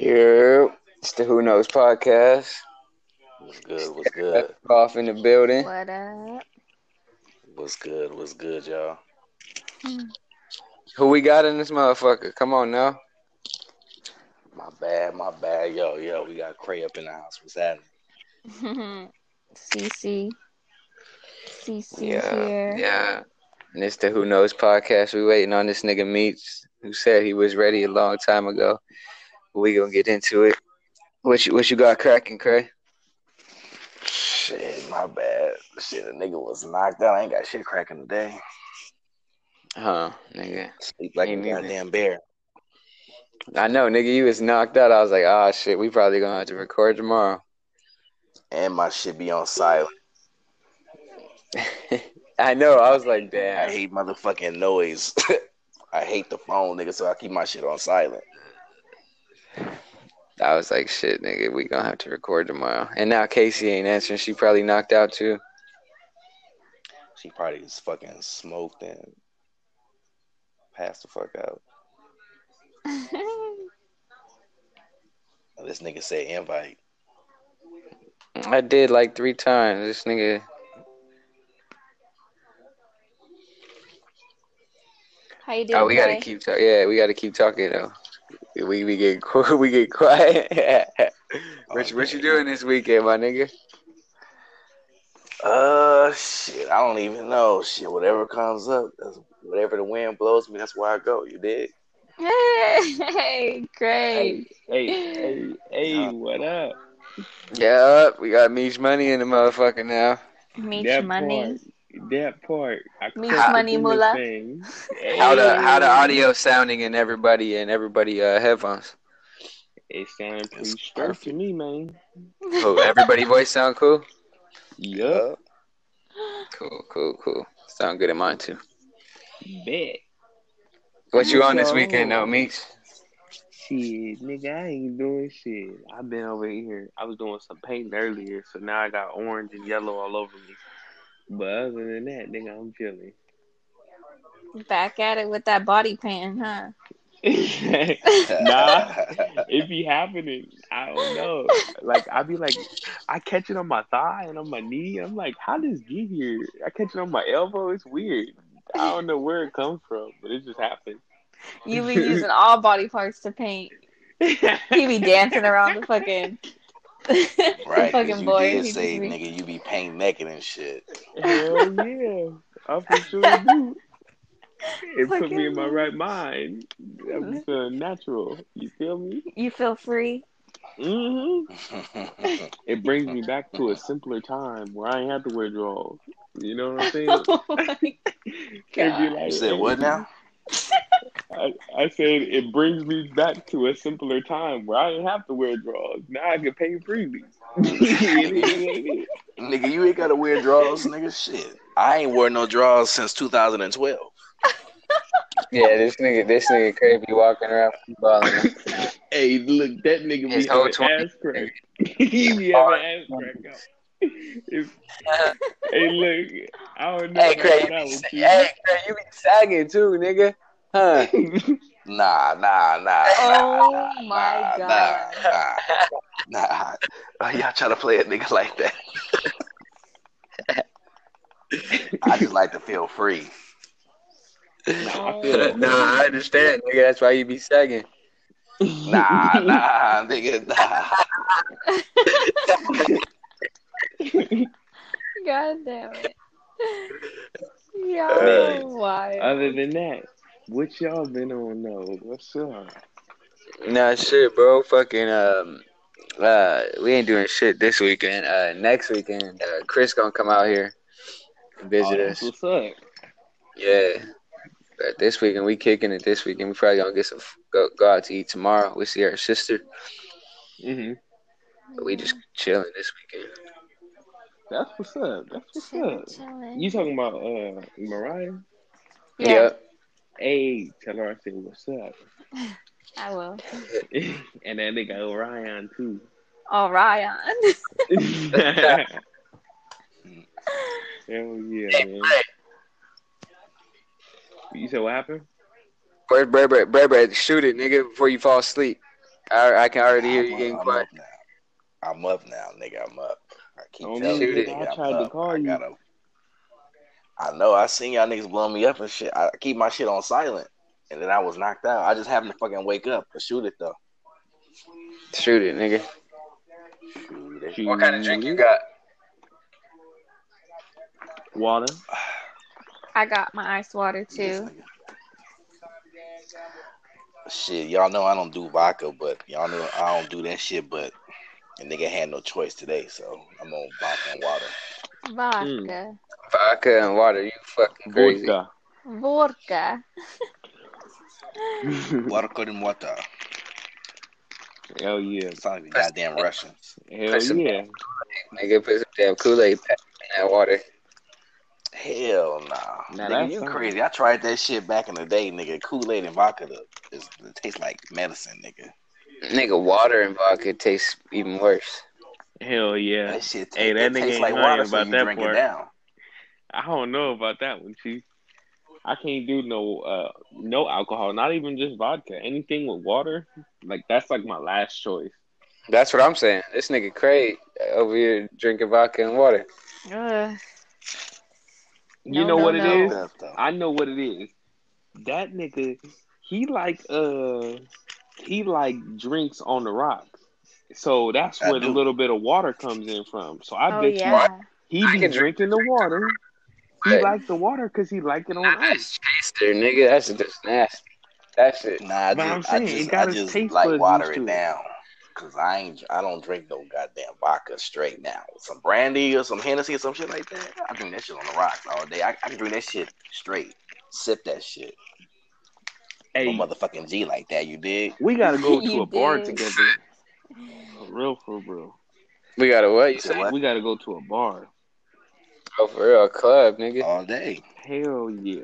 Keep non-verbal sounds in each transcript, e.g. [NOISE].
Yeah, it's the Who Knows podcast. What's good? What's good? Off in the building. What up? What's good? What's good, y'all? Who we got in this motherfucker? Come on now. My bad, my bad. Yo, yo, we got Cray up in the house. What's happening? [LAUGHS] CC. CC Yeah, here. yeah. And it's the Who Knows podcast. We waiting on this nigga Meats, who said he was ready a long time ago. We gonna get into it. What you what you got cracking, Cray? Shit, my bad. Shit, a nigga was knocked out. I ain't got shit cracking today. Huh, nigga. Sleep like Me a goddamn bear. I know, nigga. You was knocked out. I was like, ah, shit. We probably gonna have to record tomorrow. And my shit be on silent. [LAUGHS] I know. I was like, damn. I hate motherfucking noise. [LAUGHS] I hate the phone, nigga, so I keep my shit on silent. I was like, shit, nigga. We gonna have to record tomorrow. And now Casey ain't answering. She probably knocked out too. She probably is fucking smoked and passed the fuck out. [LAUGHS] This nigga said invite. I did like three times. This nigga. How you oh, doing? Oh, we gotta Cray? keep talking. Yeah, we gotta keep talking though. We we get [LAUGHS] qu- we get quiet. [LAUGHS] what you, what you doing this weekend, my nigga? Uh, shit, I don't even know. Shit, whatever comes up, that's, whatever the wind blows me, that's where I go. You dig? Hey, [LAUGHS] great. Hey, hey, hey, what up? Yeah, we got Meech money in the motherfucker now. Meech money. part, that part. I Meet cracked money, in the mullah. How the how the audio sounding in everybody and everybody uh headphones? It sounded pretty It's straight to perfect. me, man. Cool. Everybody [LAUGHS] voice sound cool. Yup, Cool, cool, cool. Sound good in mine too. bet. What you on this So- weekend though, Meech? Shit, nigga, I ain't doing shit. I've been over here. I was doing some painting earlier, so now I got orange and yellow all over me. But other than that, nigga, I'm chilling. Back at it with that body pain, huh? [LAUGHS] nah, it be happening. I don't know. Like I be like, I catch it on my thigh and on my knee. I'm like, how does get here? I catch it on my elbow. It's weird. I don't know where it comes from, but it just happens. You be using all body parts to paint. He be dancing around the fucking, Right? 'cause fucking you boy. did He say, just be- nigga, you be paint naked and shit. Hell yeah, I for sure do. It put me in my right mind. That was uh, natural. You feel me? You feel free. hmm [LAUGHS] It brings me back to a simpler time where I ain't have to wear drawers. You know what I'm saying? [LAUGHS] Oh my [LAUGHS] God. like, you said what now? I, I said it brings me back to a simpler time where I didn't have to wear drawers. Now I can pay freely. [LAUGHS] nigga, you ain't gotta wear drawers, nigga. Shit. I ain't worn no drawers since 2012. Yeah, this nigga, this nigga crazy walking around balling. hey, look, that nigga be His whole having 20 ass crack. [LAUGHS] he be having ass crack out. If- [LAUGHS] hey, look, I don't know Hey, Craig, you one, be, Keith. hey, Craig, you be sagging too, nigga. Huh? [LAUGHS] Nah, nah, nah. Oh nah, my nah, God. Nah, nah. nah. Why y'all try to play a nigga like that? [LAUGHS] I just like to feel free. I oh feel it. nah, I understand, nigga. That's why you be sagging. Nah, nah, nigga, nah. [LAUGHS] God damn it. Yo, Man. why? Other than that, what y'all been on though? What's up? Nah, shit, bro. Fucking um, uh, we ain't doing shit this weekend. Uh, next weekend, uh, Chris gonna come out here and visit Oh, us. what's up. Yeah. But this weekend we kicking it. This weekend we probably gonna get some go, go out to eat tomorrow. We see our sister. hmm But we just chilling this weekend. That's what's up. That's what's Chillin', up. chillin'. You talking about uh Mariah? Yeah, Yep. Hey, tell her I said what's up. [LAUGHS] I will. [LAUGHS] and then they got Orion too. All right, [LAUGHS] Hell yeah, man. You said what happened? Where's Bray Bray? Bray Bray, shoot it, nigga, before you fall asleep. I, I can already hear you I'm, getting I'm quiet. up. I'm up now, nigga. I'm up. I keep Oh, telling you, nigga, nigga, I I'm tried to call I you. gotta. I know. I seen y'all niggas blowing me up and shit. I keep my shit on silent, and then I was knocked out. I just happened to fucking wake up to shoot it though. Shoot it, nigga. Shoot it. What kind of drink you got? Water. I got my ice water too. Shit, y'all know I don't do vodka, but y'all know I don't do that shit. But the nigga had no choice today, so I'm on vodka and water. Vodka. Hmm. Vodka and water. You fucking crazy. Vodka. Vodka. Vodka and water. Hell yeah. Sound like the goddamn Russians. Hell Put yeah. Nigga, put some damn Kool Aid in that water. Hell nah. Now nigga, you crazy. I tried that shit back in the day, nigga. Kool-Aid and vodka the- is, it tastes like medicine, nigga. Nigga, water and vodka tastes even worse. Hell yeah. That shit Hey, that it nigga tastes ain't like lying water, so about you that drink part. it down. I don't know about that one, Chief. I can't do no uh no alcohol, not even just vodka. Anything with water, like that's like my last choice. That's what I'm saying. This nigga Craig over here drinking vodka and water. Ugh. You No, know no, what it no. is? Tough, though. I know what it is. That nigga, he like uh he like drinks on the rocks. So that's I where the little bit of water comes in from. So I Oh bet yeah. you he be can drink drinking the water. He Right. like the water because he like it on ice. That's chaser, nigga. That's just nasty. That shit. Nah, I But I'm just, I saying, it just, got I his just taste like water used it to it. down. Cause I ain't, I don't drink no goddamn vodka straight now. Some brandy or some Hennessy or some shit like that. I drink that shit on the rocks all day. I, I can drink that shit straight. Sip that shit. Hey, No motherfucking G like that. You dig? we gotta go [LAUGHS] to You a bar together. For real, for real. We gotta what? You Say say? We gotta go to a bar. Oh, for real, a club, nigga. All day. Hell yeah.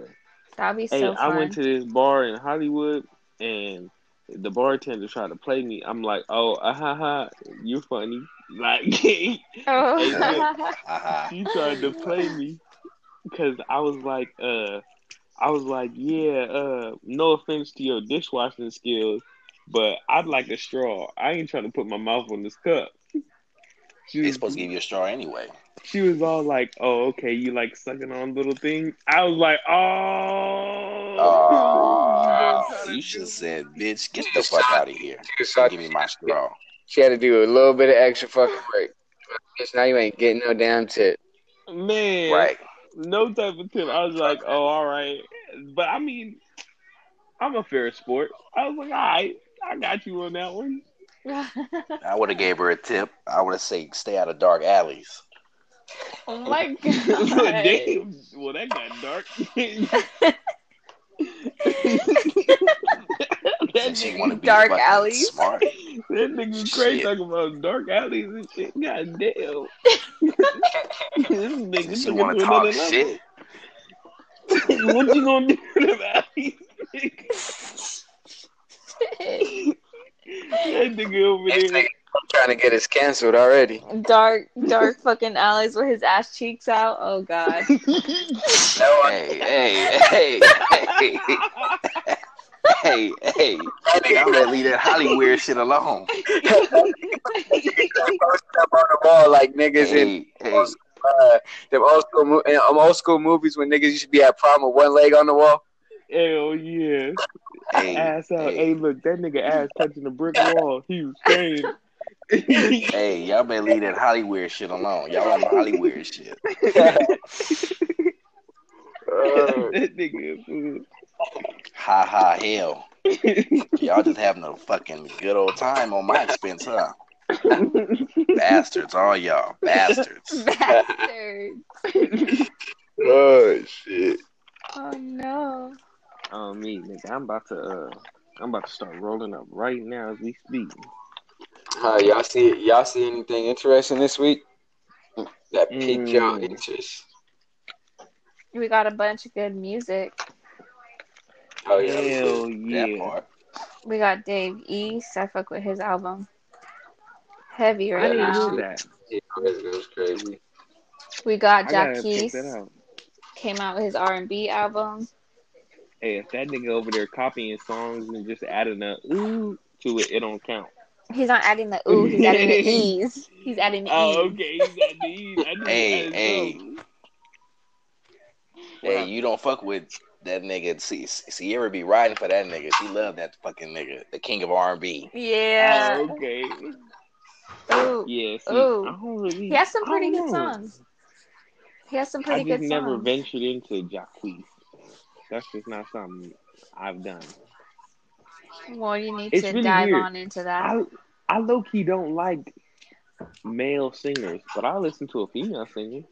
That'd be Hey, so I went to this bar in Hollywood and the bartender tried to play me. I'm like, oh, ah, ha, ha, you funny. [LAUGHS] Like, [LAUGHS] he oh. Haha. tried to play me because I was like, uh, I was like, yeah, uh, no offense to your dishwashing skills, but I'd like a straw. I ain't trying to put my mouth on this cup. She They was, supposed to give you a straw anyway. she was all like, oh, okay, you like sucking on little things? I was like, oh. Oh, [LAUGHS] you should have said, bitch, get the fuck out of here. She Give me my straw. She had to do a little bit of extra fucking work. Bitch, now you ain't getting no damn tip. Man, Right. No type of tip. I was like, oh, all right. But I mean, I'm a fair sport. I was like, all right, I got you on that one. I would have gave her a tip. I would have said, stay out of dark alleys. oh my [LAUGHS] god. damn, well, that got dark. [LAUGHS] that And she want to be Dark alleys. smart. [LAUGHS] that nigga crazy Shit. talking about dark alleys and shit. God damn. [LAUGHS] this nigga She took want to to another talk level. shit. [LAUGHS] what you gonna do to them alleys? that nigga over This there. nigga trying to get us canceled already. dark, dark fucking alleys with his ass cheeks out. Oh god. No, Hey, hey, hey, hey, hey, hey. Y'all better leave that Hollywood shit alone. [LAUGHS] post up on the wall like niggas in Hey, hey. uh, them old school in, um, old school movies when niggas used to be at prom with one leg on the wall. Hell yeah. Hey, ass out. hey. Hey. look, that nigga ass touching the brick wall. He was saying. [LAUGHS] Hey, y'all better leave that Hollywood shit alone. Y'all on the Hollywood shit. [LAUGHS] Uh, that nigga. fool. Ha ha hell. Y'all just having a fucking good old time on my expense, huh? Bastards, all y'all. Bastards. Bastards. oh shit. Oh no. Oh me, nigga. I'm about to uh I'm about to start rolling up right now as we speak. Uh, y'all see y'all see anything interesting this week that piqued y'all Mm. interest? We got a bunch of good music. Oh yeah, Hell yeah. We got Dave East. I fuck with his album. Heavy I right didn't now. hear that. yeah, it was crazy. We got I gotta Jacquees. Came out with his R and B album. Hey, if that nigga over there copying songs and just adding a ooh to it, it don't count. He's not adding the ooh. He's adding the [LAUGHS] e's. He's adding the Oh, e's. okay. He's at these. I knew Hey, hey. Hey, you don't fuck with that nigga. See, Sierra be riding for that nigga. She love that fucking nigga, the king of R and B. Yeah. Oh, okay. Ooh. Yeah. See, Ooh. Really. He has some pretty good know. songs. He has some pretty good songs. I pretty just never ventured into Jacquees. That's just not something I've done. Well, you need It's to really dive weird. on into that. I I low key don't like male singers, but I listen to a female singer.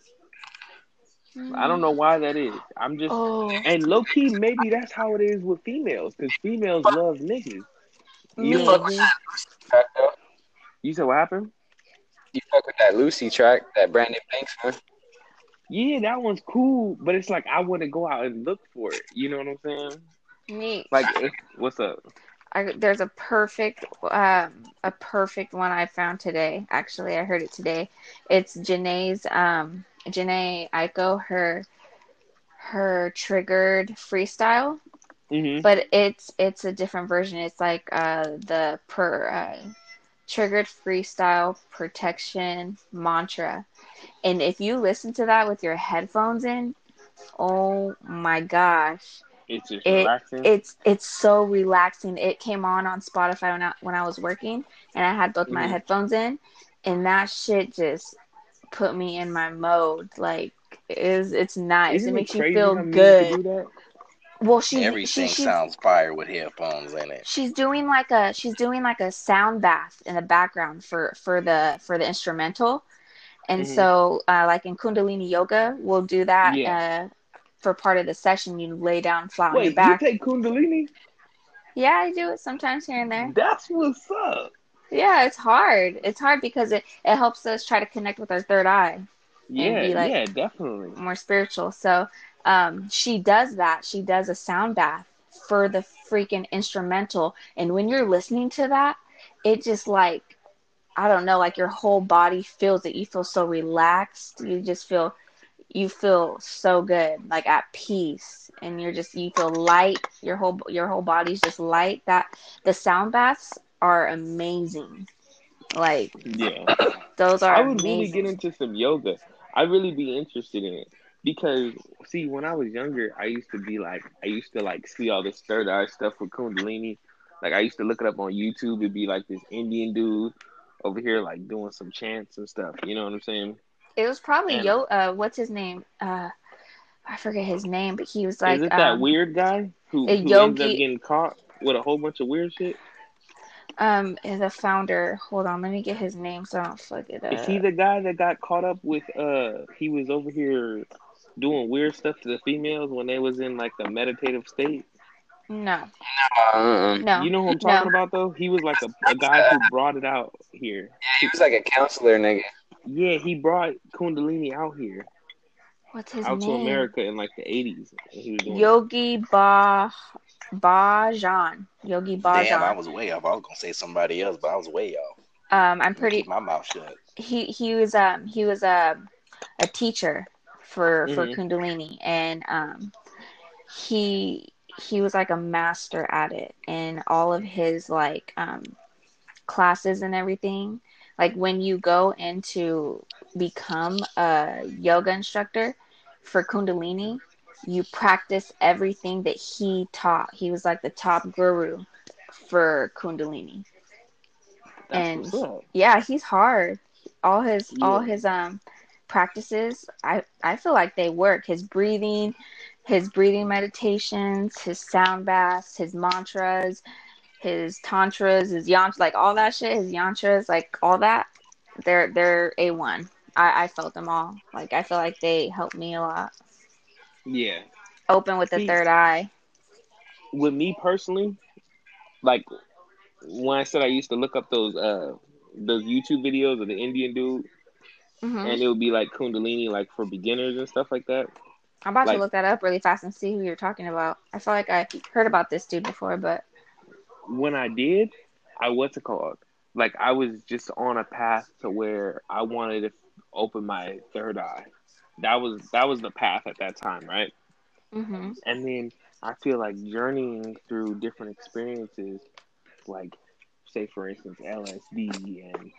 I don't know why that is. I'm just Oh, and low key maybe that's how it is with females because females love niggas. You know Me. what I'm? Track, though. You said what happened? You fuck with that Lucy track, that Brandon Banks one. Yeah, that one's cool, but it's like I want to go out and look for it. You know what I'm saying? me. Like, what's up? I, there's a perfect, um, a perfect one I found today. Actually, I heard it today. It's Jhené's, um, Jhené Aiko, her, her triggered freestyle, hmm but it's it's a different version. It's like uh the per uh, triggered freestyle protection mantra, and if you listen to that with your headphones in, oh my gosh, It's just It- relaxing. it's it's so relaxing. It came on on Spotify when I when I was working, and I had both my Mhm. headphones in, and that shit just put me in my mode. Like it is it's nice. Isn't it makes you feel good. can do that? Well, she Everything she, she's sounds fire with headphones in it. she's doing like a she's doing like a sound bath in the background for for the for the instrumental, and Mhm. so uh, like in Kundalini yoga, we'll do that. Yeah. Uh, for part of the session, you lay down flat on Wait, your you take Kundalini? yeah, I do it sometimes here and there. That's what's up. Yeah, it's hard. It's hard because it, it helps us try to connect with our third eye, Yeah, like- yeah, definitely. more spiritual. So um, she does that. She does a sound bath for the freaking instrumental. And when you're listening to that, it just like, I don't know, like your whole body feels it. You feel so relaxed. You just feel, you feel so good, like at peace. And you're just, you feel light. Your whole, your whole body's just light. That the sound baths are amazing. Like Yeah. those are I would really get into some yoga. I'd really be interested in it. Because see, when I was younger, I used to be like I used to like see all this third eye stuff with Kundalini. Like I used to look it up on YouTube, it'd be like this Indian dude over here like doing some chants and stuff. You know what I'm saying? It was probably And- Yo. Uh, what's his name? Uh, I forget his name, but he was like, Is it um, that weird guy who, who ends up getting caught with a whole bunch of weird shit? Um, the founder. Hold on, let me get his name so I don't fuck it up. Is he the guy that got caught up with uh he was over here doing weird stuff to the females when they was in like a meditative state? no, Uh-uh. no. You know who I'm talking no. about though? He was like a, a guy who brought it out here. Yeah, He was like a counselor, nigga. Yeah, he brought Kundalini out here, What's his name? out to? America in like the 80s. Yogi he was doing Yogi Ba Bhajan. Damn, I was way off. I was gonna say somebody else, but I was way off. Um, I'm I'm pretty. keep my mouth shut. he he was um he was a a teacher for for Mhm. kundalini and um he he was like a master at it and all of his like um classes and everything like when you go into become a yoga instructor for kundalini you practice everything that he taught. He was like the top guru for kundalini. That's and- yeah he's hard. All his all his um practices i i feel like they work. His breathing his breathing meditations his sound baths his mantras his tantras his yantras like all that shit his yantras like all that they're they're a1 i i felt them all. Like i feel like they helped me a lot Yeah. open with the third eye With me personally, like when I said I used to look up those uh those YouTube videos of the Indian dude hmm and it would be like Kundalini like for beginners and stuff like that. i'm about like- to look that up really fast and see who you're talking about i feel like i heard about this dude before but when I did, I what's it called? Like I was just on a path to where I wanted to open my third eye. That was that was the path at that time, right? hmm And then I feel like journeying through different experiences, like say for instance LSD and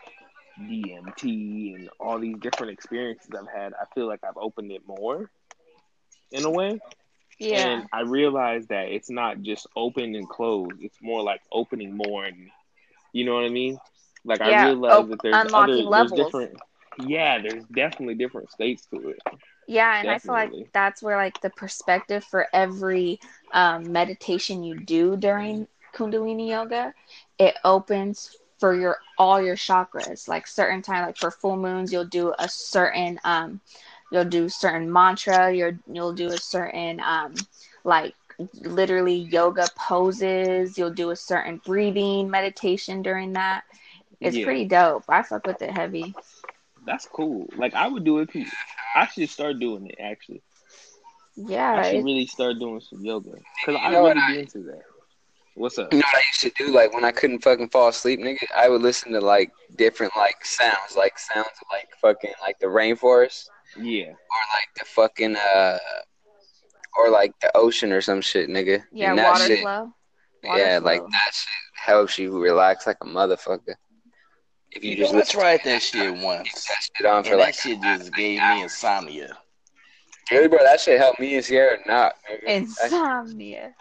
DMT and all these different experiences I've had, I feel like I've opened it more in a way. Yeah. And I realized that it's not just open and closed. It's more like opening more and you know what I mean? Like I Yeah, realized op- that there's other levels. there's different yeah, there's definitely different states to it. Yeah, and I feel like that's where like the perspective for every um, meditation you do during Kundalini yoga, it opens for your all your chakras. Like certain time, like for full moons, you'll do a certain um, you'll do certain mantra. You're you'll do a certain um, like literally yoga poses. You'll do a certain breathing meditation during that. It's Yeah. pretty dope. I fuck with it heavy. That's cool. Like I would do it too. I should start doing it actually. Yeah, I should really start doing some yoga because I You know what really I- be into that. What's up? You know what I used to do? Like when I couldn't fucking fall asleep, nigga, I would listen to like different like sounds, like sounds of like fucking like the rainforest Yeah, or like the fucking uh or like the ocean or some shit, nigga. yeah, that water shit, flow. Water yeah, flow. like that shit helps you relax like a motherfucker. If you You just know, I listen tried that shit once, that shit on for and like that shit just gave me insomnia. really, bro, that shit helped me and Sierra not. nigga. Insomnia.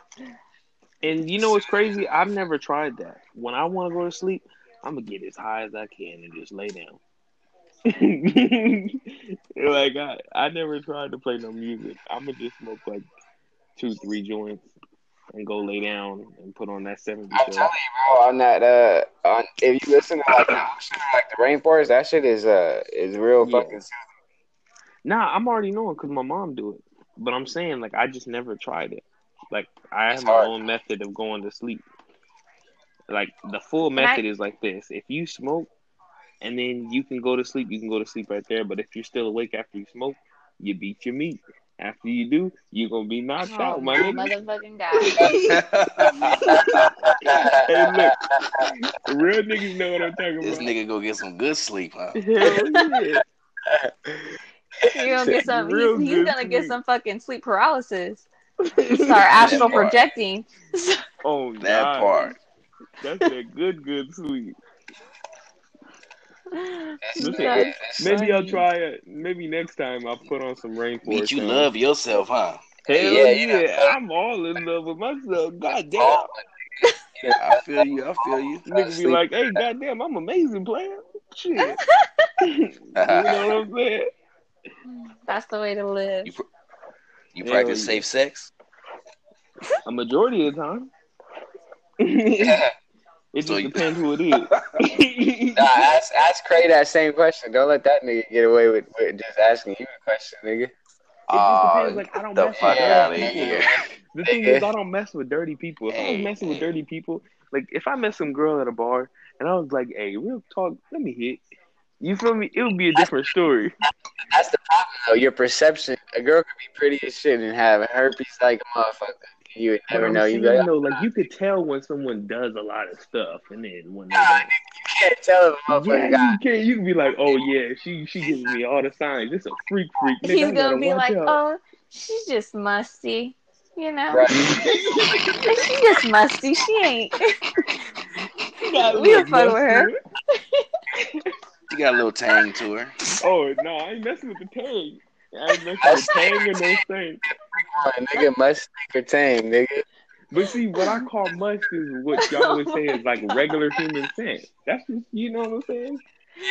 and you know what's crazy? I've never tried that. When I want to go to sleep, I'm gonna get as high as I can and just lay down. [LAUGHS] like I, I never tried to play no music. I'm gonna just smoke like two, three joints and go lay down and put on that 70 I'm show. telling you, bro, on that uh, on if you listen to like the [COUGHS] ocean, or, like the rainforest, that shit is uh is real Yeah. fucking. Nah, I'm already knowing because my mom do it. But I'm saying like I just never tried it. Like I It's have my own method of going to sleep. Like the full I- method is like this: if you smoke, and then you can go to sleep, you can go to sleep right there. But if you're still awake after you smoke, you beat your meat. After you do, you're gonna be knocked Oh out, my my nigga. motherfucking god. [LAUGHS] Hey, look, real niggas know what I'm talking This about. This nigga go get some good sleep, huh? [LAUGHS] Hell yeah. You're gonna [LAUGHS] get some. Real He's, he's gonna get some fucking sleep paralysis. Start astral projecting. Oh, That God. part. That's a good, good sleep. [LAUGHS] This Listen, nigga Maybe I'll try it. Maybe next time I'll put on some rainforest. Meet you sounds. love yourself, huh? Hell Yeah, yeah, you know. I'm all in love with myself. God damn. Oh, you I feel you. I feel you. Nigga be like, hey, goddamn, I'm amazing player. Shit. [LAUGHS] you know what I'm saying? That's the way to live. You, pr- you practice yeah. safe sex? A majority of the time. [LAUGHS] it just So you- depends who it is. [LAUGHS] Nah, ask ask Cray that same question. Don't let that nigga get away with, with just asking you a question, nigga. It Oh, just ah, depends. Like I don't the mess fuck with outta dirty people. here. The thing is, I don't mess with dirty people. If I Hey, was messing with dirty people, like if I met some girl at a bar and I was like, "Hey, real talk, let me hit," you feel me? It would be a different story. That's the problem, though. Your perception. A girl could be pretty as shit and have herpes like a motherfucker. You would But never know. You like, though, like you could tell when someone does a lot of stuff, and then when they Nah, don't. you can't tell if a motherfucker Yeah, got. you can. You can be like, "Oh [LAUGHS] yeah, she she gives me all the signs. This a freak freak." Nigga, He's gonna be like, out. "Oh, she's just musty," you know. Right. [LAUGHS] She's just musty. She ain't. [LAUGHS] She got a we little would fuck with her. must to it. You got a little tang to her. Oh no, I ain't messing with the tang. I ain't messing with That's- tang or no thing. Come on, nigga must think or tame, nigga. But see, what I call must is what y'all would say is like regular human scent. That's just, you know what I'm saying?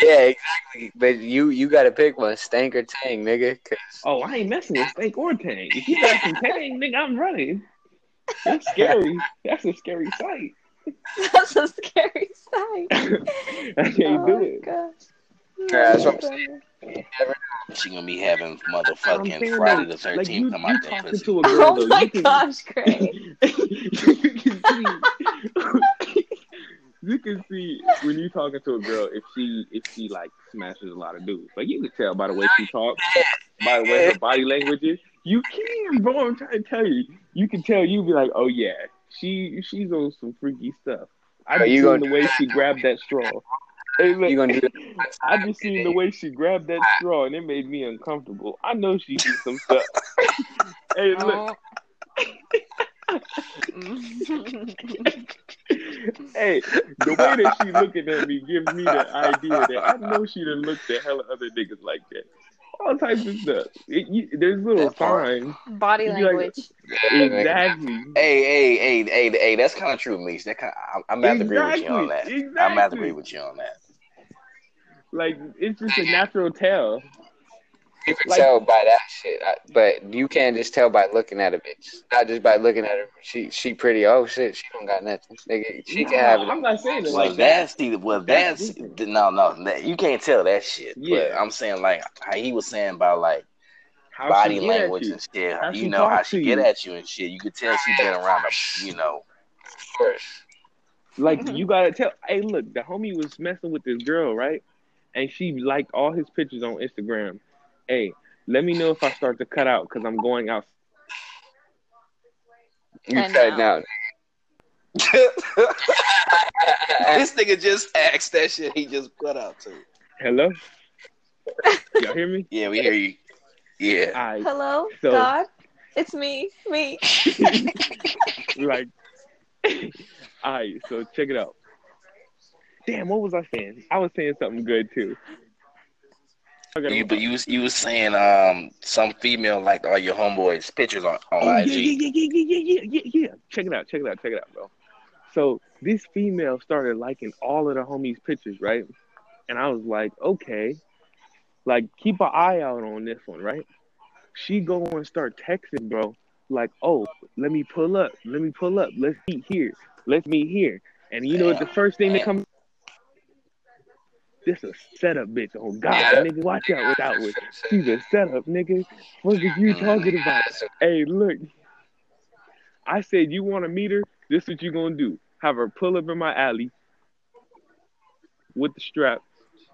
Yeah, exactly. But you you gotta pick one, stank or tang, nigga. 'cause Oh, I ain't messing with stank or tang. If you got some tang, nigga, I'm running. That's scary. That's a scary sight. That's a scary sight. [LAUGHS] I can't do oh, it. gosh. Yeah, that's what I'm saying. you never She gonna be having motherfucking Friday though, the Like you, Thirteenth come out that talking pussy. to a girl Oh though, my you can, gosh, Craig. [LAUGHS] you can see you can see when you talking to a girl if she if she like smashes a lot of dudes. Like you can tell by the way she talks, by the way her body language is. You can, bro. I'm trying to tell you. You can tell. You be like, oh yeah, she she's on some freaky stuff. I Bro, just you seen the way that. she grabbed that straw. Hey, look, You gonna do [LAUGHS] I just seen the way she grabbed that straw and it made me uncomfortable. I know she did some stuff. [LAUGHS] hey, look. Oh. Hey, [LAUGHS] hey, the way that she looking at me gives me the idea that I know she done looked at hella other niggas like that. All types of stuff. It, you, there's little That signs. Body You like- language. Exactly. Hey, hey, hey, hey, hey, that's kind of true, Meech. That kind of, I'm, I'm about to agree with you on that. Exactly, I'm about to exactly. agree with you on that. Like it's just a natural tell. You can Like- tell by that shit, I, but you can't just tell by looking at a bitch. Not just by looking at her. She she pretty. Oh shit, she don't got nothing. Nigga, she can have it. I'm not saying it Like like that. that's the well, That's that's, no, no, that, you can't tell that shit. But Yeah. I'm saying like how he was saying about like How body she get at language and shit. How you know how she get you. at you and shit. You could tell she been around a, you know. Of course. Like mm-hmm. you gotta tell. Hey, look, the homie was messing with this girl, right? And she liked all his pictures on Instagram. Hey, let me know if I start to cut out because I'm going out. You And cut out. [LAUGHS] this nigga just asked that shit. He just cut out too. Hello, y'all hear me? [LAUGHS] Yeah, we hear you. Yeah. I Hello, So- God. It's me. Me. [LAUGHS] like. All right, so check it out. Damn, what was I saying? I was saying something good too. You, but you was you was saying um some female liked all your homeboys pictures on, on Oh, IG. yeah, yeah, yeah, yeah, yeah, yeah, yeah, yeah. Check it out, check it out, check it out, bro. So this female started liking all of the homies' pictures, right? And I was like, okay, like keep an eye out on this one, right? She go and start texting, bro. Like, oh, let me pull up, let me pull up, let's meet here, let's meet here. And you know what? The first thing that comes, this is a setup, bitch. Oh God, Yeah. nigga, watch out with that one. She's a setup, nigga. What are you mm-hmm. talking about? Hey, look. I said you want to meet her. This what you gonna do? Have her pull up in my alley with the strap.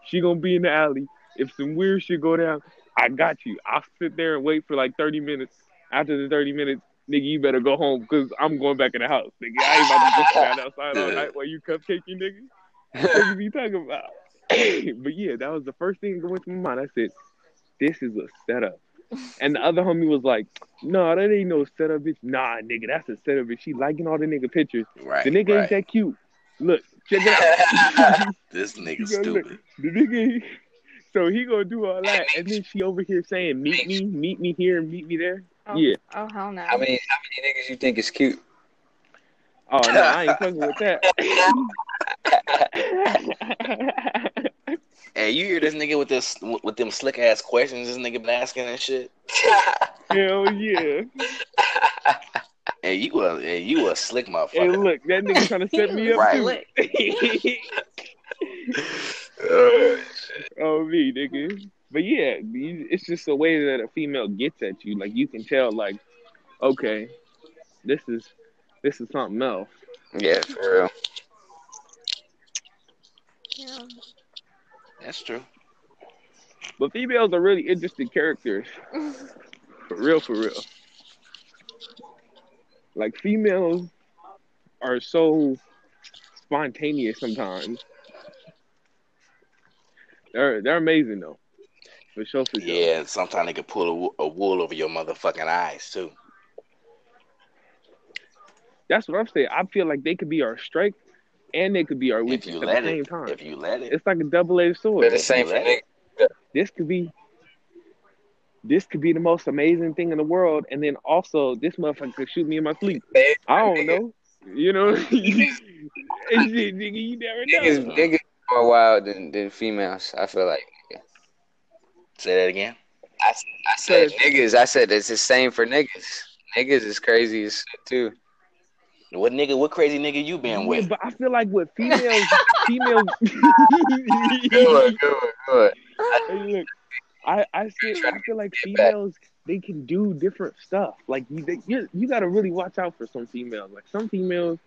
She gonna be in the alley. If some weird shit go down, I got you. I'll sit there and wait for like thirty minutes. After the thirty minutes, nigga, you better go home because I'm going back in the house, nigga. I ain't about to just stand outside all [LAUGHS] night while you cupcaking, nigga. What are you talking about? [LAUGHS] but yeah, that was the first thing that went to my mind. I said, "This is a setup." And the other homie was like, "No, that ain't no setup, bitch. Nah, nigga, that's a setup, bitch. She liking all the nigga pictures. Right. The nigga right. ain't that cute. Look, check it out. [LAUGHS] This nigga You gotta look. stupid. the nigga, [LAUGHS] so he gonna do all that, and then she over here saying, "Meet me, meet me here, and meet me there." Oh, Yeah. Oh hell no. How many how many niggas you think is cute? Oh no, I ain't fucking with that. Hey, you hear this nigga with this with them slick ass questions this nigga been asking and shit? [LAUGHS] Hell yeah. Hey, you a hey, you a slick Hey, motherfucker. look, that nigga trying to set me up Right. too. [LAUGHS] Oh, oh me, nigga. But yeah, it's just the way that a female gets at you. Like you can tell, like, okay, this is this is something else. yeah, for real. Yeah. That's true. But females are really interesting characters. [LAUGHS] For real, for real. Like females are so spontaneous sometimes. They're they're amazing though. For sure, for sure. Yeah, sometimes they can pull a, a wool over your motherfucking eyes too. That's what I'm saying. I feel like they could be our strength and they could be our If weakness you at let the same it, time. if you let it, It's like a double edged sword. But the same for niggas. this could be this could be the most amazing thing in the world, and then also this motherfucker could shoot me in my sleep. I don't know. You know, [LAUGHS] nigga, you never Niggas, know. niggas more wild than, than females. I feel like. say that again. I, I said niggas. I said it's the same for niggas. Niggas is crazy as shit too. What nigga? What crazy nigga you been Yeah, with? but I feel like with females, [LAUGHS] females. [LAUGHS] Good one, good one, good. Hey, look, I I feel I feel like females they can do different stuff. Like you they, you you got to really watch out for some females. Like some females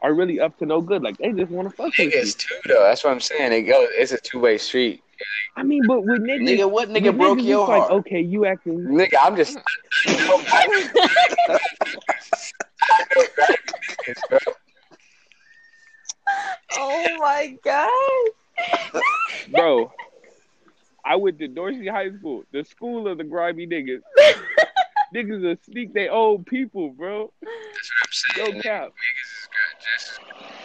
are really up to no good. Like they just want to fuck with you. Niggas too though. That's what I'm saying. It goes. It's a two way street. I mean, but with niggas, Nigga, what nigga broke niggas, your it's like, heart? okay, you acting. Nigga, I'm just. [LAUGHS] oh my god. Bro, I went to Dorsey High School, the school of the grimy niggas. niggas will sneak their old people, bro. That's what I'm No cap.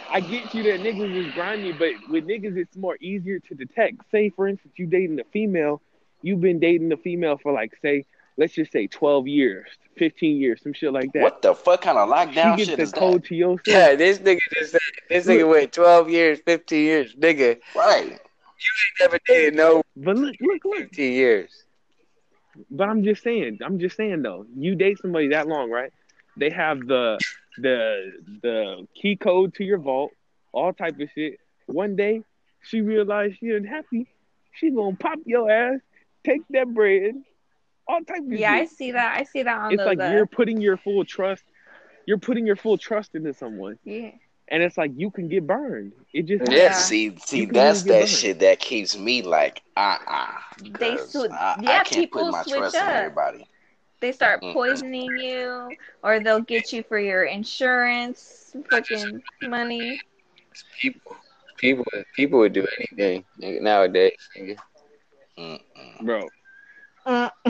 I get you that niggas is grimy, but with niggas it's more easier to detect. Say for instance, you dating a female, you've been dating a female for like say, let's just say twelve years, fifteen years, some shit like that. What the fuck kind of She lockdown gets shit the is code that? to your cell. Yeah, this nigga just said this nigga went twelve years, fifteen years, nigga. Right. You ain't never dated no But look, look, look. fifteen years. But I'm just saying, I'm just saying though, you date somebody that long, right? They have the the the key code to your vault, all type of shit. One day, she realized she unhappy. She gonna pop your ass, take that bread, all type of Yeah, I see that. I see that on It's those. like uh, you're putting your full trust. You're putting your full trust into someone, yeah. and it's like you can get burned. It just Yeah. See, see, that's that burned. shit that keeps me like, uh, uh They swi- I, yeah, I can't people put my switch trust in up. everybody. They start poisoning you, or they'll get you for your insurance, fucking money. People, people, people would do anything nowadays. Nigga. Mm-mm. bro. For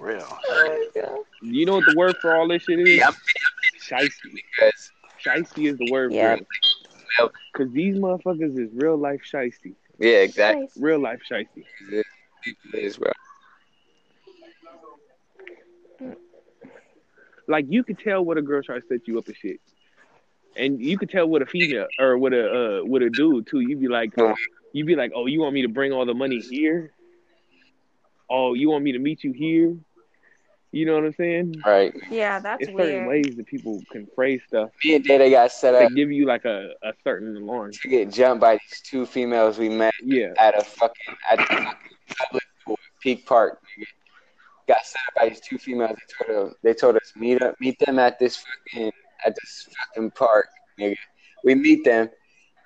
real. [LAUGHS] You know what the word for all this shit is? Yeah, I'm Shiesty. because Shiesty is the word Yeah. for it. Cause these motherfuckers is real life shiesty. yeah, exactly. Real life shiesty. People is bro. Like you could tell what a girl tries to set you up and shit. And you could tell what a female or what a uh what a dude too. You'd be like you'd be like, Oh, you want me to bring all the money here? Oh, you want me to meet you here? You know what I'm saying? Right. Yeah, that's It's certain ways that people can phrase stuff Me and Data got set to up give you like a, a certain alarm. to get jumped by these two females we met Yeah. at a fucking at the fucking public pool, Peak Park. Nigga. Got set up by these two females. They told us, they told us meet up, meet them at this fucking at this fucking park, nigga. We meet them.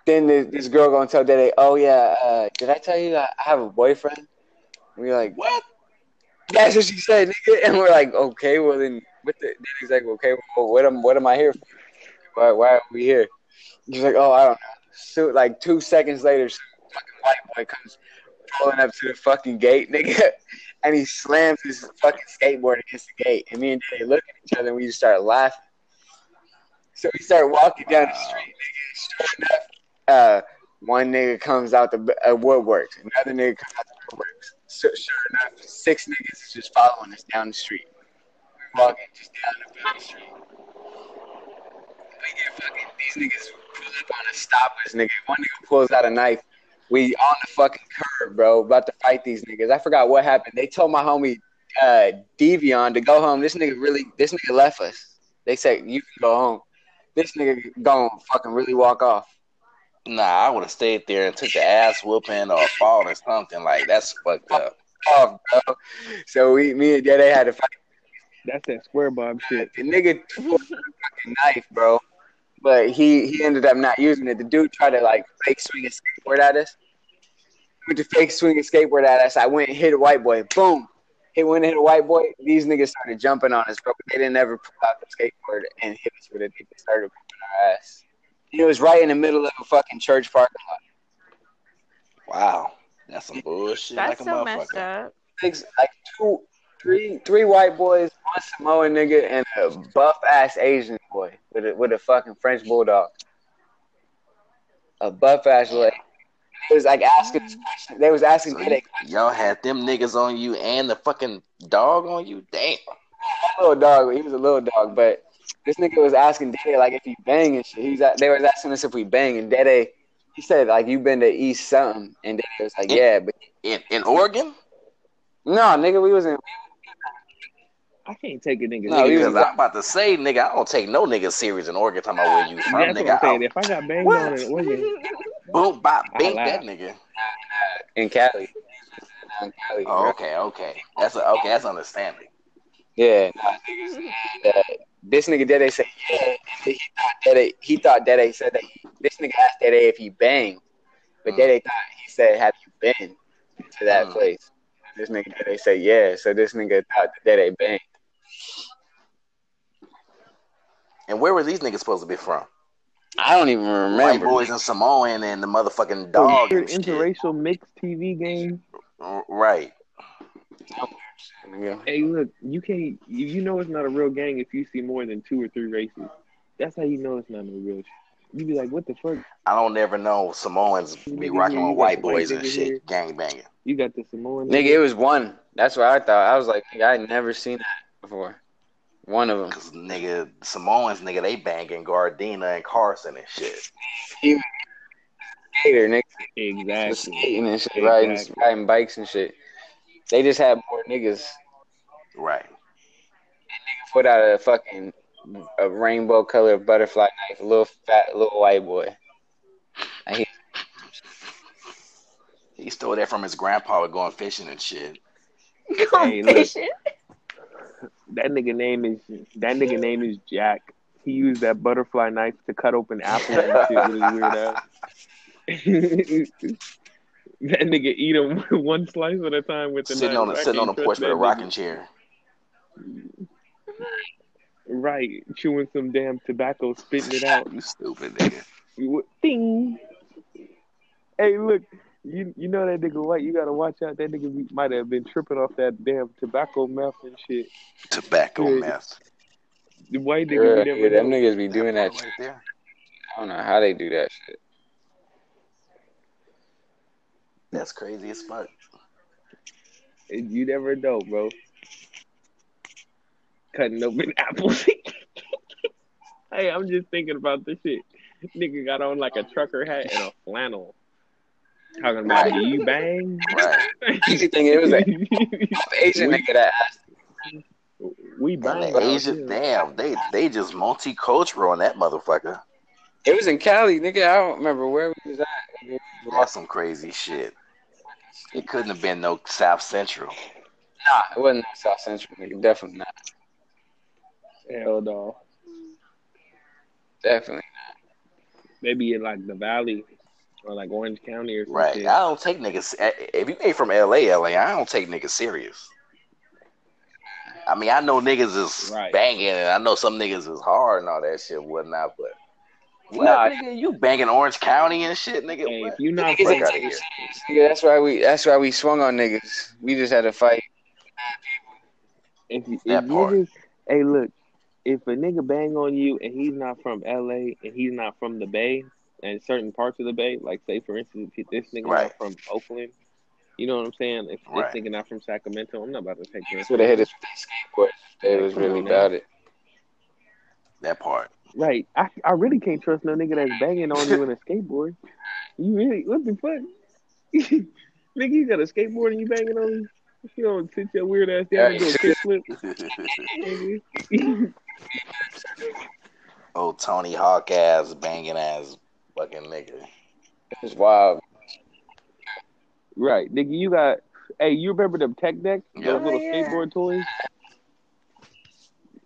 Then this, this girl gonna tell Daddy, oh yeah, uh, did I tell you I I have a boyfriend? We're like, What? that's what she said, nigga. And we're like, okay, well then, what the? Then he's like, okay, well, what am what am I here for? Why why are we here? He's like, oh, I don't know. So like two seconds later, some fucking white boy comes pulling up to the fucking gate, [LAUGHS] nigga, and he slams his fucking skateboard against the gate. And me and Daddy look at each other, and we just start laughing. So we start walking down the street, nigga. Sure enough, uh, one nigga comes out the uh, woodworks, another nigga comes out the woodworks. Sure enough, six niggas is just following us down the street. We're walking just down the fucking street. We get fucking these niggas pull up on us, stop us, nigga. One nigga pulls out a knife. We on the fucking curb, bro, about to fight these niggas. I forgot what happened. They told my homie uh Devion to go home. This nigga really this nigga left us. They said you can go home. This nigga gonna fucking really walk off. Nah, I would have stayed there and took the ass whooping or fall or something. Like that's fucked up. Off, bro. So we me and Daddy had to fight That's that square bob shit. The nigga pulled a fucking knife, bro. But he he ended up not using it. The dude tried to like fake swing a skateboard at us. Went to fake swing a skateboard at us. I went and hit a white boy. Boom. He went and hit a white boy. These niggas started jumping on us, bro. They didn't ever pull out the skateboard and hit us with it. They just started whooping our ass. It was right in the middle of a fucking church parking lot. Wow, that's some bullshit. That's like a so messed motherfucker. up. Six, like two, three, three white boys, one Samoan nigga, and a buff ass Asian boy with a, with a fucking French bulldog. A buff ass like. It was like asking mm. this question. They was asking So Dede y- y'all had them niggas on you and the fucking dog on you. Damn. little dog. He was a little dog, but this nigga was asking Dede like if he bang and shit. He's they was asking us if we bang, and Dede he said like you been to East something, and Dede was like yeah, but In in Oregon? no, nigga, we was in. I can't take a nigga. No, he Because was- I'm about to say, nigga, I don't take no nigga serious in Oregon talking about where you from, That's nigga. I'm saying. I'll If I got banged What? on in Oregon, [LAUGHS] boom, bop, bang that nigga. in Cali. In Cali, Oh, okay, okay. That's a, okay. That's understanding. Yeah, nah, niggas. And, uh, this nigga Dede said yeah. He thought Dede he thought Dede said that he, this nigga asked Dede if he banged, but Mm. Dede thought he said have you been to that Mm. place? This nigga Dede said yeah. So this nigga thought that Dede banged. And where were these niggas supposed to be from? I don't even remember. White remember. boys and Samoan and the motherfucking dog. weird and shit. interracial mixed TV game. Right. Nigga. Hey, look, you can't. You you know it's not a real gang if you see more than two or three races. That's how you know it's not no real shit. You be like, what the fuck? I don't ever know Samoans be rocking here, with white boys and shit, here. gang banging. You got the Samoan Nigga, it was one. That's what I thought. I was like, nigga, I never seen that before. One of them. Cause nigga, Samoans, nigga, they banging Gardena and Carson and shit. Skater, nigga, exactly. skating and shit, riding, riding bikes and shit. They just had more niggas Right. That nigga put out a fucking a rainbow colored butterfly knife, a little fat little white boy. And he, He stole that from his grandpa going fishing and shit. Go Hey, look. fishing. That nigga name is that nigga name is Jack. He used that butterfly knife to cut open apples and shit with his weird ass. [LAUGHS] that nigga eat them [LAUGHS] one slice at a time with the Sitting knife. on the I sitting on the can't porch with a rocking nigga. chair. Right, chewing some damn tobacco, spitting it out. [LAUGHS] You stupid nigga. You would- Ding. Hey, look, you you know that nigga white. You gotta watch out. That nigga might have been tripping off that damn tobacco meth and shit. Tobacco Yeah. meth. The white yeah, nigga, we never yeah, them niggas be doing that. part Shit. right. I don't know how they do that shit. That's crazy as fuck. And You never know, bro. Cutting open [LAUGHS] apples. hey, I'm just thinking about this shit. Nigga got on like a trucker hat and a flannel. Talking about do you bang? Right. [LAUGHS] Crazy thing, it was a Asian nigga that asked. we bang. the out Asian, damn, they they just multicultural on that motherfucker. It was in Cali, nigga. I don't remember where we was at. nigga. That's some crazy shit. It couldn't have been no South Central. Nah, it wasn't South Central, nigga. Definitely not. Hell no. Definitely. Not. Maybe in like the valley or like Orange County or something. Right. I don't take niggas. eh, If you ain't from LA, LA, I don't take niggas serious. I mean, I know niggas is Right. banging, and I know some niggas is hard and all that shit, and whatnot. But what, Nah. nigga? You banging Orange County and shit, nigga? Hey, if you not Niggas Fuck ain't outta taking here. it serious, nigga. That's why we. That's why we swung on niggas. We just had to fight. If, if That part. niggas, hey, look, if a nigga bang on you and he's not from LA and he's not from the Bay and certain parts of the Bay, like say for instance, this nigga Right. not from Oakland, you know what I'm saying? If Right. this nigga not from Sacramento, I'm not about to take Niggas this. would have hit us with their skateboards. They was really about it. That part. Right, I I really can't trust no nigga that's banging on you in a [LAUGHS] skateboard. You really what the fuck? [LAUGHS] nigga, you got a skateboard and you banging on me? You don't sit your weird ass down and do a kickflip. [LAUGHS] nigga. oh, Tony Hawk ass, banging ass, fucking nigga. It was wild. Right, nigga, you got. Hey, you remember them tech decks? Yeah. Those little Oh, yeah. skateboard toys.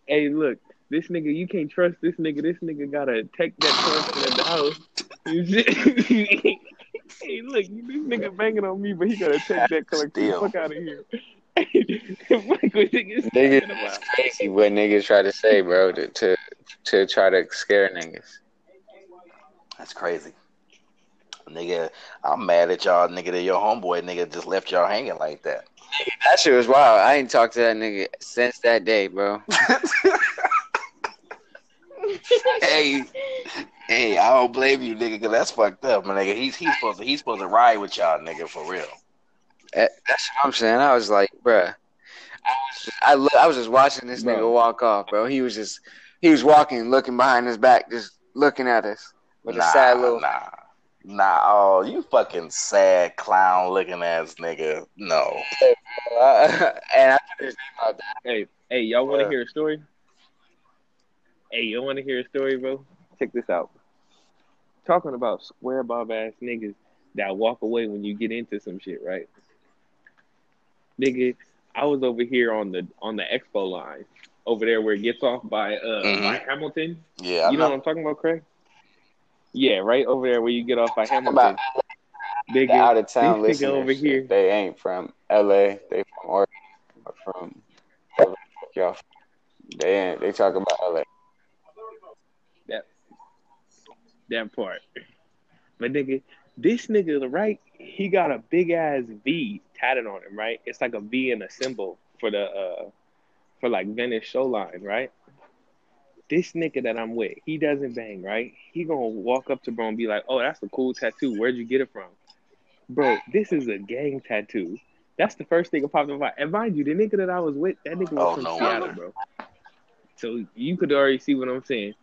Hey, look, this nigga, you can't trust this nigga. This nigga got a tech deck collection at the house. You see- [LAUGHS] hey, look, this nigga banging on me, but he got a tech deck collection. Still. Fuck out of here. [LAUGHS] Fuck what niggas Niggas, it's crazy what niggas try to say, bro, to to, to try to scare niggas. That's crazy. Nigga, I'm mad at y'all, nigga, that your homeboy nigga just left y'all hanging like that. That shit was wild. I ain't talked to that nigga since that day, bro. [LAUGHS] hey, hey, I don't blame you, nigga, because that's fucked up, my nigga. He's he's supposed to he's supposed to ride with y'all, nigga, for real. Eh, that's what I'm saying. I was like, bruh. I was just, I, look, I was just watching this nigga Bro. walk off, bro. He was just, he was walking, looking behind his back, just looking at us with a sad little. nah, nah. Oh, you fucking sad clown looking ass nigga. No, [LAUGHS] and I put his name out there. Hey, hey, y'all want to hear a story? Hey, you want to hear a story, bro? Check this out. Talking about square bob ass niggas that walk away when you get into some shit, right? Nigga, I was over here on the on the expo line, over there where it gets off by uh Mhm. by Hamilton. yeah, I you know know. what I'm talking about, Craig? Yeah, right over there where you get off by Talking Hamilton. about Nigga, the out of town these nigga listeners. over here. They ain't from LA. They from Oregon or from wherever the fuck y'all. They ain't. They talk about LA. That part. But nigga, this nigga, right? He got a big ass V tatted on him, right? It's like a V and a symbol for the uh for like Venice Shoreline, right? this nigga that I'm with, he doesn't bang, right? He gonna walk up to bro and be like, "Oh, that's a cool tattoo. Where'd you get it from?" Bro, this is a gang tattoo. That's the first thing that popped in my mind. And mind you, the nigga that I was with, that nigga was Oh, from no Seattle, bro. So you could already see what I'm saying.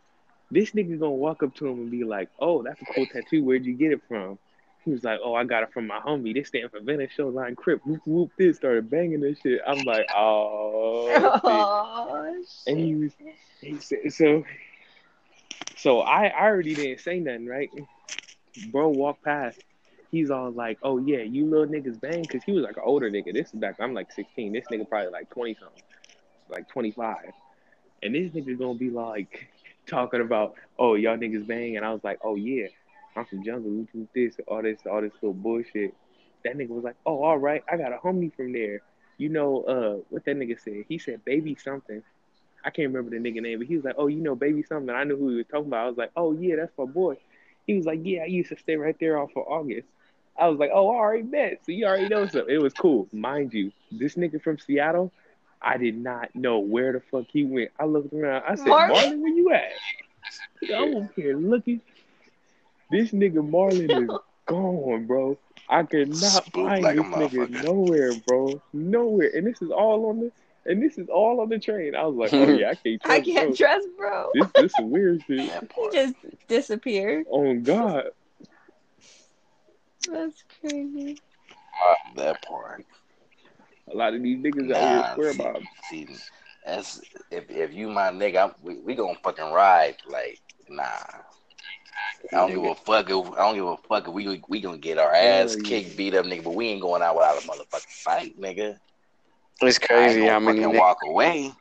This nigga gonna walk up to him and be like, "Oh, that's a cool tattoo. Where'd you get it from?" He was like, "Oh, I got it from my homie. This stand for Venice Shoreline Crip. Whoop whoop. This started banging this shit. I'm like, oh. oh shit." Oh, And he was, he said, so, so I, I already didn't say nothing, right? Bro walked past. He's all like, oh yeah, you little niggas bang, cause he was like an older nigga. This is back. I'm like 16. This nigga probably like 20 something, like 25. And this nigga gonna be like talking about, oh y'all niggas bang, and I was like, oh yeah, I'm from jungle, this, all this, all this little bullshit. That nigga was like, oh all right, I got a homie from there. You know, uh, what that nigga said? He said baby something. I can't remember the nigga name, but he was like, "Oh, you know, baby something." I knew who he was talking about. I was like, "Oh yeah, that's my boy." He was like, "Yeah, I used to stay right there off of August." I was like, "Oh, I already met, so you already know something." It was cool, mind you. This nigga from Seattle, I did not know where the fuck he went. I looked around. I said, Marlon? "Marlon, where you at?" I'm over here looking. This nigga Marlon is [LAUGHS] gone, bro. I could not Spooked find like this nigga nowhere, bro. Nowhere. And this is all on the and this is all on the train. I was like, oh yeah, I [LAUGHS] can't trust I can't bro. trust bro. This this is weird shit. He just disappeared. Oh God. That's crazy. That part. A lot of these niggas out here swear see, about see, that's if if you my nigga, I'm, we we gonna fucking ride. Like, nah. I don't give a fuck. If, I don't give a fuck if we we gonna get our ass Hell yeah. kicked, beat up, nigga. But we ain't going out without a motherfucking fight, nigga. It's I ain't crazy gonna how many fucking niggas, walk away.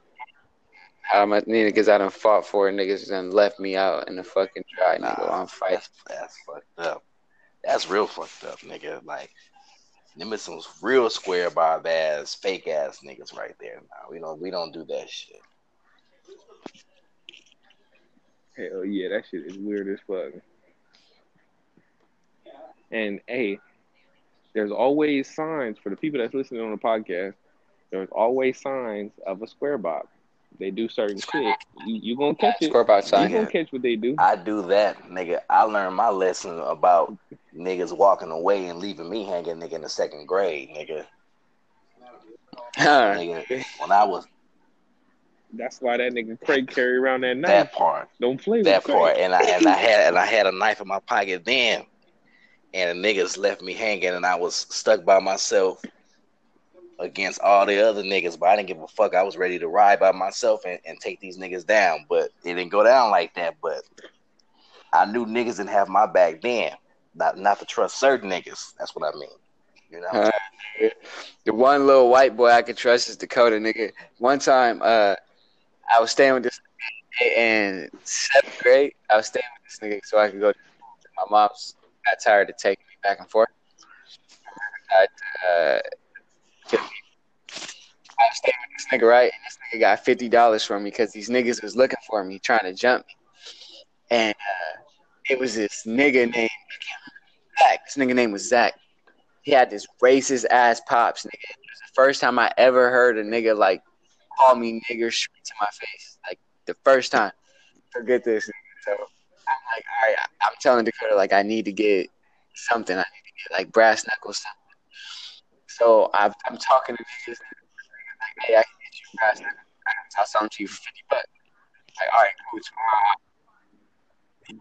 how many niggas I done fought for niggas and left me out in the fucking dry nigga Nah, on fight. that's that's fucked up. That's real fucked up, nigga. Like, them is some real square bob ass, fake ass niggas right there. Nah, we don't we don't do that shit. hell yeah, that shit is weird as fuck. And hey, there's always signs for the people that's listening on the podcast. There's always signs of a square bob. They do certain shit. You you gonna catch it. Score about You gonna catch what they do. I do that, nigga. I learned my lesson about niggas walking away and leaving me hanging, nigga, in the second grade, nigga. Nigga, when I was That's why that nigga Craig carry around that knife. that part, Don't play with that Craig. part, and I and I had and I had a knife in my pocket then, and the niggas left me hanging, and I was stuck by myself against all the other niggas. But I didn't give a fuck. I was ready to ride by myself and, and take these niggas down, but it didn't go down like that. But I knew niggas didn't have my back then. Not not to trust certain niggas. That's what I mean. You know. Huh? The one little white boy I could trust is Dakota, nigga. One time, uh, I was staying with this in seventh grade. I was staying with this nigga so I could go. To, my mom's got tired of taking me back and forth. I, uh, I was staying with this nigga, right? And this nigga got fifty dollars from me because these niggas was looking for me, trying to jump me. And uh, it was this nigga named Zach. This nigga name was Zach he had this racist ass pops, nigga. It was the first time I ever heard a nigga like call me nigger straight to my face. Like the first time. Forget this. So I'm like, all right, I'm telling Dakota like I need to get something. I need to get like brass knuckles something. So I've, I'm talking to niggas. Like, hey, I can get you knuckles. I can sell something to you for fifty bucks. Like, all right, cool. Tomorrow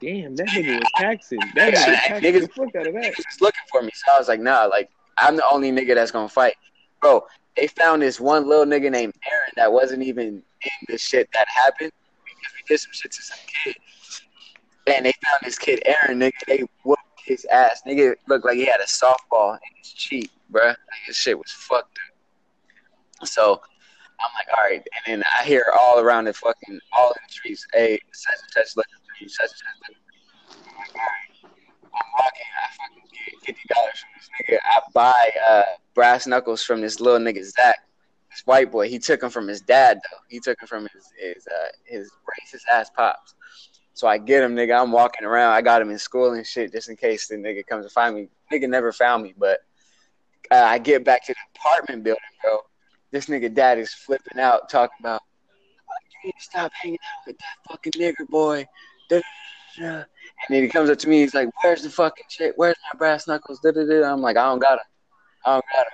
Damn, that nigga was taxing. That nigga was taxing Niggas- the fuck out of that. niggas was looking for me. So I was like, nah, like I'm the only nigga that's gonna fight. Bro, they found this one little nigga named Aaron that wasn't even in the shit that happened because we did some shit to some kid. And they found this kid Aaron, nigga. They whooped his ass. Nigga looked like he had a softball in his cheek, bruh. Like his shit was fucked up. So I'm like, all right. And then I hear all around the fucking, all in the streets, hey, such and such looking for you, such and such looking for you. I'm like, all right. I'm walking. I fucking get fifty dollars from this nigga. I buy uh, brass knuckles from this little nigga Zach, this white boy. He took them from his dad though. He took them from his his uh, his racist ass pops. So I get him, nigga. I'm walking around. I got him in school and shit, just in case the nigga comes to find me. Nigga never found me, but uh, I get back to the apartment building, bro. This nigga dad is flipping out, talking about, need to stop hanging out with that fucking nigga boy. Da, da, da, da." And then he comes up to me, he's like, Where's the fucking shit? Where's my brass knuckles? Da, da, da. I'm like, I don't got it. I don't got it.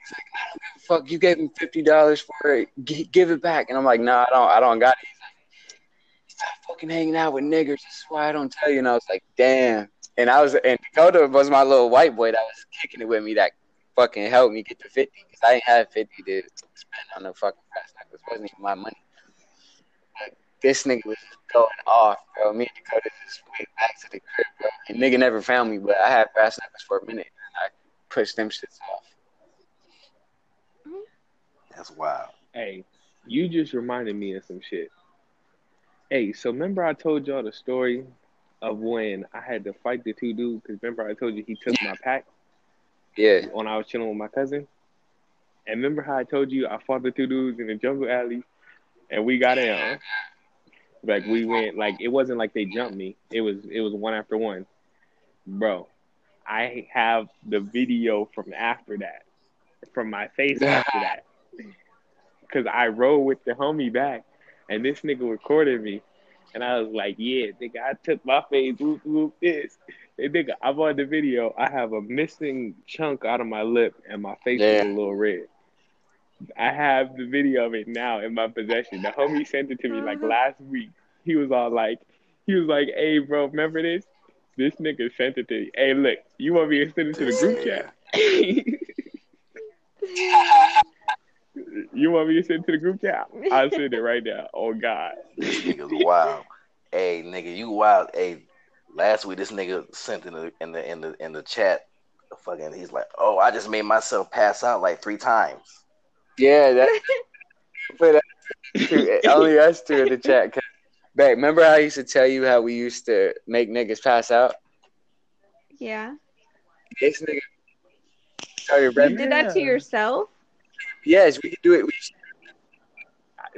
He's like, I don't give a fuck. You gave him fifty dollars for it. G- give it back. And I'm like, No, I don't. I don't got it. He's like, Stop fucking hanging out with niggers. That's why I don't tell you. And I was like, Damn. And I was, and Dakota was my little white boy that was kicking it with me that fucking helped me get to fifty because I ain't had fifty to spend on the fucking brass knuckles. It wasn't even my money. But this nigga was going off, bro. Me and Dakota just went back to the crib, bro. And nigga never found me, but I had brass knuckles for a minute. And I pushed them shits off. Mm-hmm. That's wild. Hey, you just reminded me of some shit. Hey, so remember I told y'all the story of when I had to fight the two dudes? Because remember I told you he took my pack Yeah. when I was chilling with my cousin? And remember how I told you I fought the two dudes in the jungle alley and we got in? Like we went like it wasn't like they jumped me. It was it was one after one. Bro, I have the video from after that. From my face after [LAUGHS] that. Cause I rode with the homie back and this nigga recorded me. And I was like, yeah, nigga, I took my face, whoop, whoop, this. And nigga, I'm on the video. I have a missing chunk out of my lip and my face is a little red. I have the video of it now in my possession. The homie sent it to me like uh-huh. last week. He was all like, he was like, hey, bro, remember this? This nigga sent it to me. Hey, look, you want me to send it to the group chat? [LAUGHS] you want me to send it to the group chat? I'll [LAUGHS] send it right now. Oh, God. This nigga's wild. Hey, nigga, you wild. Hey, last week this nigga sent in the in the in the in the chat. Fucking, he's like, oh, I just made myself pass out like three times. Yeah, that. [LAUGHS] but uh, only us two in the chat. Babe, remember how I used to tell you how we used to make niggas pass out? yeah. This nigga started You rem- did that to yourself? Yes, we could do it. We,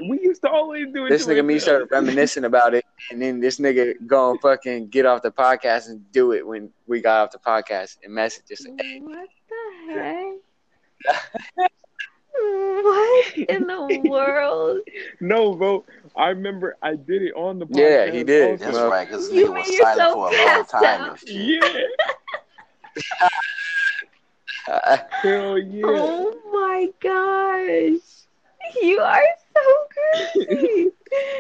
We used to always do it. this to nigga me ourselves. started reminiscing about it, and then this nigga go and fucking get off the podcast and do it when we got off the podcast and message us. What the heck? [LAUGHS] what in the world? No, bro. I remember I did it on the podcast. Yeah, he did. also. That's right, because You nigga was made silent yourself for a long time out. Yeah. [LAUGHS] [LAUGHS] Hell yeah. Oh my gosh. You are so crazy.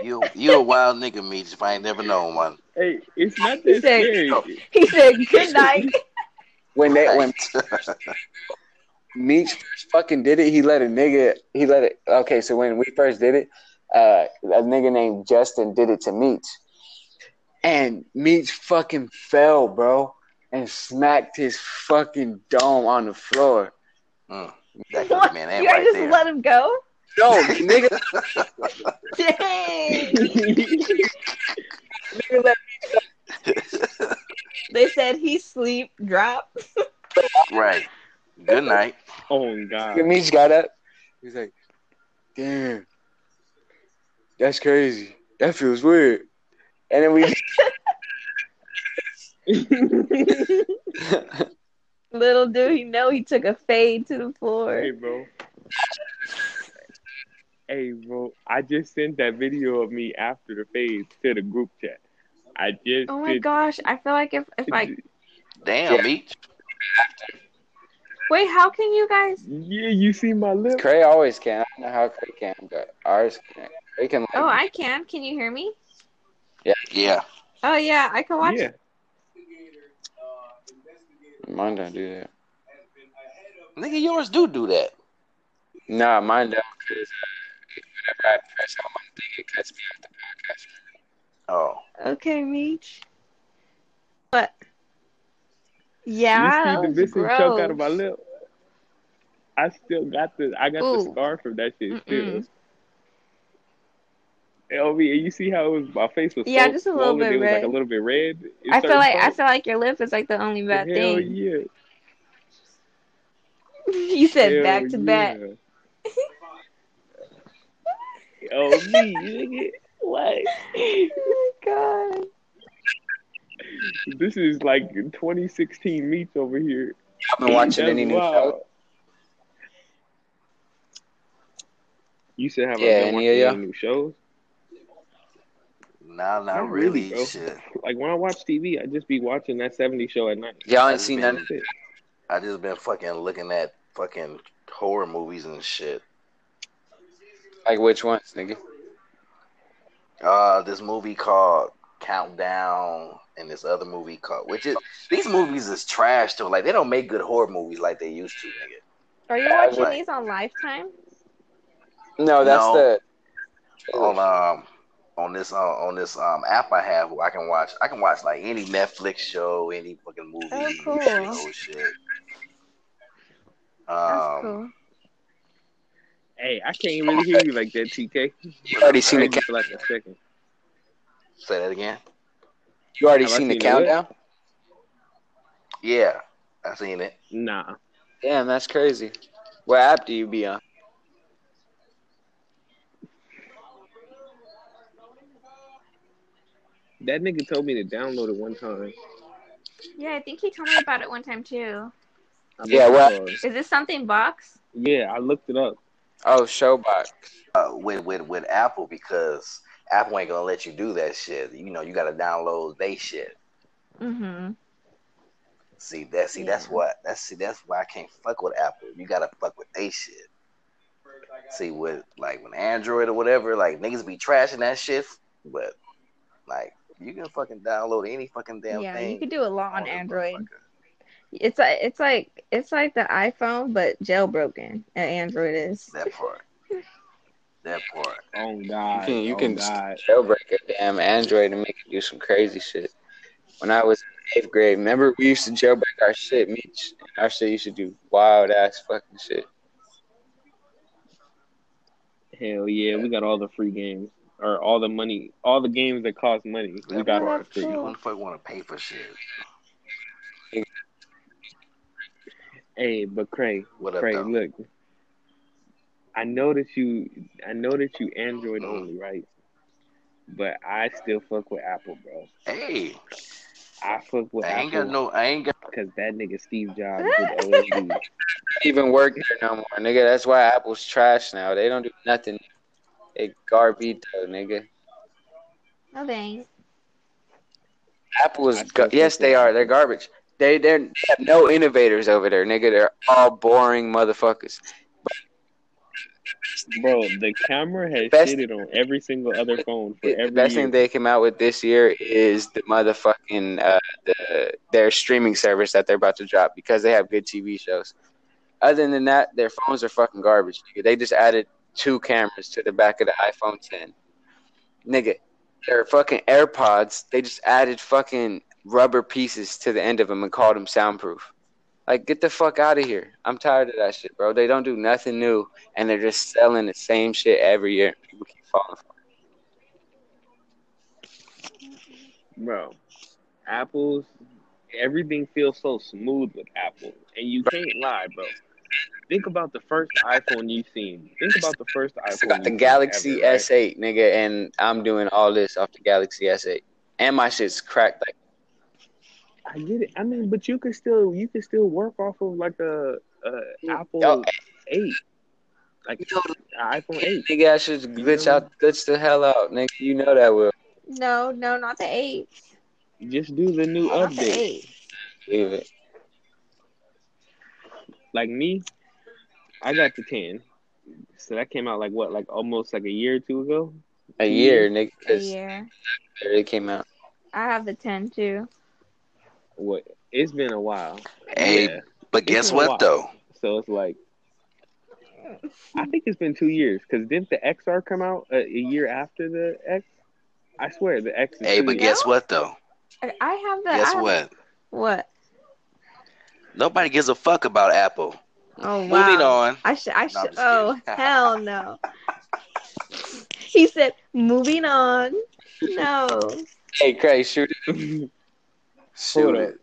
You you a wild nigga, me. If I ain't never known one. Hey, it's not He that said- scary. He said good night. [LAUGHS] when they when [LAUGHS] Meech first fucking did it, he let a nigga. He let it. Okay, so when we first did it, uh, a nigga named Justin did it to Meech, and Meech fucking fell, bro, and smacked his fucking dome on the floor. Mm, that [LAUGHS] What? man, You guys right just there. let him go? No, [LAUGHS] nigga, Dang. nigga [LAUGHS] let They said he sleep drop. right. Good night. oh my God. Meech got up. He's like, "Damn, that's crazy. That feels weird." And then we. [LAUGHS] Little do he know he took a fade to the floor. hey, bro. Hey, bro. I just sent that video of me after the fade to the group chat. I just. Oh my sent- gosh. I feel like if, if I Damn, Yeah. Meech. wait, how can you guys Yeah, you see my lips. Cray always can. I don't know how Cray can, but ours can. Cray can. Oh, like, Oh, I can. Can you hear me? Yeah. Yeah. Oh yeah, I can watch Yeah. Mine don't do that. Nigga, yours do do that. Nah, mine don't. Cause uh, whenever I press on one thing, it cuts me off the podcast. Oh. Okay, Meech. But Yeah, you see the that was chunk out of my lip. I still got the I got the scar from that shit still. Mm-mm. LV, and you see how it was my face was Yeah, so just a little bit it was like red. a little bit red. I feel certain like I feel like your lip is like the only bad Hell thing. yeah. [LAUGHS] you said Hell back to back. yeah. [LAUGHS] Oh me, nigga. What? Oh my god. This is like 2016 Meech over here. I've been watching any new wild. show. You said have Yeah, I been any watching of y'all? any new shows? Nah, not, Not really. really, bro. Shit. Like when I watch TV, I just be watching that '70s show at night. Y'all ain't seen been- none. That's it. I just been fucking looking at fucking horror movies and shit. Like which ones, nigga? Uh, this movie called Countdown, and this other movie called which is these movies is trash though. Like they don't make good horror movies like they used to, nigga. Are you watching like- these on Lifetime? No, that's No. the. On um on this uh, on this um app I have, where I can watch I can watch like any Netflix show, any fucking movie, Oh, cool. show, shit. That's Um, cool. Hey, I can't really hear you like that, TK. You already seen I the. heard you Count- for like a second. say that again. You already Have I seen the seen it countdown? Yeah, I seen it. Nah. Damn, that's crazy. What app do you be on? That nigga told me to download it one time. Yeah, I think he told me about it one time too. I Yeah, looked what- it. Is this something box? Yeah, I looked it up. Oh, Showbox. Uh, with with with Apple because Apple ain't gonna let you do that shit. You know, you gotta download they shit. Mm-hmm. See that? See that's what that's see that's why I can't fuck with Apple. You gotta fuck with they shit. See with like with Android or whatever, like niggas be trashing that shit, but like you can fucking download any fucking damn yeah, thing. you can do a lot on this Android. It's like it's like it's like the iPhone but jailbroken. uh, Android is. That part. That part. Oh God. You can, you oh, can God. jailbreak a damn Android and make it do some crazy shit. When I was in eighth grade, remember we used to jailbreak our shit, Meech. Our shit used to do wild ass fucking shit. Hell yeah, we got all the free games or all the money, all the games that cost money. We got it that's for free. cool. Who the fuck want to pay for shit? Hey, but Cray, What Cray, though? look. I know that you, I know that you Android Mhm. only, right? But I still fuck with Apple, bro. Hey, I fuck with I ain't got no. I ain't got. because that nigga Steve Jobs did [LAUGHS] OSD. Even work there no more, nigga. That's why Apple's trash now. They don't do nothing. They garbito, nigga. No thanks. Apple is I still go- fuck yes, they are. They're garbage. They they're, they have no innovators over there, nigga. They're all boring motherfuckers. Bro, the camera has Best- shitted on every single other phone for The best year. thing they came out with this year is the motherfucking uh, the their streaming service that they're about to drop because they have good TV shows. Other than that, their phones are fucking garbage. Nigga. They just added two cameras to the back of the iPhone 10. Nigga, their fucking AirPods, they just added fucking rubber pieces to the end of them and called them soundproof. Like, get the fuck out of here. I'm tired of that shit, bro. They don't do nothing new, and they're just selling the same shit every year. People keep falling for it. Bro, Apple's everything feels so smooth with Apple, and you can't lie, bro. Think about the first iPhone you've seen. Think about the first iPhone. I iPhone. got the you've Galaxy ever. S8, nigga, and I'm doing all this off the Galaxy S8, and my shit's cracked. Like, I get it. I mean, but you could still you could still work off of like a, a Apple yo, eight, like yo, iPhone eight. nigga, I should glitch out, glitch the hell out, nigga. You know that will. No, no, not the eight. Just do the new Not the update. eight. Leave it. Like me, I got the ten, so that came out like what, like almost like a year or two ago. A year, nigga, A year. it came out. I have the ten too. What? It's been a while. Hey, Yeah. but guess what though? So it's like, I think it's been two years because didn't the XR come out a, a year after the X? I swear the X. Is Hey, but years. guess what though? I I have the. I Guess have what? What? Nobody gives a fuck about Apple. Oh wow. Moving on. I should. I No, should. just oh hell no. [LAUGHS] he said, "Moving on." No. Hey, Craig, shoot it. Shoot it.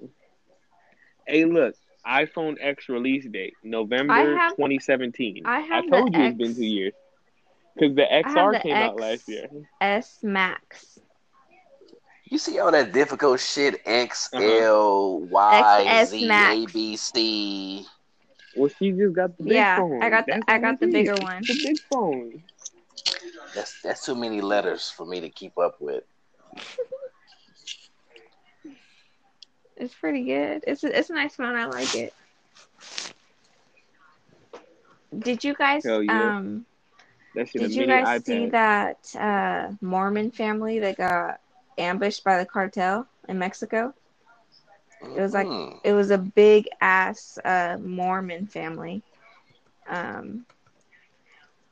Hey, look, iPhone X release date November I have- 2017. I have told you X- it's been two years because the XR the came out last year. S Max. You see all that difficult shit? X, Uh-huh. L, Y, Max. A, B, C. Well, she just got the big Yeah, phone. I got the- That's I got it the is. bigger It's one. The big phone. That's that's too many letters for me to keep up with. [LAUGHS] It's pretty good. It's a, it's a nice one. I like it. Did you guys yeah. um That shit a did you mini guys see that uh Mormon family that got ambushed by the cartel in Mexico? It was like Mhm. it was a big ass uh Mormon family. Um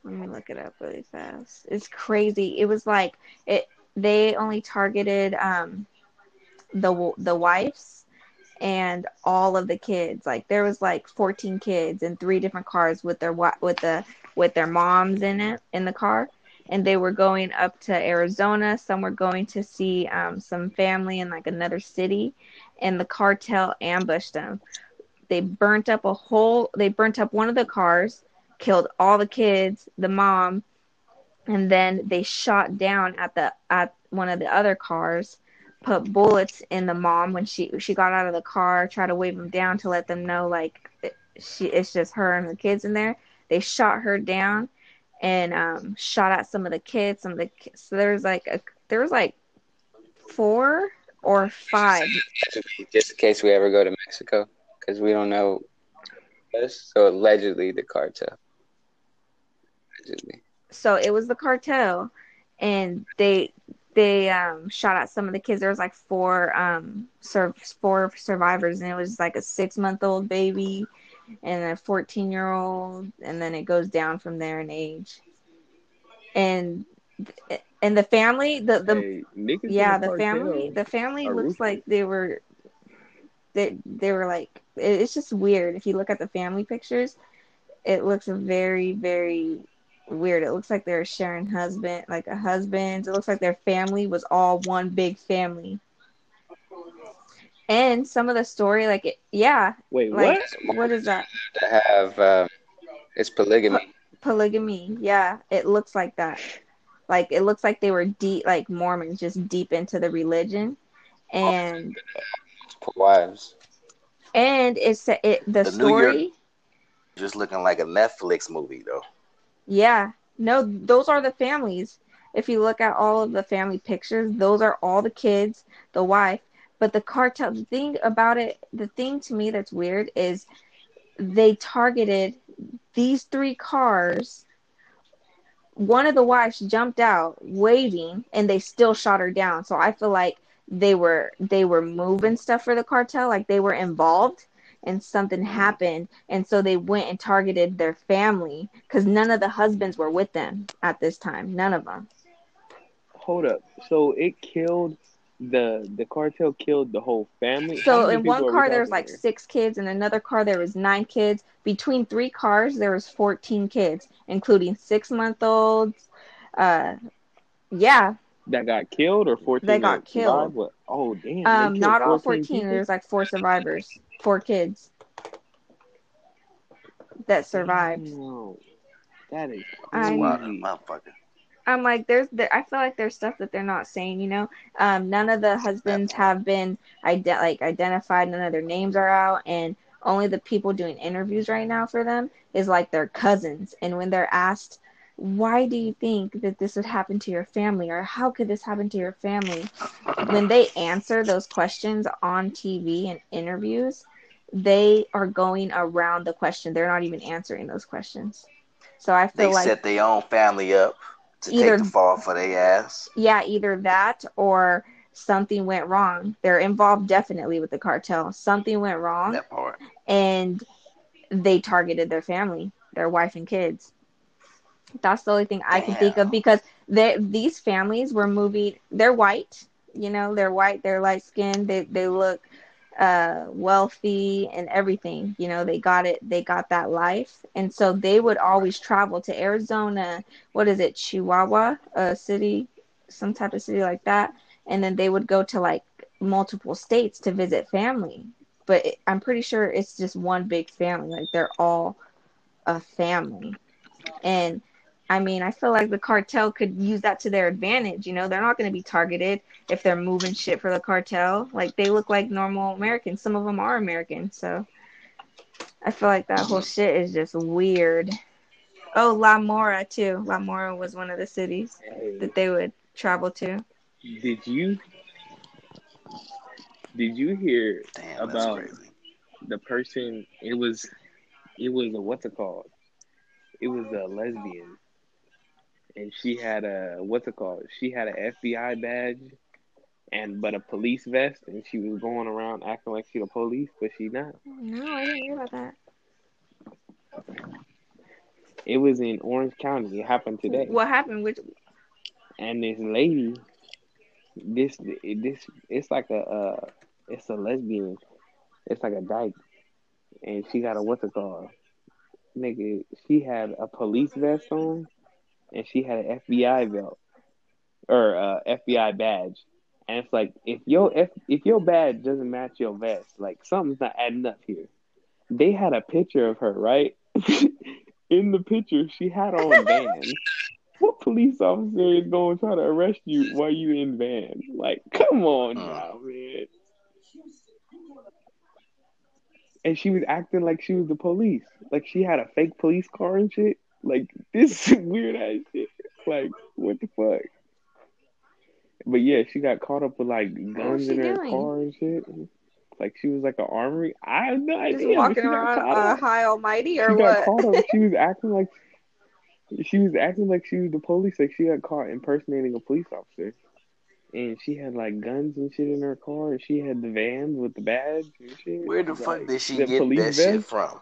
let me look it up really fast. It's crazy. It was like it they only targeted um the the wives and all of the kids. Like there was like 14 kids in three different cars with their wi- with the with their moms in it in the car and they were going up to Arizona. Some were going to see um, some family in like another city, and the cartel ambushed them. They burnt up a whole. They burnt up one of the cars, killed all the kids, the mom, and then they shot down at the at one of the other cars. Put bullets in the mom when she she got out of the car. Tried to wave them down to let them know like she it's just her and the kids in there. They shot her down and um, shot at some of the kids. Some of the ki- so there was like a there was like four or five. Just in case we ever go to Mexico, because we don't know this. So allegedly, the cartel. Allegedly. So it was the cartel, and they they um, shot at some of the kids. There was like four um sur- four survivors, and it was like a six month old baby and a fourteen year old, and then it goes down from there in age. And and the family, the the Hey, yeah the the family the family are looks ruthless. like they were they they were like it- it's just weird. If you look at the family pictures it looks very very weird. It looks like they're sharing husband like a husband. It looks like their family was all one big family. And some of the story like it, yeah. Wait, like what? what is that? To have um, it's polygamy. polygamy yeah. It looks like that like it looks like they were deep like mormons just deep into the religion. Oh, and Multiple wives. and it's it the, The story Just looking like a Netflix movie though. yeah. No those are the families. If you look at all of the family pictures those are all the kids the wife. But the cartel the thing about it the thing to me that's weird is they targeted these three cars one of the wives jumped out waving and they still shot her down. So i feel like they were they were moving stuff for the cartel like they were involved and something mm-hmm. happened. And so they went and targeted their family because none of the husbands were with them at this time none of them Hold up. So it killed the the cartel killed the whole family. So in one people are we car there was like here? six kids in another car there was nine kids between three cars there was 14 kids including six month olds uh yeah that got killed or fourteen. They got that survived? killed. Oh damn! um killed not all 14 14 there's like four survivors four kids that survived Damn. That is I Wild crazy. motherfucker. I'm like, there's, there, I feel like there's stuff that they're not saying. You know, um, none of the husbands have been ide- like identified. None of their names are out, and only the people doing interviews right now for them is like their cousins. And when they're asked, why do you think that this would happen to your family, or how could this happen to your family, when they answer those questions on TV and interviews, they are going around the question. They're not even answering those questions. So I They feel like they set their own family up to Either- take the fall for their ass. yeah, either that or something went wrong. They're involved definitely with the cartel. Something went wrong That part. and they targeted their family, their wife and kids. That's the only thing I can think of because they these families were moving they're white, you know, they're white, they're light skinned, they they look uh wealthy and everything. You know, they got it they got that life. And so they would always travel to Arizona, what is it, Chihuahua, a city, some type of city like that. And then they would go to like multiple states to visit family but it, I'm pretty sure it's just one big family. Like they're all a family. And I mean, I feel like the cartel could use that to their advantage. You know, they're not going to be targeted if they're moving shit for the cartel. Like they look like normal Americans. Some of them are American. So I feel like that whole shit is just weird. Oh, La Mora too. La Mora was one of the cities that they would travel to. Did you did you hear Damn, about the person? It was it was a what's it called? It was a lesbian, and she had a what's it called? She had an FBI badge, and but a police vest, and she was going around acting like she the police, but she not. No, I didn't hear about that. It was in Orange County. It happened today. What happened? Which and this lady, this this it's like a uh, it's a lesbian, it's like a dyke, and she got a what's it called, nigga? She had a police vest on, and she had an FBI belt or uh, FBI badge, and it's like if your if if your badge doesn't match your vest, like something's not adding up here. They had a picture of her right. [LAUGHS] In the picture, she had on Vans. [LAUGHS] What police officer is going to try to arrest you while you in Vans? Like, come on now, man. And she was acting like she was the police. Like she had a fake police car and shit. Like [LAUGHS] this weird ass shit. Like, what the fuck? But yeah, she got caught up with like guns in her doing? car and shit. Like she was like an armory. I have no just idea. but walking she got around caught uh, high almighty she or got what? caught up. [LAUGHS] She was acting like she was acting like she was the police. Like she got caught impersonating a police officer, and she had like guns and shit in her car. And she had the vans with the badge and shit. Where the Like, fuck did she the get police that shit from?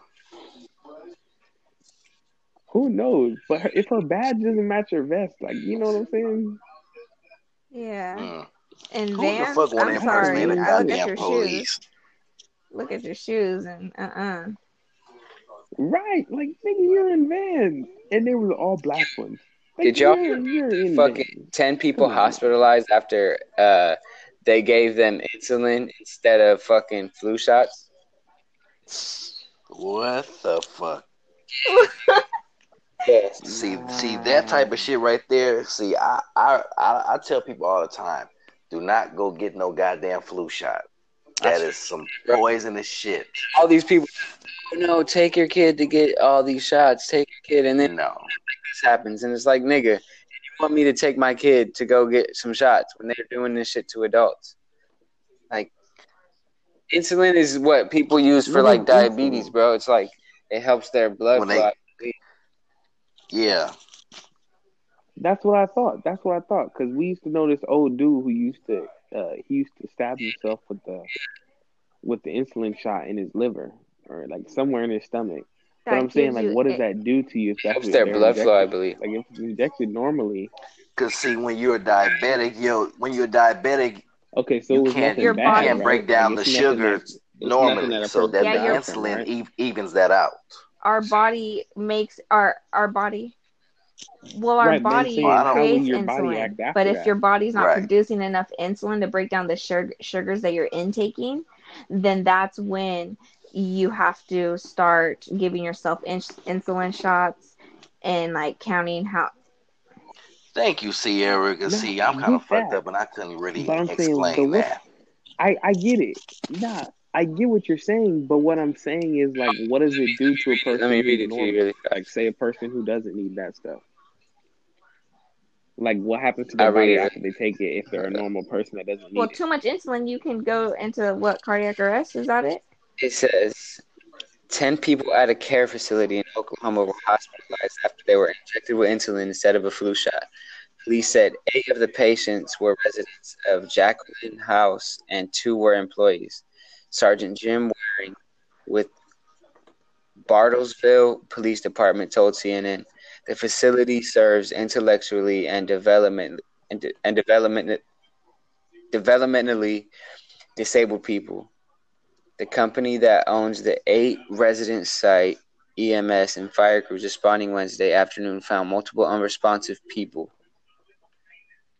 Who knows? But her, if her badge doesn't match her vest, like you know what I'm saying? Yeah. Mm. And Who the Vans, fuck I'm to sorry. impersonate a I look at goddamn your shoes. Look at your shoes and uh uh Right? Like nigga, you're in vans, and they were all black ones. Like, Did y'all you're, you're in fucking Vans. ten people Come on. hospitalized after uh they gave them insulin instead of fucking flu shots? What the fuck? [LAUGHS] Yes. See, see that type of shit right there. See, I, I, I, I tell people all the time, do not go get no goddamn flu shot. That is some poisonous shit. All these people, no, take your kid to get all these shots. Take your kid, and then No, this happens, and it's like, nigga, you want me to take my kid to go get some shots when they're doing this shit to adults? Like, insulin is what people use for like mm-hmm. diabetes, bro. It's like it helps their blood they- flow. Yeah, That's what I thought. That's what I thought. Because we used to know this old dude who used to uh, he used to stab himself with the with the insulin shot in his liver or like somewhere in his stomach. But I'm saying like, what does it- that do to you if that's Helps their they're blood flow, I believe. Like if it's injected normally, cause see, when you're a diabetic, yo, when you're diabetic, okay, so You can't- nothing Your body- can't break down Like, the it's nothing sugar that- it's nothing normally, that so that Yeah, the you're- dies from, insulin right? evens that out. Our body makes our our body well our Right, body saying, creates your body insulin but if that? your body's not Right. producing enough insulin to break down the sugar, sugars that you're intaking then that's when you have to start giving yourself in- insulin shots and like counting how Thank you, Sierra. Cause No, see, I'm kind of fucked that. up, and I couldn't really But I'm saying the explain that. I I get it. Nah, I get what you're saying, but what I'm saying is like, what does it do to a person Let me read it to you really fast. Like, say a person who doesn't need that stuff. Like, what happens to their I'll body it. after they take it if they're a normal person that doesn't need well it? too much insulin you can go into what cardiac arrest is that it It says 10 people at a care facility in Oklahoma were hospitalized after they were injected with insulin instead of a flu shot. Police said eight of the patients were residents of Jacquelyn House and two were employees. Sergeant Jim Waring with Bartlesville Police Department told CNN the facility serves intellectually and development and, and development developmentally disabled people. The company that owns the eight resident site, EMS, and fire crews responding Wednesday afternoon found multiple unresponsive people.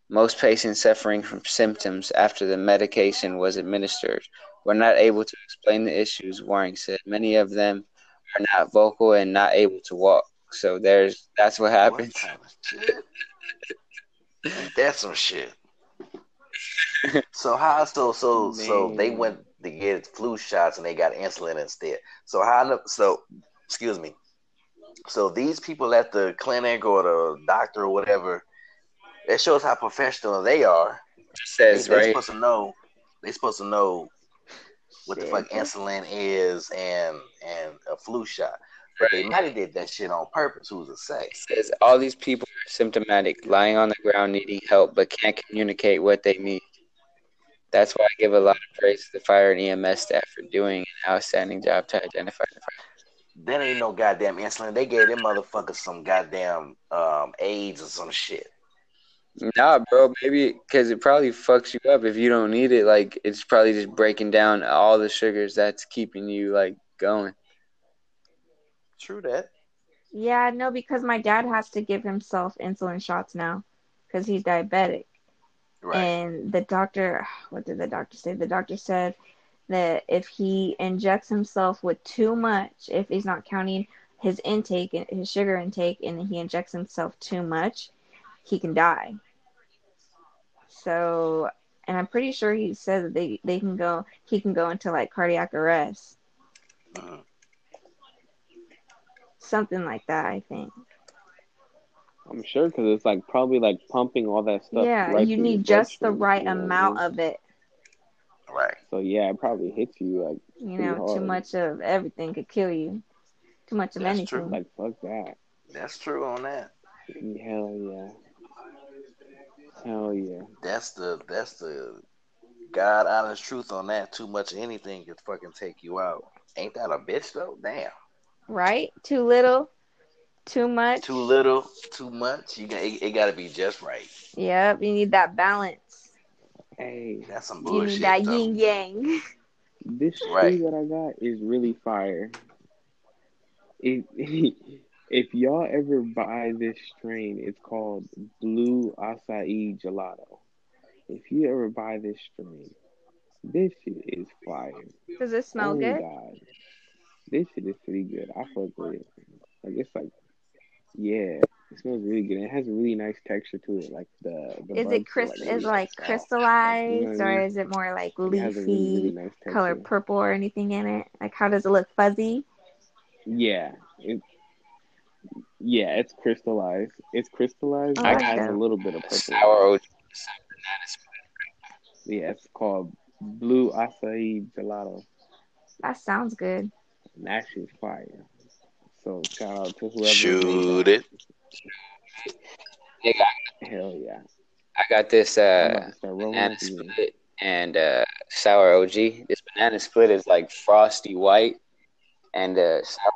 Most patients suffering from symptoms after the medication was administered were not able to explain the issues, Waring said. Many of them are not vocal and not able to walk. So there's that's what What happens. kind? That's some shit. [LAUGHS] So how so so so they went to get flu shots and they got insulin instead. So how so excuse me. So these people at the clinic or the doctor or whatever, it shows how professional they are. just They, says they right. supposed to know. They're supposed to know what the fuck insulin is and and a flu shot. But they might have did that shit on purpose. Who's to say? It says all these people are symptomatic, lying on the ground needing help, but can't communicate what they need. That's why I give a lot of praise to the fire and EMS staff for doing an outstanding job to identify the fire. Then ain't no goddamn insulin. They gave them motherfuckers some goddamn um, AIDS or some shit. Nah, bro, maybe because it probably fucks you up if you don't need it. Like it's probably just breaking down all the sugars that's keeping you like going. True that. Yeah, no, because my dad has to give himself insulin shots now because he's diabetic. Right. And the doctor, [SIGHS] what did the doctor say? The doctor said that if he injects himself with too much, if he's not counting his intake and his sugar intake, and he injects himself too much, he can die. So, and I'm pretty sure he said that they, they can go, he can go into like cardiac arrest, Mhm. something like that, I think. I'm sure because it's like probably like pumping all that stuff. yeah, right you need just the right you know amount of it. Right. So yeah, it probably hits you like You Pretty know, too much of everything could kill you. Too much of That's anything. true. like fuck that. That's true on that. Hell yeah. Hell yeah. That's the that's the God honest truth on that. Too much of anything could fucking take you out. Ain't that a bitch though? Damn. Right? Too little, too much. Too little, too much. You got it, it got to be just right. Yep, you need that balance. Hey, That's some bullshit. You need that yin yang. [LAUGHS] this tree Right. that I got is really fire. If [LAUGHS] if y'all ever buy this strain, it's called Blue Acai Gelato. If you ever buy this strain, this shit is fire. Does it smell oh good? God, this shit is pretty good. I fuck with it. Like it's like, yeah, it smells really good. It has a really nice texture to it. Like the, the Is it crys- like, is like crystallized You know what I or mean? is it more like a really, really leafy, nice color purple or anything in it? Like how does it look? Fuzzy? Yeah, it, yeah, it's crystallized. It's crystallized, Oh, but it has a little bit of purple. Sour OG. Yeah, it's called Blue Acai Gelato. That sounds good. And that shit's fire. So shout out to whoever Shoot it. Nigga. Hell yeah. I got this uh about to start rolling banana split and uh sour OG. This banana split is like frosty white, and uh sour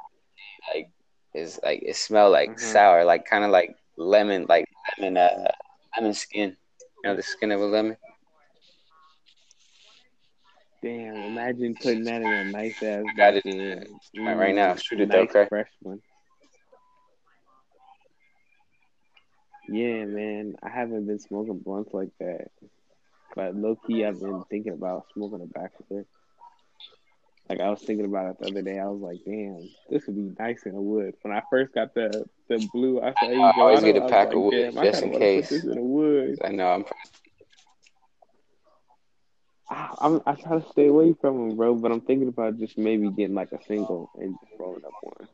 like is like it smell like Mhm. sour, like kind of like lemon, like lemon uh lemon skin. You know the skin of a lemon. Damn, imagine putting that in a nice ass I got it bottle. right- right now. Mm, Shoot it though, nice okay? fresh one. Yeah, man. I haven't been smoking blunts like that. But low key, I've been thinking about smoking a bachelor. Like I was thinking about it the other day. I was like, damn, this would be nice in a wood. When I first got the the blue acai I always gelato, get a I was pack like, of wood just in case. This in a wood. I know I'm. I, I'm I try to stay away from them, bro. But I'm thinking about just maybe getting like a single and just rolling up one.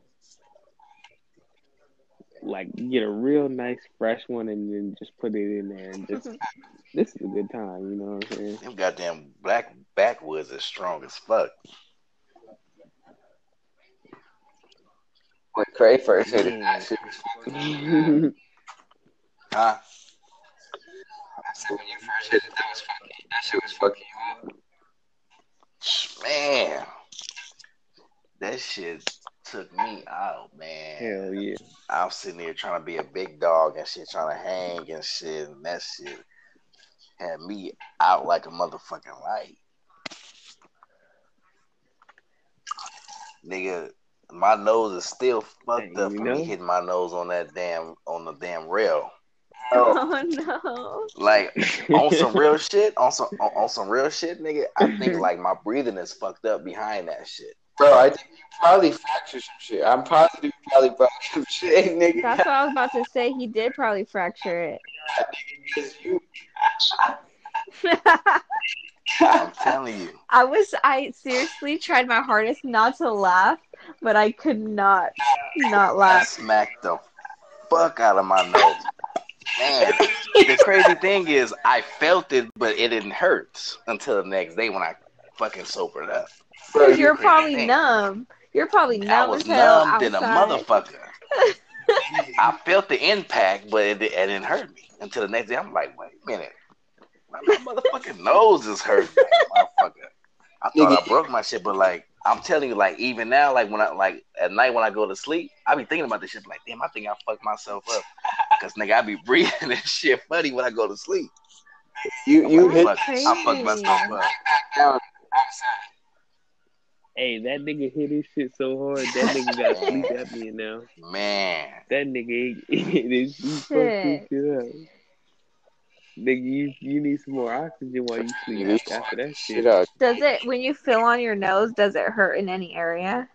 Like get a real nice fresh one and then just put it in there and just [LAUGHS] this is a good time, you know what I'm saying? Them goddamn black backwoods is strong as fuck. When Cray first hit it, mm. Yeah. that was fucking. Huh? I said when you first hit it, that was fucking. That shit was fucking you up. Man. That shit took me out, man. Hell yeah. I was sitting there trying to be a big dog and shit, trying to hang and shit, and that shit had me out like a motherfucking light. Nigga, my nose is still fucked Hey, up you from me hitting my nose on that damn on the damn rail. [LAUGHS] Oh, oh no. Like on some real [LAUGHS] shit, on some on, on some real shit, nigga. I think [LAUGHS] like my breathing is fucked up behind that shit. Bro, I think you probably fractured some shit. I'm positive you probably broke some shit, nigga. That's what I was about to say. He did probably fracture it. I'm telling you. I was I seriously tried my hardest not to laugh, but I could not not I smacked the fuck out of my nose. Man, the crazy thing is, I felt it, but it didn't hurt until the next day when I fucking sobered up. Bro, Because you're probably thing. numb. You're probably I numb was as hell numb than a motherfucker. [LAUGHS] I felt the impact, but it, it didn't hurt me until the next day. I'm like, wait a minute, my, my motherfucking nose is hurting, motherfucker. I thought I broke my shit, but like I'm telling you, like even now, like when I like at night when I go to sleep, I be thinking about this shit. Like, damn, I think I fucked myself up [LAUGHS] because nigga, I be breathing [LAUGHS] this shit funny when I go to sleep. You you I hit fucked, I fucked myself up. down. Hey, that nigga hit his shit so hard. That nigga got [LAUGHS] sleep apnea now. Man, That nigga ain't this he fucked his shit up. Nigga, you, you need some more oxygen while you sleep You after that Shit shit. up. Does it when you feel on your nose? Does it hurt in any area?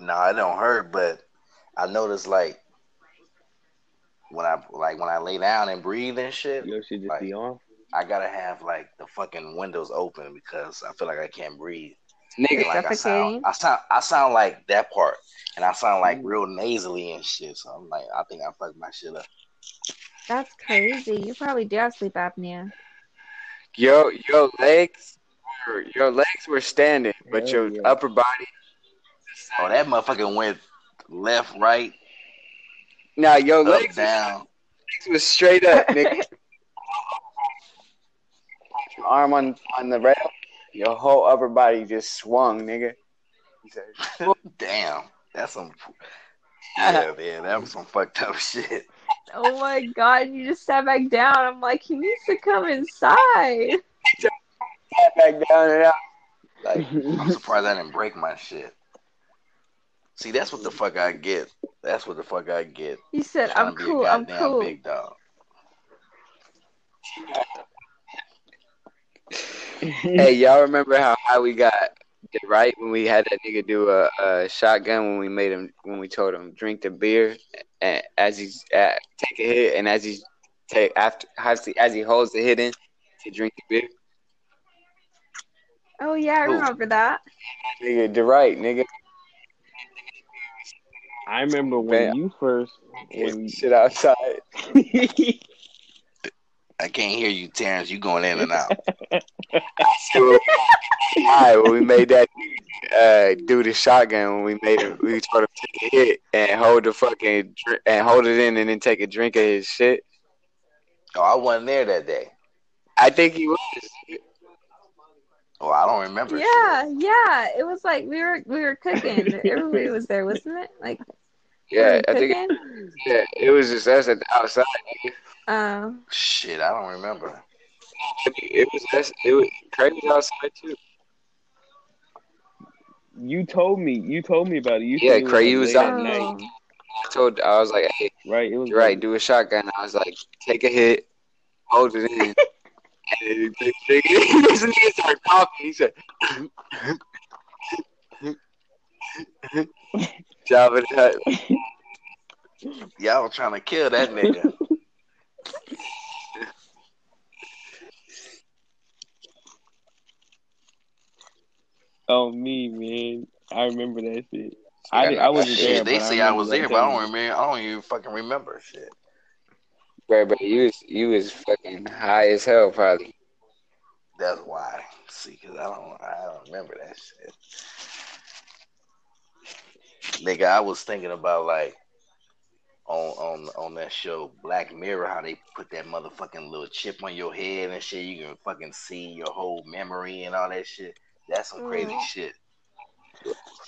no, it don't hurt, but I notice like when I like when I lay down and breathe and shit, Your shit just Like, be off. I gotta have like the fucking windows open because I feel like I can't breathe. Nigga, And, like I sound, I sound, I sound like that part, and I sound like mm. real nasally and shit. So I'm like, I think I fucked my shit up. That's crazy. You probably do have sleep apnea. your your legs were your legs were standing, but Hell your yeah. upper body. Oh, that motherfucker went left, right, Now your up, legs down. was straight up, nigga. [LAUGHS] Your arm on on the rail, your whole upper body just swung, nigga. Said, [LAUGHS] Damn, that's some. Yeah, man, that was some fucked up [LAUGHS] shit. Oh my god! You just sat back down. I'm like, he needs to come inside. "Sat back down and out. Like, [LAUGHS] I'm surprised I didn't break my shit. See, that's what the fuck I get. That's what the fuck I get. You said, I'm cool. a I'm cool. big dog. Hey, y'all remember how high we got right when we had that nigga do a, a shotgun when we made him when we told him drink the beer and as he's uh, take a hit and as he take after as he, as he holds the hit in to drink the beer. Oh yeah, I Who? remember that. Nigga, the right nigga, I remember when Man. you first when shit outside. [LAUGHS] I can't hear you, Terrence. You going in and out. [LAUGHS] Alright, when we made that uh, do the shotgun when we made it. we told to take a hit and hold the fucking and hold it in and then take a drink of his shit. Oh, I wasn't there that day. I think he was. Oh, I don't remember. Yeah, shit. yeah. It was like we were we were cooking. Everybody was there, wasn't it? Like Yeah, I think cooking. yeah, it was just us at the outside. nigga. Um, Shit, I don't remember. It was us. It was crazy outside too. you told me you told me about it. You Yeah, said it Craig, you was out. night, oh, I told I was like, hey, right? It was you're right, like- do a shotgun. I was like, take a hit, hold it in. [LAUGHS] and then take take it. This nigga started coughing. He said, [LAUGHS] [LAUGHS] Jabba the Hutt. Y'all trying to kill that nigga. [LAUGHS] Oh me, man. I remember that shit. Yeah, I did, I wasn't Shit, there. they say I remember was them there, but I don't remember. I don't even fucking remember shit. Bro, bro, you was you was fucking high as hell, probably. That's why. See, cause I don't, I don't remember that shit. Nigga, I was thinking about like on on on that show Black Mirror, how they put that motherfucking little chip on your head and shit. You can fucking see your whole memory and all that shit. That's some crazy Mhm. shit.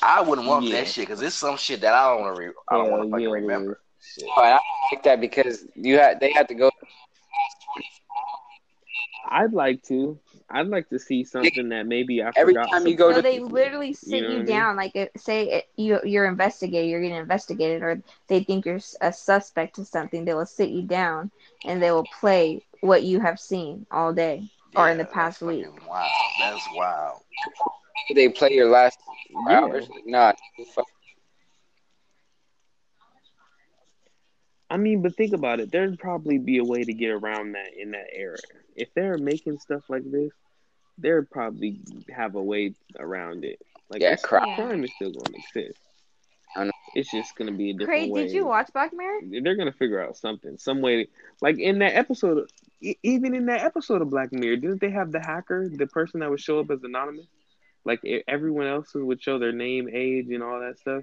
I wouldn't want Yeah. that shit because it's some shit that I don't want to. Re- I don't Hell want to fucking yeah, it remember. Shit. But I don't like that because you had they had to go. I'd like to. I'd like to see something that maybe I Every forgot. time you go so to- they literally sit You you, know what I mean? down. Like, uh, say it, you you're investigated, you're getting investigated, or they think you're a suspect to something. They will sit you down and they will play what you have seen all day or in the past that's week. Wow, that's wild. They play your last four Yeah. hours. Nah. I mean, but think about it. There'd probably be a way to get around that in that era. If they're making stuff like this, they're probably have a way around it. Like Yeah, crime. Crime is still going to exist. It's just gonna be a different Craig, way. did you watch Black Mirror? They're gonna figure out something, some way. Like in that episode, e- even in that episode of Black Mirror, didn't they have the hacker, the person that would show up as anonymous? Like e- everyone else would show their name, age, and all that stuff,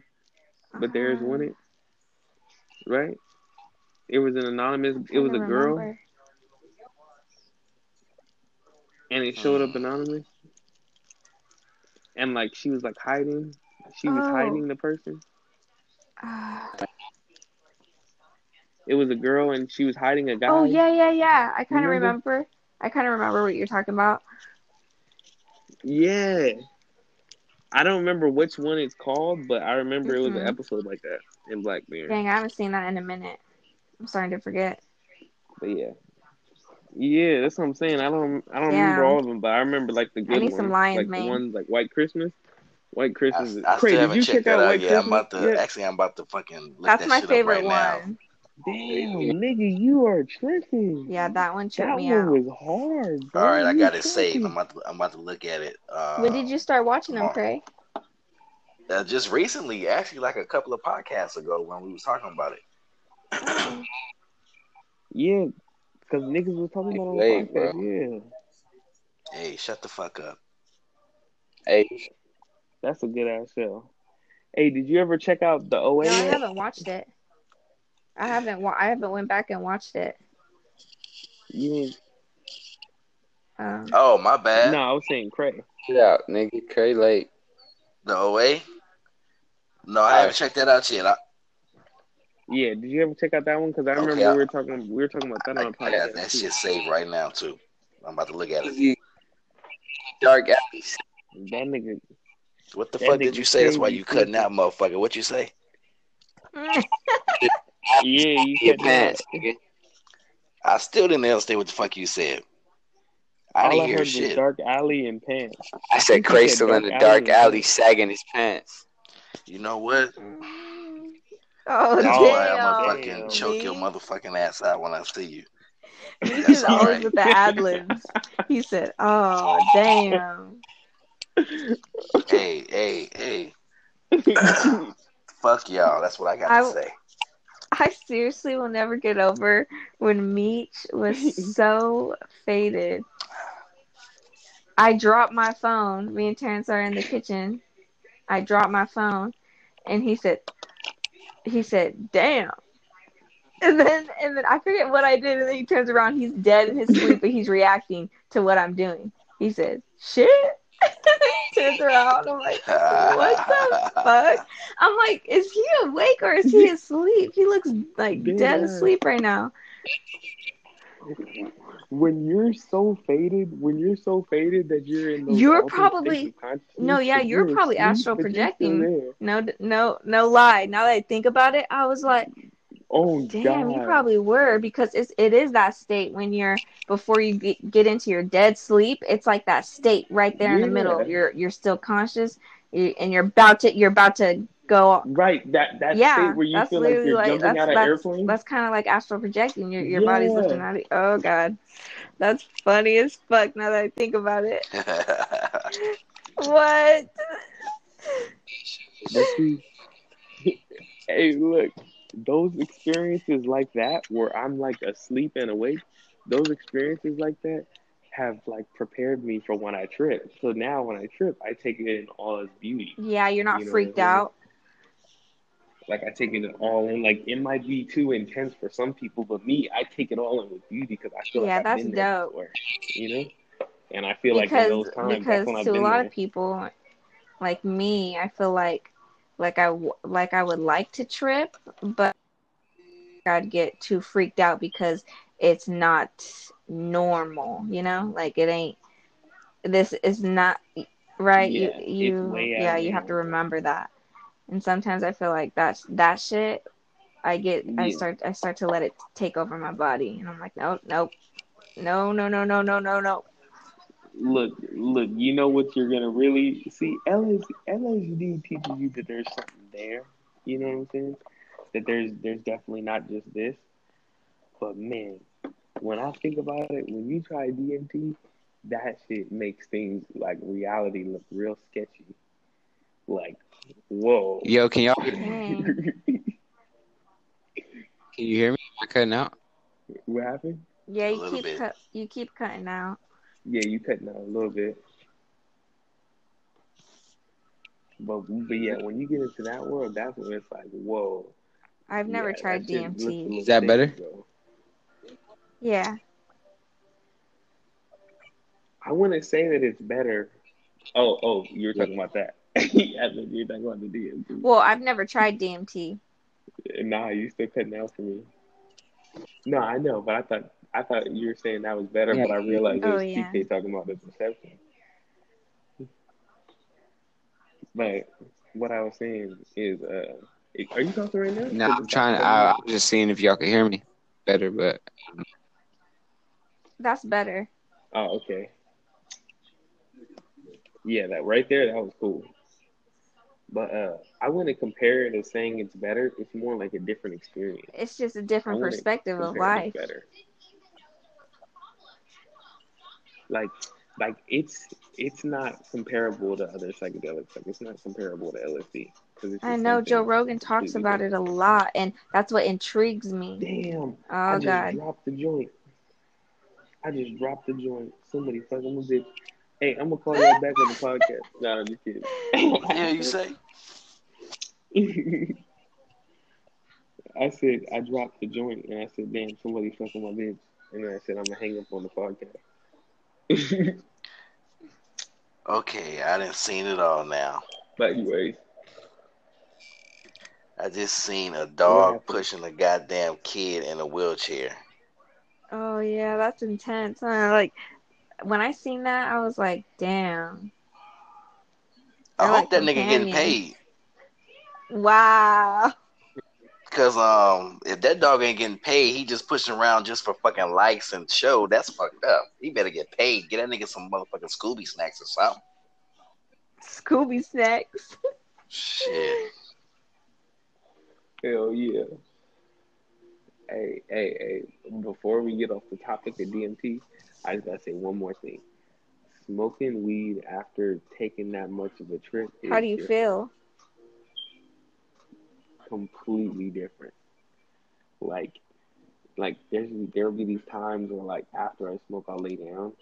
but theirs Uh, wouldn't. Right? It was an anonymous. It was a girl, remember. And it showed up anonymous. And like she was like hiding. She was Oh. hiding the person. Ah. It was a girl, and she was hiding a guy. oh yeah, yeah, yeah. I kind of Remember? remember. I kind of remember what you're talking about. Yeah. I don't remember which one it's called, but I remember it was an episode like that in Black Mirror. Dang, I haven't seen that in a minute. I'm starting to forget. But yeah. Yeah, that's what I'm saying. I don't I don't remember all of them, but I remember like the good need ones. some Lion's like Mane. the ones like White Christmas. White Christmas. is- I Craig, still did you check out out White yet. I'm Christmas? about to yet? actually. I'm about to fucking look That's that my shit favorite up right one. Damn, nigga, you are tripping. Yeah, that one tripped that me one out. was hard. Bro. All right, I got it saved. I'm about to. I'm about to look at it. Uh, when did you start watching them, Mark. Craig? Uh, just recently, actually, like a couple of podcasts ago, when we was talking about it. Yeah, because niggas was talking about it on the podcast. Yeah, hey, shut the fuck up. Hey, that's a good ass show. Hey, did you ever check out the OA? No, I haven't watched it. I haven't. Wa- I haven't went back and watched it. You ain't- Um, Oh, my bad. no, I was saying Craig. get out, nigga. Cray late. The OA. No, I haven't checked that out yet. I, Yeah, did you ever check out that one? Because I remember Okay, we were talking. We were talking about that I, on a I got podcast. that too. shit saved right now too. I'm about to look at it. Dark alleys. That nigga. What the fuck did you say? That's why you cutting freaky. out, motherfucker. What you say? [LAUGHS] Yeah, you Your pants, nigga. I still didn't understand what the fuck you said. I All didn't I hear heard was shit. dark alley and pants. I said You Cray said still in the dark dark alley. alley sagging his pants. You know what? That's Oh, why I'm gonna damn! fucking damn. choke your motherfucking ass out when I see you. [LAUGHS] He's That's always alright. with the ad libs. He said, "Oh, oh damn." Hey, hey, hey. [LAUGHS] Fuck y'all. That's what I got to say. I seriously will never get over when Meech was [LAUGHS] so faded. I dropped my phone. Me and Terrence are in the kitchen. I dropped my phone, and he said, "He said, damn." And then, and then I forget what I did, and then he turns around. He's dead in his sleep, but he's reacting to what I'm doing. He says, "Shit." [LAUGHS] he turns around. I'm like, "What the fuck?" I'm like, is he awake or is he asleep? He looks like dead asleep right now. When you're so faded, when you're so faded that you're in You're probably- states of consciousness No, yeah, that you're probably astral you're projecting. No, no, no lie. Now that I think about it, I was like, Oh damn, you probably were because it's it is that state when you're before you get, get into your dead sleep. It's like that state right there in the middle. You're you're still conscious, and you're about to you're about to go. Right, that that yeah, state where you that's feel like you're like jumping out of that's, airplanes. that's kind of like astral projecting. Your your body's Yeah. lifting out. Of, oh god, that's funny as fuck. Now that I think about it, [LAUGHS] what? Hey, look, those experiences like that, where I'm like asleep and awake, those experiences like that have like prepared me for when I trip. So now when I trip, I take it in all its beauty. Yeah, you're not You know freaked I mean? out. Like I take it all in. Like it might be too intense for some people, but me, I take it all in with beauty because I feel Yeah, like I've that's been there dope. before, you know. And I feel like in because those times, because when I've to a lot there. of people like me i feel like like i like i would like to trip but i'd get too freaked out because it's not normal you know like it ain't this is not right Yeah, you you yeah you have to there. remember that and sometimes i feel like that's that shit i get i start i start to let it take over my body and i'm like nope nope no no no no no no no look, look, you know what you're gonna really see. LS, LSD teaches you that there's something there. You know what I'm saying? That there's there's definitely not just this. But man, when I think about it, when you try DMT, that shit makes things like reality look real sketchy. Like Whoa. Yo, can y'all Dang. [LAUGHS] can you hear me? Am I cutting out? what happened? Yeah, you keep bit. cut, you keep cutting out. Yeah, you cutting out a little bit. But but yeah, when you get into that world, that's when it's like, whoa. I've never Yeah, tried that shit looks a DMT. Is that better? bro. Yeah. I wouldn't say that it's better. Oh, oh, you're talking about that. I thought you were talking about the DMT. Well, I've never tried DMT. Nah, you still cutting out for me. No, I know, but I thought I thought you were saying that was better, Yeah. but I realized it Oh, was yeah. TK talking about the perception. But what I was saying is, uh, are you talking right now? No, Cause I'm trying. like- I, I'm just seeing if y'all can hear me better, but That's better. Oh, okay. Yeah, that right there, that was cool. But uh, I wouldn't compare it as saying it's better. It's more like a different experience. It's just a different perspective of compare it as life. better. Like, like it's it's not comparable to other psychedelics. Like, it's not comparable to LSD because I know Joe Rogan talks about it a lot, and that's what intrigues me. Damn, I Oh just God. dropped the joint. I just dropped the joint. Somebody fucking with it. Hey, I'm gonna call you back on the podcast. No, I'm just kidding. Yeah, you say? [LAUGHS] I said I dropped the joint and I said, "Damn, somebody fucking my bitch," and then I said, "I'm gonna hang up on the podcast." [LAUGHS] Okay, I didn't seen it all now. but anyways, I just seen a happened? dog pushing a goddamn kid in a wheelchair. Oh yeah, that's intense. Uh, like when I seen that, I was like, damn. I They're hope like that nigga getting companions. paid. Wow. Cause um, if that dog ain't getting paid, he just pushing around just for fucking likes and show. That's fucked up. He better get paid. Get that nigga some motherfucking Scooby snacks or something. Scooby snacks. Shit. hell yeah. Hey, hey, hey! Before we get off the topic of DMT, I just gotta say one more thing. Smoking weed after taking that much of a trip. How do you different. feel? completely different. Like, like there's there'll be these times where like after I smoke, I'll lay down,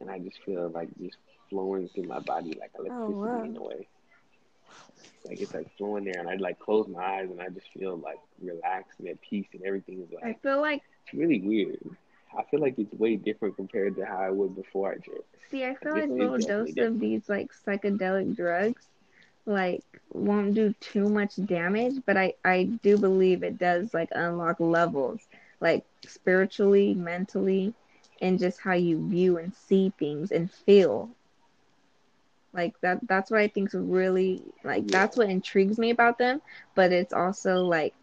and I just feel like just flowing through my body like oh, electricity wow. in a way. Like it's like flowing there, and I like close my eyes, and I just feel like relaxed and at peace, and everything is like. I feel like it's really weird. I feel like it's way different compared to how I would before I tripped. see, I feel It's- like little doses of these like psychedelic drugs like won't do too much damage, but I I do believe it does like unlock levels like spiritually, mentally, and just how you view and see things and feel. Like that that's what I think is really like Yeah. that's what intrigues me about them, but it's also like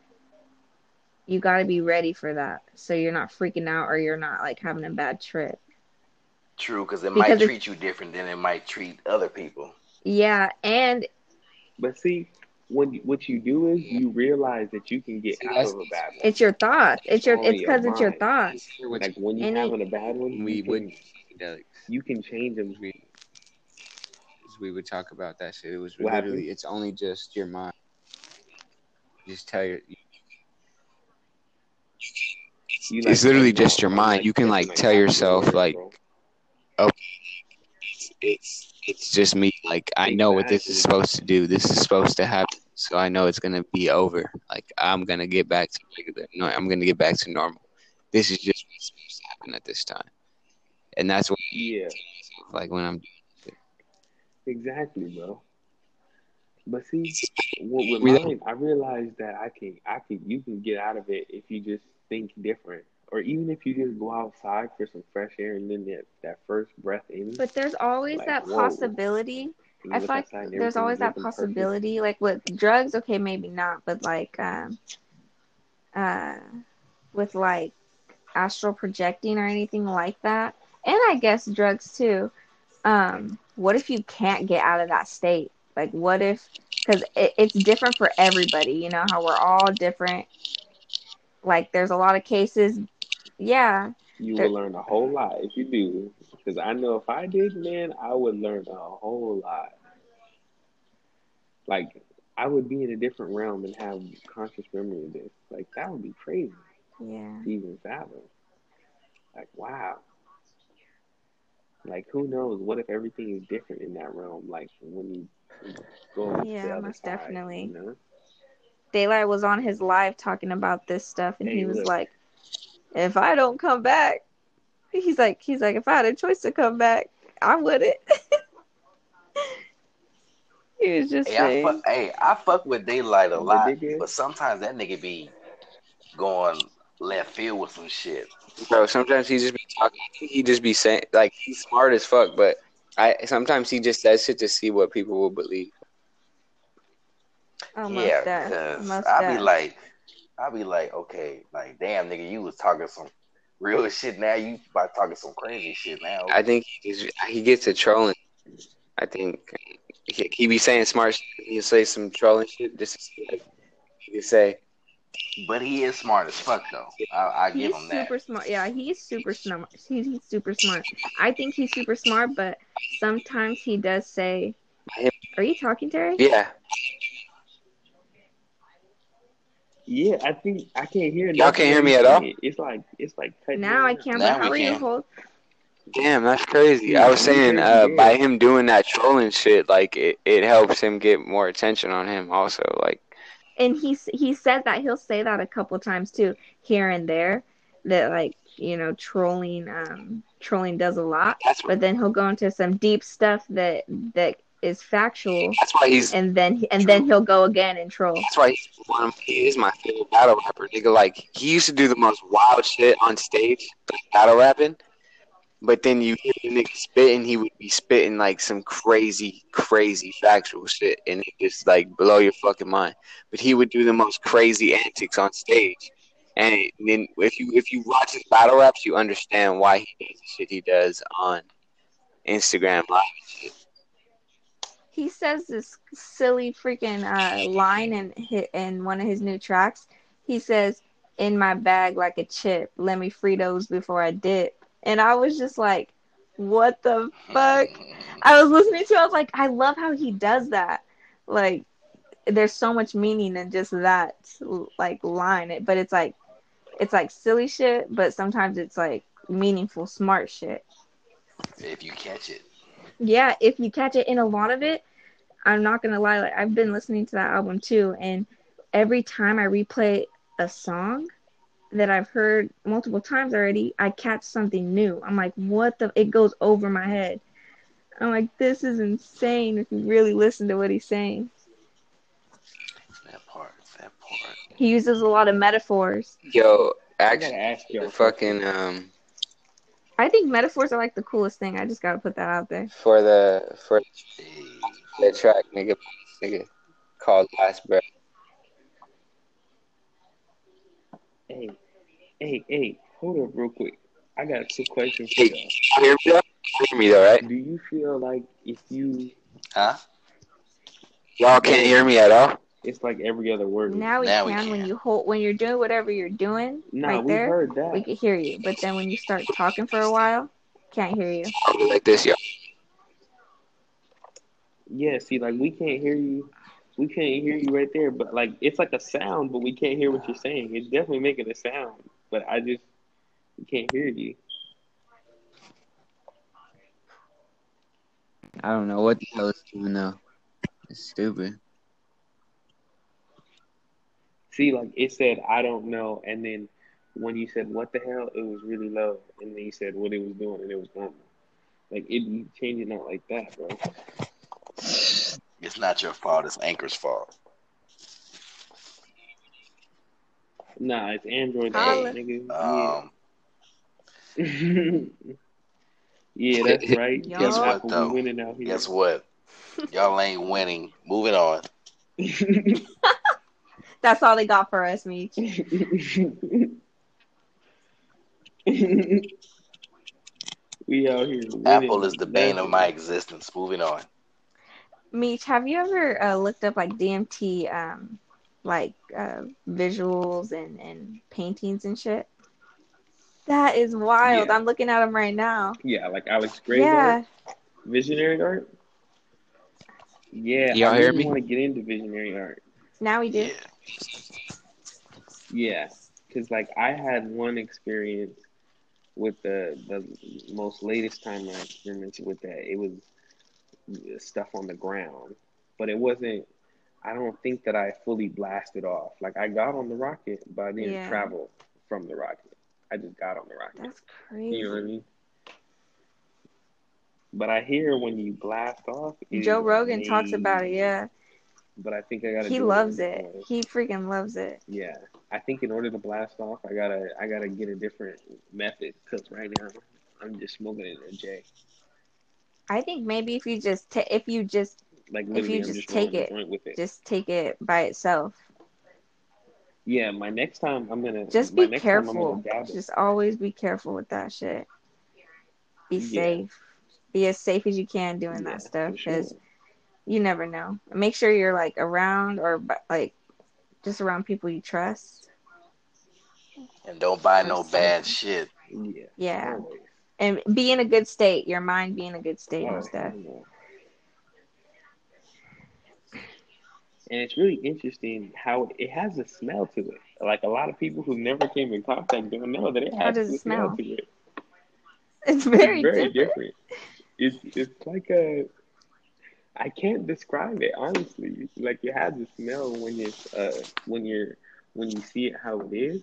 you got to be ready for that so you're not freaking out or you're not like having a bad trip. True, because it Because might it's- treat you different than it might treat other people. Yeah, and But see, when you, what you do is you realize that you can get See, out of a bad one. it's your thoughts. It's your it's because it's your thoughts. Like when you're And it- having a bad one, we would can, you can change them. we we would talk about that shit. It was What literally happened? it's only just your mind. Just tell your You, It's literally just your mind. You can, like, tell yourself, to do it, like, bro. it's it's it's just me. Like I know what this is supposed to do. This is supposed to happen. So I know it's gonna be over. Like I'm gonna get back to regular. No, I'm gonna get back to normal. This is just what's supposed to happen at this time. And that's what yeah, like when I'm exactly, bro. But see, what with mine, I realized that I can, I can, you can get out of it if you just think different, or even if you just go outside for some fresh air and then that that first breath in. But there's always Like, that whoa. possibility. I feel like there's always that possibility. Like with drugs, okay, maybe not, but like um uh with like astral projecting or anything like that. And I guess drugs too. Um, what if you can't get out of that state? Like what if because it, it's different for everybody, you know, how we're all different. Like there's a lot of cases, yeah, You There- will learn a whole lot if you do. Because I know if I did, man, I would learn a whole lot. Like, I would be in a different realm and have conscious memory of this. Like that would be crazy Yeah. even fathom. Like wow. Like who knows? What if everything is different in that realm? Like when you go Yeah, most side, definitely. You know? Daylyt was on his live talking about this stuff, and Hey, he was look. like, "If I don't come back, he's like, he's like, if I had a choice to come back, I wouldn't." [LAUGHS] he was just Hey, I saying, fuck, hey, I fuck with Daylyt a lot, but sometimes that nigga be going left field with some shit. Bro, sometimes he just be talking. He just be saying like he's smart as fuck, but I sometimes he just says shit to see what people will believe. "Oh, most yeah, because most I be like, I'll be like, okay, like damn nigga, you was talking some real [LAUGHS] shit. Now you about talking some crazy shit now. I think he just, he gets to trolling. I think he, he be saying smart shit. He'll say some trolling shit just to see like he can say. But he is smart as fuck though. I, I give He's him that. super smart. Yeah, he's super smart. He's, he's super smart. I think he's super smart, but sometimes he does say, "Are you talking, Terry?" Yeah, Yeah, I think I can't hear. Y'all nothing can't hear me at all? It's like it's like Now I in. can, Now but how we are you? can. Hold. damn, that's crazy. Yeah, I was saying, uh, by him doing that trolling shit, like it, it helps him get more attention on him. Also, like and he he said that he'll say that a couple times too here and there that like you know trolling um trolling does a lot that's but then he'll go into some deep stuff that that is factual that's why he's and then and then he'll go again and troll That's why he's one of, he is my favorite battle rapper. Nigga, like he used to do the most wild shit on stage, like battle rapping. But then you hear the nigga spitting, he would be spitting like some crazy, crazy factual shit, and it just like blow your fucking mind. But he would do the most crazy antics on stage, and then if you if you watch his battle raps, you understand why he does the shit he does on Instagram live. He says this silly freaking uh line in in one of his new tracks he says in my bag like a chip let me free those before i dip and i was just like what the fuck I was listening to it, I was like, I love how he does that. Like there's so much meaning in just that like line. But it's like it's like silly shit, but sometimes it's like meaningful, smart shit. If you catch it. Yeah, if you catch it in a lot of it, I'm not gonna lie, like I've been listening to that album too, and every time I replay a song that I've heard multiple times already, I catch something new. I'm like, what the it goes over my head. I'm like, this is insane if you really listen to what he's saying. That part. That part. He uses a lot of metaphors. Yo, I actually, gotta ask you. fucking um I think metaphors are like the coolest thing. I just gotta put that out there. for the for the track, nigga, nigga called Last Breath. Hey, hey, hey, hold up real quick. I got two questions for Hey, y'all. hear me though? You hear me though, right? Do you feel like if you, Huh? Y'all can't hear me at all. It's like every other word? Now we Now we can when you hold when you're doing whatever you're doing Nah, right we there, heard that. we could hear you. But then when you start talking for a while, can't hear you. Like this, yo. Yeah, see, like we can't hear you. We can't hear you right there, but like it's like a sound, but we can't hear what you're saying. It's definitely making a sound, but I just can't hear you. I don't know what the hell is doing though. It's stupid. See, like it said, I don't know, and then when you said what the hell, it was really low, and then you said what it was doing, and it was normal. Like it be changing out like that, bro. It's not your fault. It's Anchor's fault. Nah, it's Android, Holla. nigga. Um, Yeah. [LAUGHS] yeah, that's [LAUGHS] right. Guess what, Apple, though? winning out here. guess what? Y'all ain't winning. Moving on. [LAUGHS] That's all they got for us, Meech. [LAUGHS] we out here. Apple is the bane of my existence. Moving on. Meech, have you ever uh, looked up like DMT, um, like uh, visuals and and paintings and shit? That is wild. Yeah. I'm looking at them right now. Yeah, like Alex Grey's yeah, art, visionary art. Yeah, Y'all I hear really me? want to get into visionary art. Now we do. Yeah. Yeah, because like I had one experience with the the most latest time I experimented with that. It was uh, stuff on the ground, but it wasn't. I don't think that I fully blasted off. Like I got on the rocket, but I didn't Yeah. travel from the rocket. I just got on the rocket. That's crazy. You know what I mean? But I hear when you blast off, Joe Rogan talks about it. Yeah, But I think I gotta. he loves in it. He freaking loves it. Yeah, I think in order to blast off, I gotta I gotta get a different method because right now I'm just smoking it a J. I think maybe if you just ta- if you just Like If you just just take it, it. just take it by itself. Yeah, my next time I'm gonna Just be next time I'm careful. it. Just always be careful with that shit. Be Yeah. safe. Be as safe as you can doing Yeah, that stuff because sure. Because you never know. Make sure you're like around or like just around people you trust. And don't buy no bad shit. Yeah, Yeah, and be in a good state. Your mind be in a good state and stuff. And it's really interesting how it has a smell to it. Like a lot of people who never came in contact don't know that it has How does a smell smell? to it. It's very, it's very different. different. It's it's like a I can't describe it honestly. Like you have the smell when it's uh when you're when you see it how it is,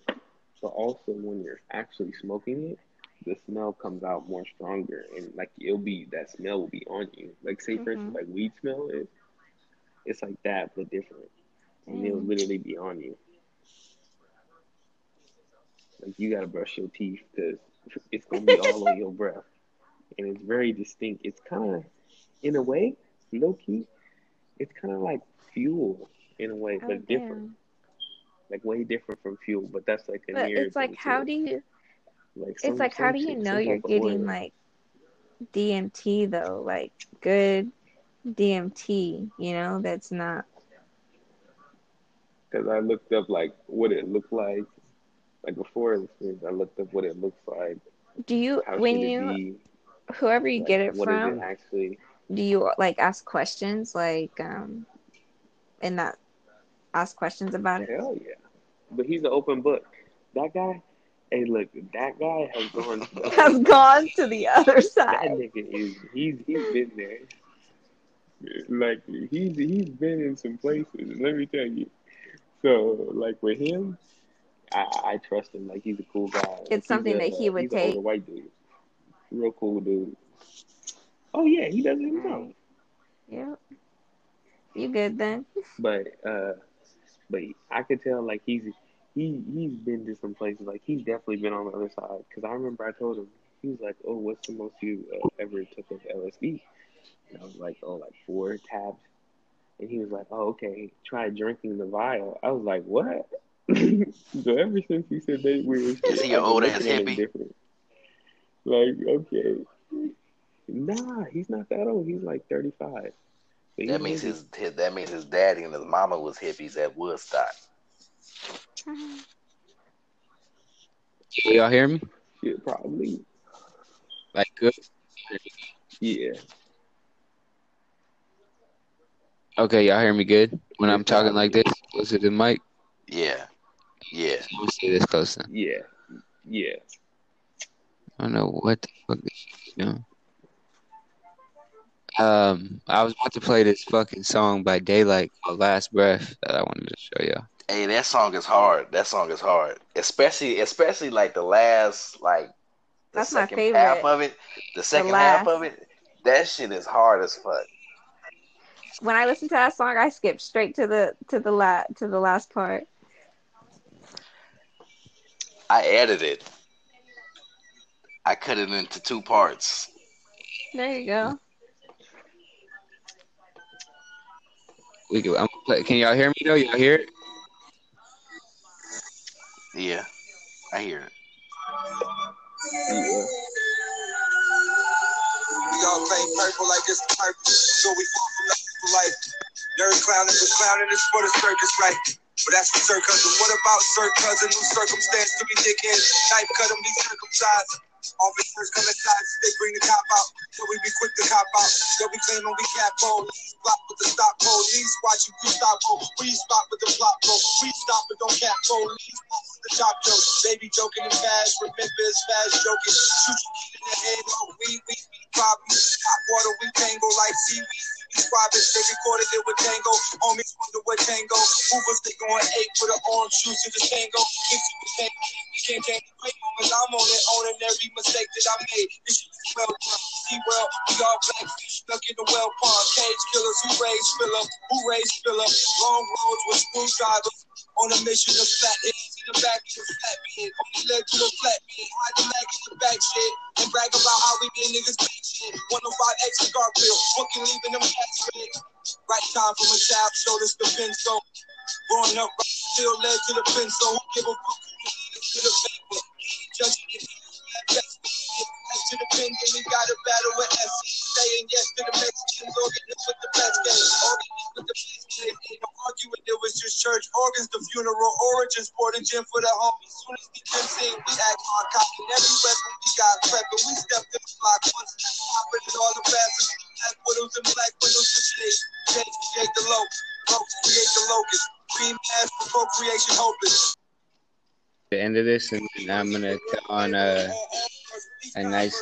but also when you're actually smoking it, the smell comes out more stronger and like it'll be that smell will be on you. Like say for instance Mhm. like weed smell is, it's like that but different, and it'll Mm. literally be on you. Like you gotta brush your teeth because it's gonna be all on your breath, and it's very distinct. It's kind of, in a way, low key, it's kind of like fuel in a way, Oh, but different, like way different from fuel. But that's like a But near it's like, how do you? like It's like, how do you know you're getting oil. like DMT though? Like good DMT, you know, that's not. Because I looked up like what it looked like, like before I looked up what it looks like. Do you when you be? whoever you Like, get it what is from? it actually? Do you like ask questions like um and not ask questions about it Hell yeah! But he's an open book. That guy, hey, look, that guy has gone. [LAUGHS] has gone to the other side. that nigga is he's he's been there. Like he's he's been in some places. Let me tell you. So like with him, I, I trust him. Like he's a cool guy. It's something a- that he would he's take. white dude. Real cool dude. Oh yeah, he doesn't himself. Right. yep you good then [LAUGHS] But uh, but I could tell like he's he he's been to some places. Like he's definitely been on the other side. Because I remember I told him he was like, "Oh, what's the most you uh, ever took of LSD?" And I was like, "Oh, like four tabs." And he was like, "Oh, okay. Try drinking the vial." I was like, "What?" [LAUGHS] so ever since he said that weird shit, Is he an old ass looking at him hippie? different. Like, okay, nah, he's not that old. He's like thirty-five. That he's means his, his that means his daddy and his mama was hippies at Woodstock. Y'all hear me? shit probably. Like good. Yeah. Okay, y'all hear me good when I'm talking like this, close to the mic. Yeah, yeah. I'm gonna this close then. Yeah. Yeah. I don't know what the fuck this shit is doing. Um, I was about to play this fucking song by Daylyt called "Last Breath" that I wanted to show y'all. Hey, that song is hard. That song is hard, especially especially like the last like the That's my second favorite. half of it. The second half of it. That shit is hard as fuck. when i listen to that song i skip straight to the to the la to the last part I edited. I cut it into two parts. there you go We can, I'm play. Can y'all hear me though? Y'all hear it? Yeah, I hear it. Yeah. We all paint purple like it's purple. So we fall from the people like nerd clowning for clowning is for the circus, right? But that's for sir cousin. What about sir cousin? New circumstance to be dickhead. Knife cut him, be circumcised. Visitors come inside, they bring the cop out. So we be quick to cop out. So we claim when we cap police. Block with the stop police. Watch you stop police. We spot with the plot bro. We stop but don't cap police. The chop joke. Baby joking and fast. Remember it's fast joking. Shoot you in the head. Oh, we, we, we, Bobby. Hot water, we tangle like seaweed. Private, they recorded it with Tango. Homies wonder what Tango. Movers, they going eight with an orange shoes to the Tango. Mixing with Tango. You can't the great moments. I'm on it, owning every mistake that I made. This shit is well done. See, well, we all black fish stuck in the well pond. Cage killers who raise Philip, who raise Philip. Long roads with screwdrivers. On a mission to flat in the back of the flat bed. Only led to a flat bed. Hide the in the back shit. And brag about how we been niggas back shit. 105 extra Garfield. Booking leaving them cats red. Right time from a child showed us the pencil. Growing up, right, still led to the pencil. Who give a fuck to the paper? Judging you best to the pen, then we got a battle with S. Saying yes to the Mexicans, organists with the best game. Organists with the best game. Ain't no arguing, it was just church organs, the funeral origin, sporting gym for the homies. Soon as we can sing, we act on copying every weapon we got prepping. We stepped in the block, step, hopping in all the bastards. Black widows and black widows for shade. Change create the low, folks create the locust. Green mass for procreation hopeless. The end of this, and then I'm gonna cut on uh, a nice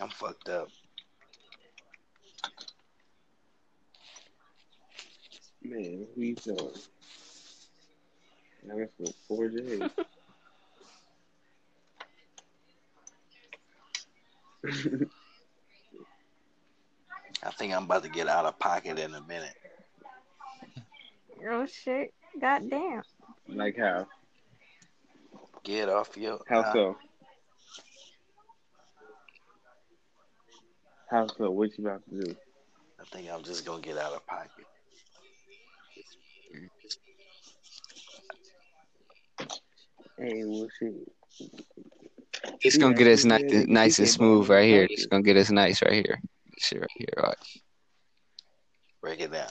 I'm fucked up. Man, he's uh, I guess for four days. [LAUGHS] I think I'm about to get out of pocket in a minute. Oh shit! Goddamn. like how? Get off your. How uh, so? How so? What you about to do? I think I'm just gonna get out of pocket. Hey, well, shit. It's gonna get us nice, nice and smooth right here. It's gonna get us nice right here. This shit right here. Watch. Break it down.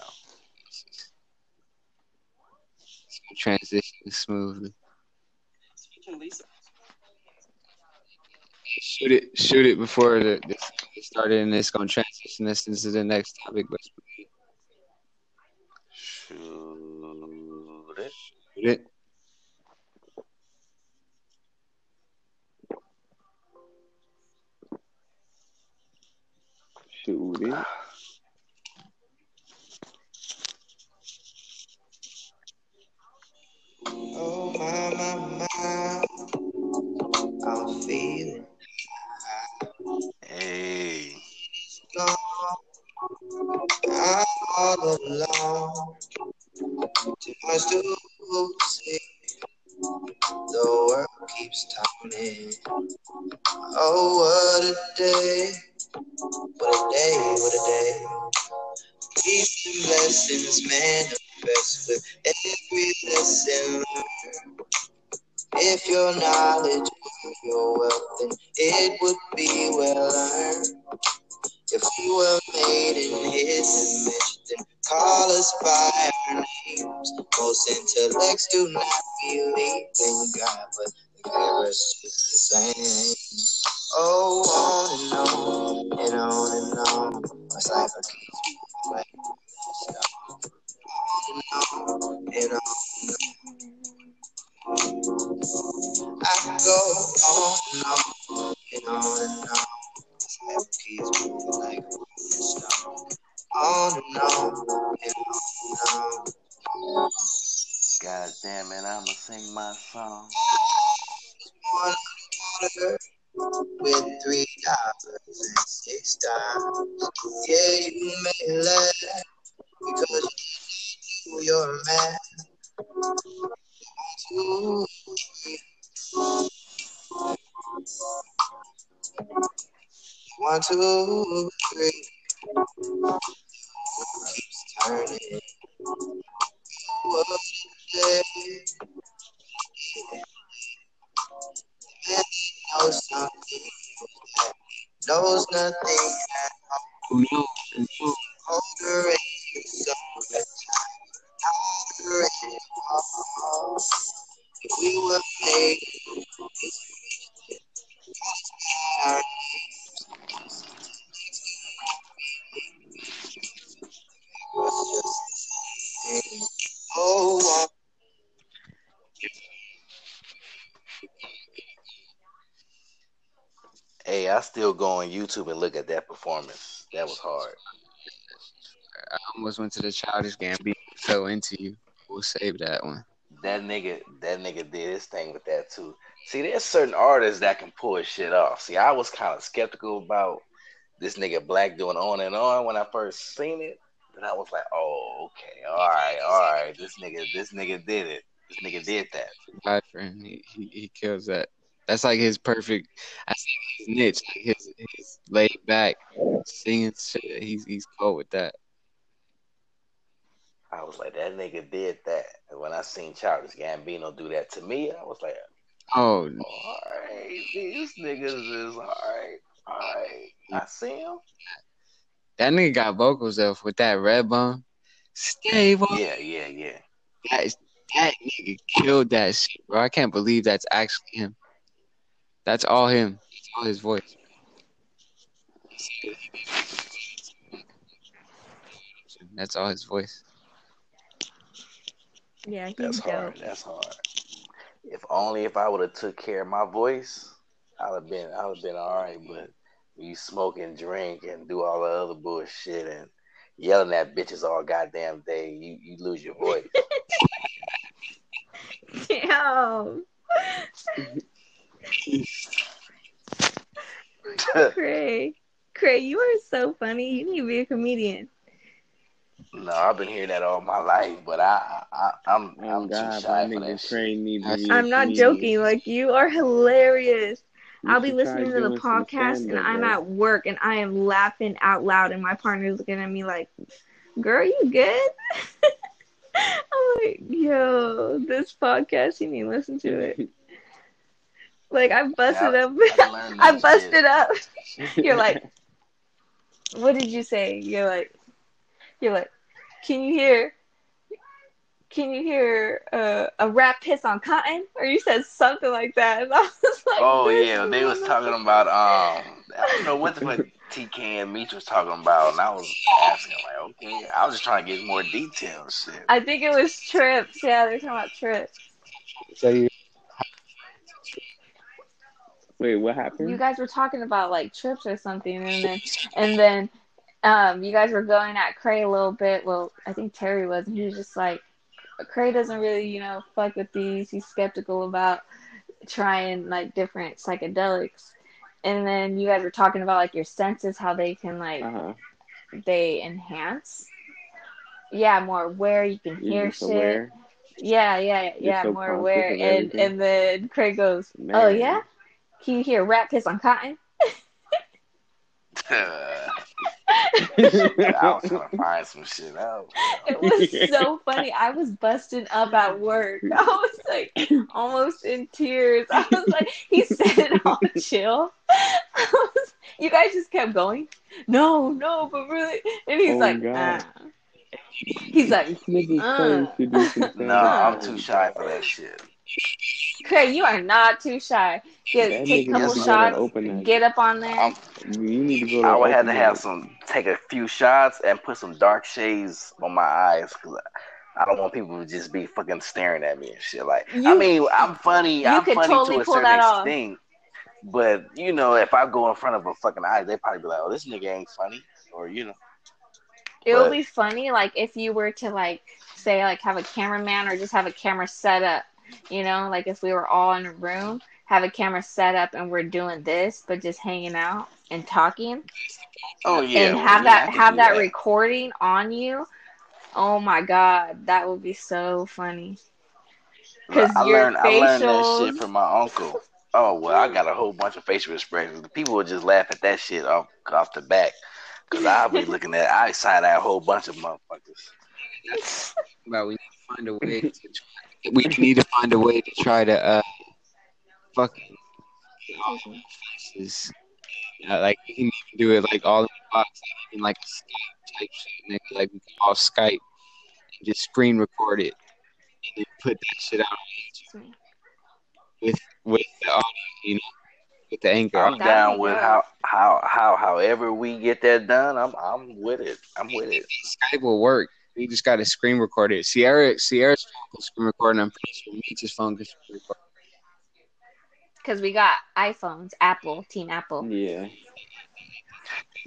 It's gonna transition smoothly. Shoot it, shoot it before the, the started, and it's gonna transition this into the next topic. But Shoot it. shoot it. Shoot it. Oh my my my, I'm feeling Hey. gone. I'm all alone. Too much to see. The world keeps turning. Oh, what a day! What a day! What a day! Peace and blessings manifest with every lesson learned. If your knowledge were your wealth, then it would be well earned. If we were made in His image, then call us by our names. Most intellects do not believe in God, but they're just the same. Oh, on and on and on and on. My cipher keeps this. On and on and on. I go on and on and on and on. My keeps moving like a rolling stone. On and on and on and on. God damn it, I'ma sing my song. One dollar with three dollars and six dimes. Yeah, you may laugh because you didn't do your math. Two, three, One, two, three. Keeps turning. What a day. Man knows something that knows nothing at all. Older and so much time. We. Oh, Hey, I still go on YouTube and look at that performance. That was hard. I almost went to the childish Gambino. Fell into you. We'll save that one. That nigga, that nigga did his thing with that too. See, there's certain artists that can pull shit off. See, I was kind of skeptical about this nigga Black doing on and on when I first seen it. But I was like, oh, okay, all right, all right. This nigga, this nigga did it. This nigga did that. My friend, he, he he kills that. That's like his perfect. I like his niche. Like his his laid back singing shit. He's he's cool with that. I was like, that nigga did that. And when I seen Childish Gambino do that to me, I was like, Oh, oh all right, these niggas is all right, all right. I see him. that nigga got vocals though with that red bone. Stay woke. Yeah, yeah, yeah. That, is- that nigga killed that shit, bro. I can't believe that's actually him. That's all him. That's all his voice. That's all his voice. Yeah, he's That's dope. hard. That's hard. If only if I would have took care of my voice, I'd have been I'd have been all right. But you smoke and drink and do all the other bullshit and yelling at bitches all goddamn day, you, you lose your voice. [LAUGHS] Damn. [LAUGHS] Craig. Craig, you are so funny. You need to be a comedian. No, I've been hearing that all my life, but I, I I'm Oh I'm God, too shy for that nigga shit. Crane need to be. a I'm not comedian. joking. Like, you are hilarious. You I'll be listening to the podcast and I'm bro. at work and I am laughing out loud and my partner's looking at me like, girl, you good? [LAUGHS] I'm like, yo, this podcast, you need to listen to it. [LAUGHS] Like, I busted Yeah, up. [LAUGHS] I I busted shit. up. You're like, what did you say? You're like, you're like, can you hear? Can you hear uh, a rap piss on cotton? Or you said something like that, and I was [LAUGHS] like, Oh this yeah, they was talking about um I don't know what the fuck TK and Meech was talking about, and I was asking like, okay, I was just trying to get more details. Shit. I think it was trips. Yeah, they're talking about trips. So you Wait, what happened? You guys were talking about like trips or something, and then and then um, you guys were going at Cray a little bit. Well, I think Terry was, and he was just like, Cray doesn't really, you know, fuck with these. He's skeptical about trying like different psychedelics. And then you guys were talking about like your senses, how they can like uh-huh. they enhance. Yeah, more aware. You can You're hear shit. aware. Yeah, yeah, yeah, so more aware. And everything. and then Craig goes, "Oh yeah, can you hear rat piss on cotton?" I was trying to find some shit out. It was so funny. I was busting up at work. I was like almost in tears. I was like, he said it all chill. Was, you guys just kept going. No, no, but really, and he's Oh, like, ah. he's like, This Uh. trying to do some No, stand-up I'm too shy for that shit. Craig, you are not too shy. Get take a couple needs to go to shots, get up on there. I'm, You need to go to I would have to have mic. some, take a few shots and put some dark shades on my eyes because I don't want people to just be fucking staring at me and shit. Like, I mean, I'm funny. you I'm could funny totally to a pull certain that off. extent. But you know, if I go in front of a fucking eye, they probably be like, "Oh, this nigga ain't funny," or you know. It would be funny, like if you were to like say like have a cameraman or just have a camera set up. You know, like if we were all in a room, have a camera set up and we're doing this, but just hanging out and talking, Oh yeah, and well, have yeah, that have do that, recording on you. Oh my god, that would be so funny. 'Cause I your learned I learned that shit from my uncle. Oh well, I got a whole bunch of facial expressions. The people would just laugh at that shit off off the back, cause I'll be [LAUGHS] looking at I side eye a whole bunch of motherfuckers. About we need to find a way to try, we [LAUGHS] need to find a way to try to uh fucking get all the faces. Uh, like we can even do it like all in the box, like even like a Skype type shit, nigga. Like we can all Skype and just screen record it and then put that shit out on YouTube with with the audio, you know, with the anchor. I'm That'd down with how how how however we get that done. I'm I'm with it. I'm with it. Skype will work. We just got a screen record it. Sierra Sierra's phone can screen record, and I'm pretty sure Meech's phone can screen record. Because we got iPhones, Apple, Team Apple. Yeah.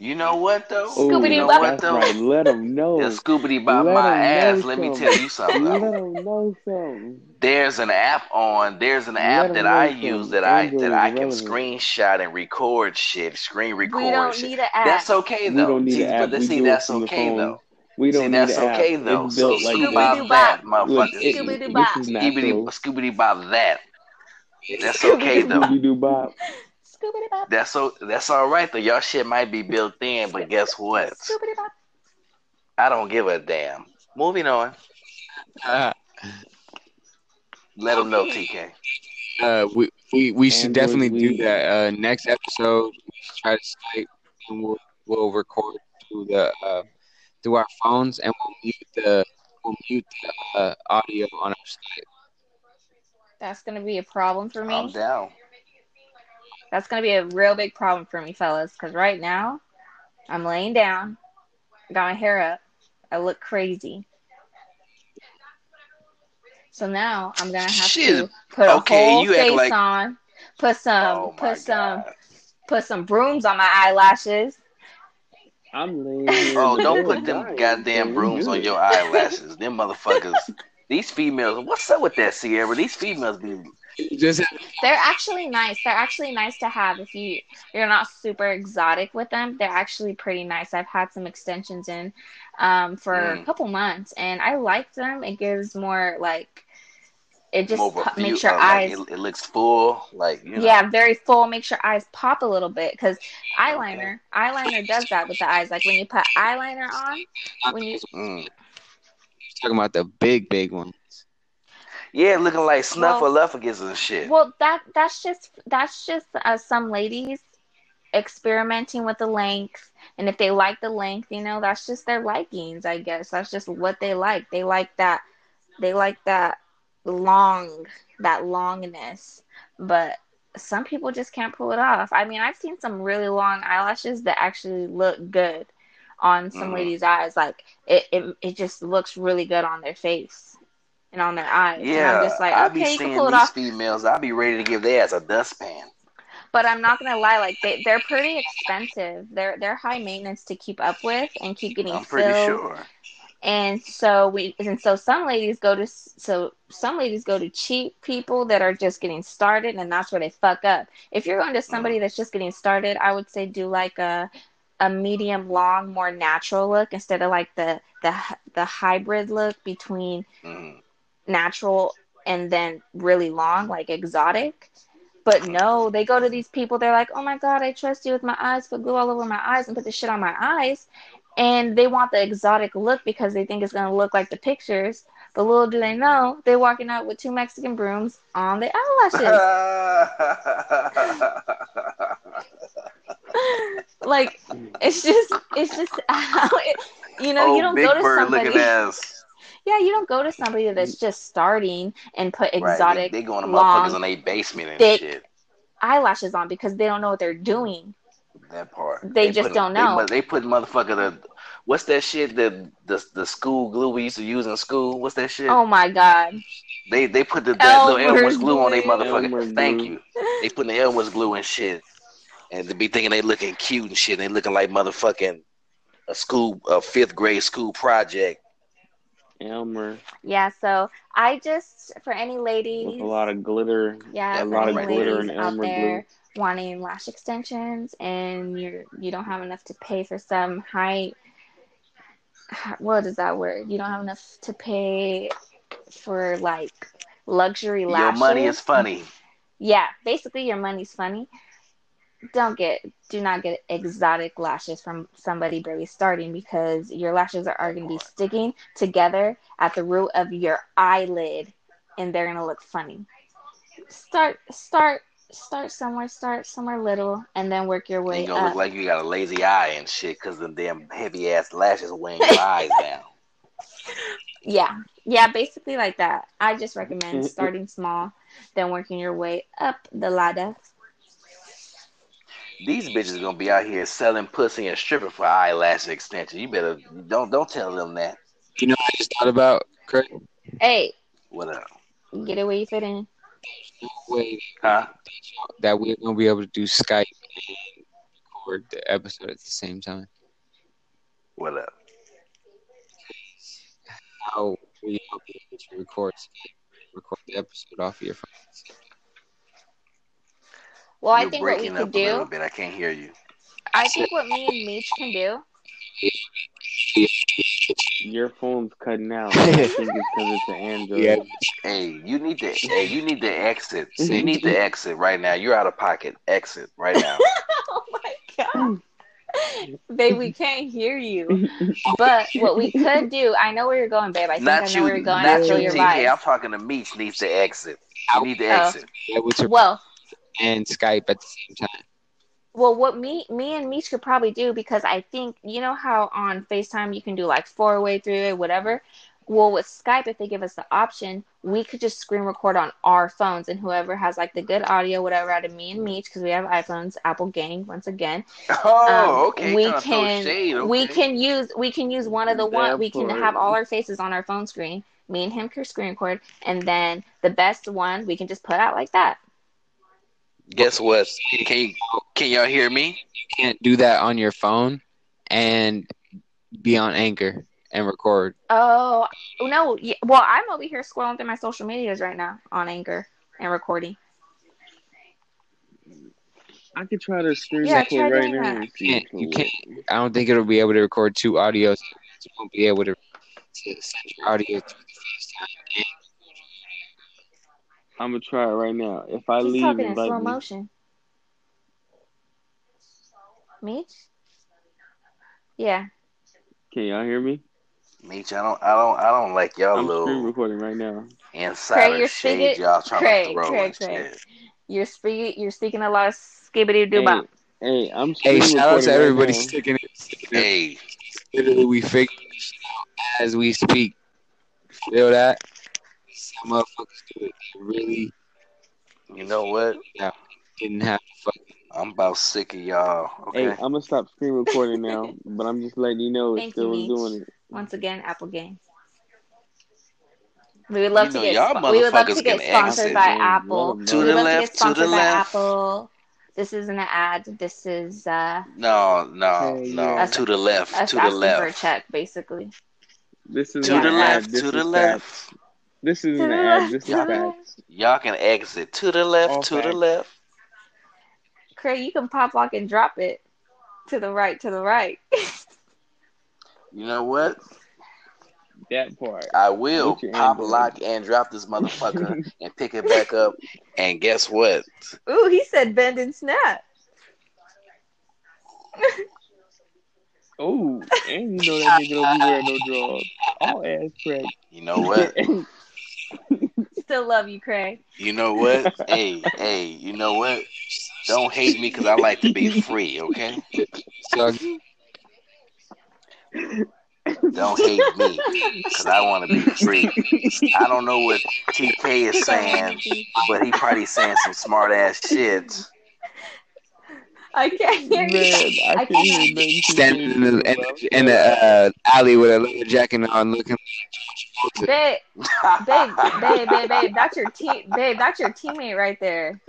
You know what though? Scooby-Doo you know what though? right. Let them [LAUGHS] know. Yeah, Scooby Bob Let my 'em know ass. Let me tell you something. Let them know something. There's an app on. There's an Let app 'em that I something. use that I that I can relevant. screenshot and record shit. Screen record We don't shit. need an app. That's okay though. We though. don't need see, an app. but We see, do that's okay though. We don't see, need that's an app. okay though. It's So built like Scooby that. Scooby-Doo that, Bop. Motherfucker. Scooby-Doo this Bop. Scooby natural. Scooby Bob that. That's [LAUGHS] okay Scooby-Doo though. Scooby Doo Bop. Scooby Bop. That's so that's all right though. Y'all shit might be built in, but guess what? Scooby Bop. I don't give a damn. Moving on. Uh, Let them know, TK. uh, we we, we should Android definitely do that. Uh, next episode, we should try to Skype and we'll we'll record through the uh, through our phones and we'll mute the we'll mute the uh, audio on our Skype. That's gonna be a problem for I'm me. down. That's gonna be a real big problem for me, fellas. Because right now, I'm laying down, got my hair up, I look crazy. So now I'm gonna have Shit. to put a Okay, whole you face like- on, put some, Oh my put some, god. put some brooms on my eyelashes. I'm laying here. Oh, don't put them dying, goddamn brooms on your eyelashes. Them motherfuckers. These females. What's up with that, Sierra? These females be. Just They're actually nice. They're actually nice to have if you you're not super exotic with them. They're actually pretty nice. I've had some extensions in um, for a Mm. couple months, and I like them. It gives more like it just more of po- view makes your of, like, eyes it, it looks full, like you know. yeah very full. Makes your eyes pop a little bit because eyeliner eyeliner does that with the eyes. Like when you put eyeliner on, when you Mm. talking about the big big ones Yeah, looking like Well- snuffleupagus and shit. Well, that that's just that's just uh, some ladies experimenting with the length, and if they like the length, you know, that's just their likings. I guess that's just what they like. They like that. They like that long, that longness. But some people just can't pull it off. I mean, I've seen some really long eyelashes that actually look good on some Mhm. ladies' eyes. Like it, it, it just looks really good on their face and on their eyes. and yeah, I'm just like, I be okay, you can pull it these off. females. I be ready to give their ass a dustpan. But I'm not gonna lie, like they they're pretty expensive. They're they're high maintenance to keep up with and keep getting I'm pretty sure. And so we and so some ladies go to so some ladies go to cheap people that are just getting started, and that's where they fuck up. If you're going to somebody that's just getting started, I would say do like a a medium long, more natural look instead of like the the the hybrid look between Mm. natural and then really long, like exotic. But no, they go to these people. They're like, "Oh my god, I trust you with my eyes. Put glue all over my eyes and put the shit on my eyes." And they want the exotic look because they think it's gonna look like the pictures. But little do they know, they're walking out with two Mexican brooms on their eyelashes. [LAUGHS] like it's just, it's just how it. You know, oh, you don't Big go to Bird somebody. [LAUGHS] Yeah, you don't go to somebody that's just starting and put Right, exotic they, they going to long motherfuckers in their basement and thick shit. eyelashes on because they don't know what they're doing. That part. They just don't they know. mu- They, put motherfucker the what's that shit the the the school glue we used to use in school? What's that shit? Oh my god. They they put the that little Elmer's Elmer's glue on their motherfucker. Elmer's Thank glue. you. They putting the Elmer's glue and shit, and they be thinking they looking cute and shit. They looking like motherfucking a school a fifth grade school project. Elmer Yeah, so I just for any ladies with a lot of glitter. yeah, a lot of glitter and out Elmer there wanting lash extensions and you're you don't have enough to pay for some high what is that word? You don't have enough to pay for like luxury Your lashes. Your money is funny. Yeah, basically your money's funny. Don't get do not get exotic lashes from somebody barely starting because your lashes are, are gonna be sticking together at the root of your eyelid and they're gonna look funny. Start start start somewhere, start somewhere little and then work your way You gonna up. look like you got a lazy eye and shit because them damn heavy ass lashes weighing your eyes [LAUGHS] down. Yeah, yeah, basically like that. I just recommend mm-hmm. starting small, then working your way up the ladder. These bitches gonna be out here selling pussy and stripping for eyelash extension. You better don't don't tell them that. You know, what I just thought about Craig. Hey, What up? get it where you fit in. No way Huh? that we're gonna be able to do Skype and record the episode at the same time. What up? How will you be able to record Skype, record the episode off of your phone? at the same time? Well, I You're think what we breaking could up a little do, bit. I can't hear you. I think what me and Meech can do. Your phone's cutting out. [LAUGHS] I think it's because it's an Android. Yeah. Hey, you need to hey, you need to exit. You need to exit right now. You're out of pocket. Exit right now. [LAUGHS] oh my god. babe, we can't hear you. But what we could do, I know where you're going, babe. I think I not know where you, you're going. not I you, feel your TK. I'm talking to Meech needs to exit. I need to Oh. exit. Able Well, and Skype at the same time. Well, what me, me and Meech could probably do because I think you know how on Facetime you can do like four way, three way, whatever. Well, with Skype, if they give us the option, we could just screen record on our phones, and whoever has like the good audio, whatever, out of me and Meech, because we have iPhones, Apple gang, once again. Oh, um, okay. we can okay. we can use we can use one of the one we can have all our faces on our phone screen me and him can screen record and then the best one we can just put out like that Guess what? Can you can y'all hear me? You can't do that on your phone and be on Anchor and record. oh no yeah, well i'm over here scrolling through my social medias right now on anchor and recording I could try to screen Yeah, record right doing now. that. You can't, you can't. I don't think it'll be able to record two audios. You won't be able to, to send your audio through the FaceTime. And I'm gonna try it right now. If I he's leave, talking in slow me. motion Meech? yeah Can y'all hear me? Meech, I don't I don't I don't like y'all I'm screen recording right now. insider you're shade speaking- y'all trying Craig, to throw Craig, and Craig. you're speaking you're speaking a lot of skibbity doo bop Hey, I'm hey, shout out to recording everybody right now. sticking it. Sticking it. Hey, Literally, we figure this shit out as we speak. Feel that? Some motherfuckers do it. They really you know what? Yeah. didn't have to fucking. I'm about sick of y'all. Okay. Hey, I'm gonna stop screen recording now, [LAUGHS] but I'm just letting you know it Thank still you, was Meech. doing it. once again apple game we would love You to get y'all spo- we would love motherfuckers to get can sponsored exit. by Let 'em apple know. To we the would love left, to to get sponsored the by left. apple this isn't an ad this is uh No, no, Okay, no. yeah. To the left. us To the asking for a left. check basically This is To Yeah, the an ad. left. This To the is left. Facts. This isn't an the ad. This is facts. Y'all can exit to the left. All to the left. Craig, you can pop lock and drop it to the right, to the right. You know what? That part. I will pop, Android? lock, and drop this motherfucker [LAUGHS] and pick it back up. And guess what? Ooh, he said bend and snap. [LAUGHS] Oh, and you know that nigga don't be wearing no drawers. All ass crack. You know what? [LAUGHS] [LAUGHS] Still love you, Craig. You know what? [LAUGHS] hey, hey, you know what? Don't hate me because I like to be free, okay? So, Don't hate me because I want to be free. I don't know what TK is saying, but he probably saying some smart ass shit. I can't hear Man, you. I I can hear can't- nothing. standing in the, in the, in the uh, alley with a leather jacket on, looking like Babe, babe, babe, babe, babe. That's your team, babe. That's your teammate right there.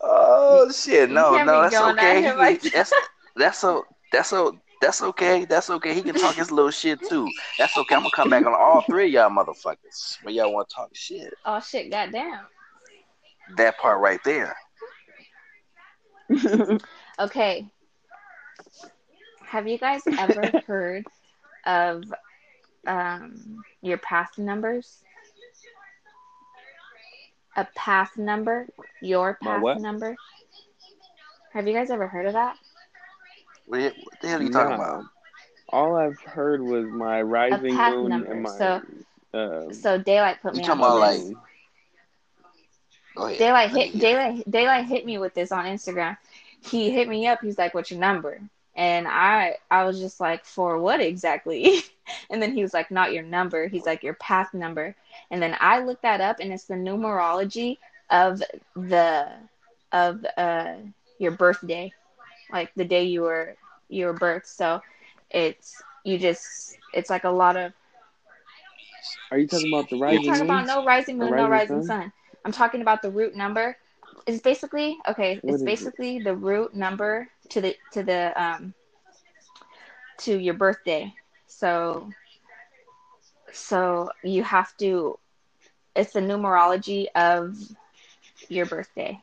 Oh shit! No, no, that's okay. like can- that's that's so that's so that's okay. That's okay. He can talk his little shit too. That's okay. I'm gonna come back on all three of y'all motherfuckers. But y'all want to talk shit. Oh shit, goddamn. That part right there. [LAUGHS] Okay. Have you guys ever [LAUGHS] heard of um your path numbers? a path number, your My path number. Have you guys ever heard of that? What, what the hell are you talking Nah. about? All I've heard was my rising moon number, and my so- uh, So Daylyt put You me talking on about, this. like- Go ahead. Daylyt Let me hit hear. Daylyt Daylyt hit me with this on Instagram. He hit me up. He's like, "What's your number?" And I I was just like, "For what exactly?" [LAUGHS] and then he was like, "Not your number." He's like, "Your path number." And then I looked that up, and it's the numerology of the of uh your birthday, like the day you were you were birthed. So it's you just it's like a lot of Are you talking about the I'm rising talking about no rising moon, Or no rising rising sun? sun. I'm talking about the root number. It's basically okay. What it's is it? basically the root number to the to the um to your birthday. So so you have to. It's the numerology of your birthday.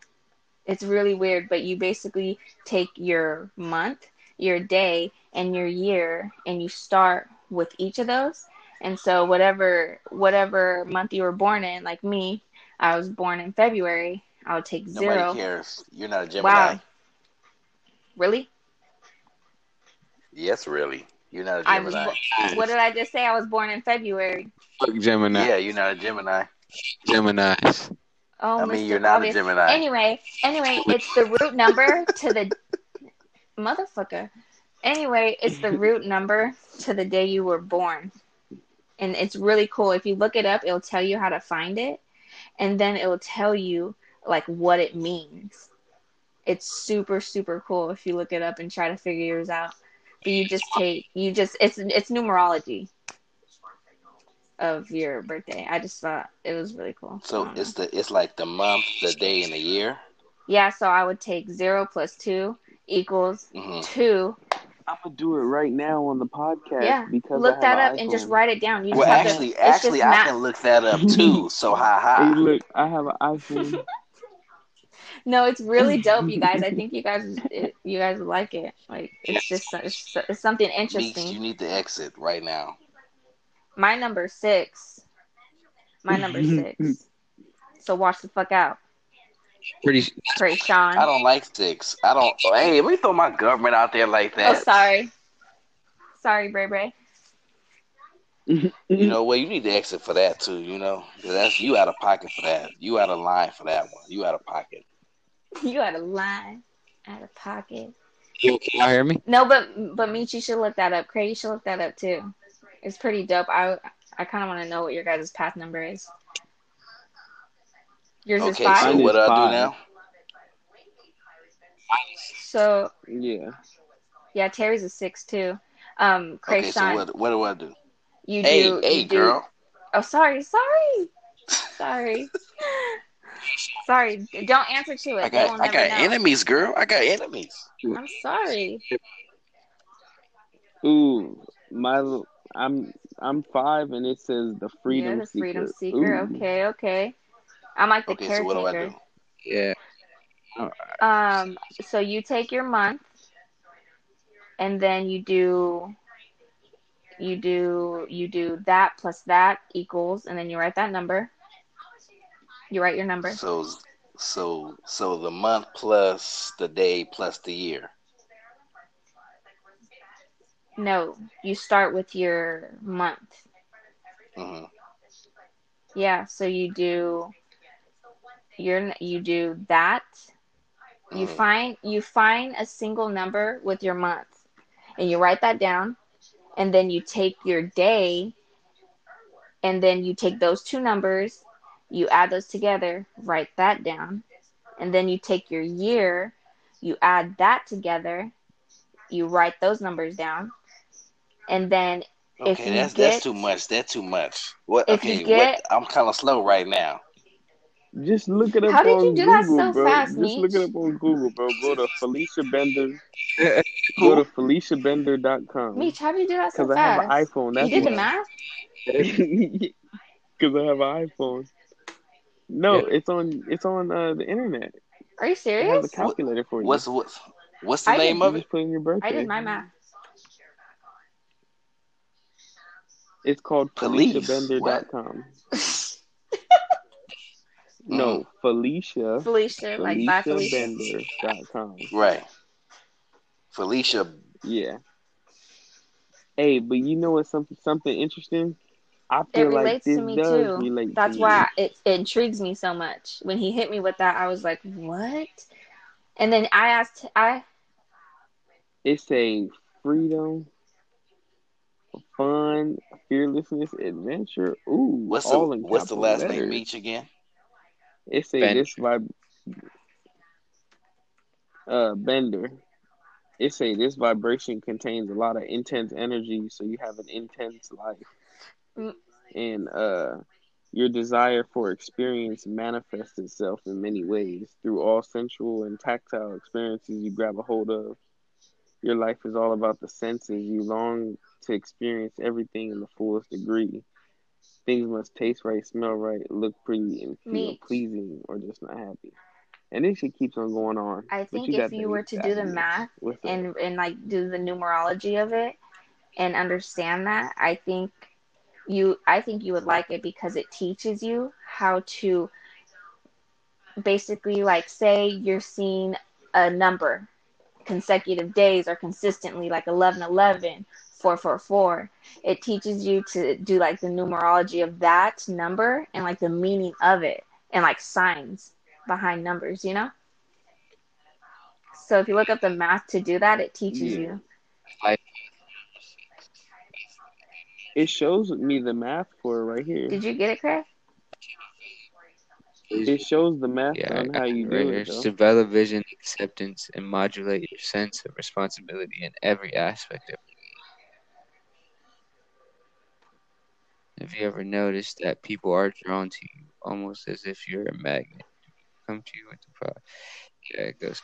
It's really weird, but you basically take your month, your day, and your year, and you start with each of those. And so whatever whatever month you were born in, like me, I was born in February. I'll take Nobody zero. cares. You're not a Gemini. Wow. Really? Yes, really. You're not a I was. Gemini. bo- What did I just say? I was born in February. Fuck Gemini. Yeah, you're not a Gemini. Geminis. Oh, I mean, Mr. you're not Obvious. a Gemini. Anyway, anyway, it's the root number to the [LAUGHS] motherfucker. Anyway, it's the root number to the day you were born. And it's really cool. If you look it up, it'll tell you how to find it. And then it will tell you like what it means. It's super, super cool if you look it up and try to figure yours out. But you just take you just it's it's numerology of your birthday. I just thought it was really cool. So it's the it's like the month, the day, and the year. Yeah, so I would take zero plus two equals hmm two. I'm gonna do it right now on the podcast Yeah, because Look I that an up and just write it down. You just Well, have actually, to, it's actually, just I math. can look that up too. [LAUGHS] So ha Hey, look, I have an iPhone. [LAUGHS] No, it's really dope, you guys. I [LAUGHS] think you guys, it, you guys would like it. Like, it's just, it's, it's something Meech, interesting. you need to exit right now. My number six. My number six. So watch the fuck out, Pretty. Pray Sean. I don't like six. I don't. Hey, let me throw my government out there like that. Oh, that. sorry, sorry, Bray Bray. You know what? You need to exit for that too. You know, that's you out of pocket for that. You out of line for that one. You out [LAUGHS] of pocket. You out of line, out of pocket. You can y'all hear me? No, but but Meech, you should look that up. Craig, you should look that up too. It's pretty dope. I I kind of want to know what your guys' path number is. Yours is Okay, five. so what do I do now? So yeah. yeah, Terry's a six too. Um, Craig Okay, so what? What do I do? you do. hey, you do- girl. Oh, sorry, sorry, [LAUGHS] sorry, sorry. Don't answer to it. I got, I got know. enemies, girl. I got enemies. I'm sorry. Ooh, my I'm I'm five, and it says the freedom You're the freedom seeker. Ooh. Okay, okay. I'm like the Okay, so what do I caretaker. do? Yeah. Um, so you take your month, and then you do, you do, you do that plus that equals, and then you write that number. You write your number. So, so, so the month plus the day plus the year. No, you start with your month. hmm Yeah, so you do your you do that. You Mhm. find you find a single number with your month, and you write that down, and then you take your day, and then you take those two numbers, you add those together, write that down, and then you take your year, you add that together, you write those numbers down, and then If Okay, you that's get- that's too much. That's too much. What? If you okay, get- what? I'm kind of slow right now. Just look it up How did on you do that Google, so bro. fast, Just look it up on Google, bro. Go to [LAUGHS] Felicia Bender. [LAUGHS] Go to FeliciaBender.com. Meech, how did you do that so fast? Because I have an iPhone. That's you did the math? [LAUGHS] Because I have an iPhone. No, Yeah. it's on it's on uh, the internet. Are you It has serious? a calculator for you. What's what's what's the I name did- of it? just put in your birthday. I did my math. It's called Police. FeliciaBender.com. No, mm-hmm. Felicia. Felicia, like by Felicia. FeliciaBender.com. Right. Felicia. Yeah. Hey, but you know what? Something something interesting. I It feel like relates this to me does too. relate. That's to why it, it intrigues me so much. When he hit me with that, I was like, "What?" And then I asked, I It's a freedom, fun, fearlessness, adventure. Ooh, What's the What's the last letters. name? Meech again. It say Bender. this by uh Bender. It say this vibration contains a lot of intense energy, so you have an intense life. Mm. And uh your desire for experience manifests itself in many ways through all sensual and tactile experiences you grab a hold of. Your life is all about the senses. You long to experience everything in the fullest degree. Things must taste right, smell right, look pretty, and feel Meat. pleasing, or just not happy. And this shit keeps on going on. I think you if you were to do the math and and like do the numerology of it and understand that, I think you I think you would like it because it teaches you how to basically like say you're seeing a number consecutive days or consistently like 11 11 444 it teaches you to do like the numerology of that number and like the meaning of it and like signs behind numbers you know so if you look up the math to do that it teaches Yeah. you It shows me the math for it right here. did you get it craig It shows the math Yeah, on how you right do here. it, though. Develop vision, acceptance, and modulate your sense of responsibility in every aspect of Have you ever noticed that people are drawn to you almost as if you're a magnet? Come to you with the pro Yeah, it goes.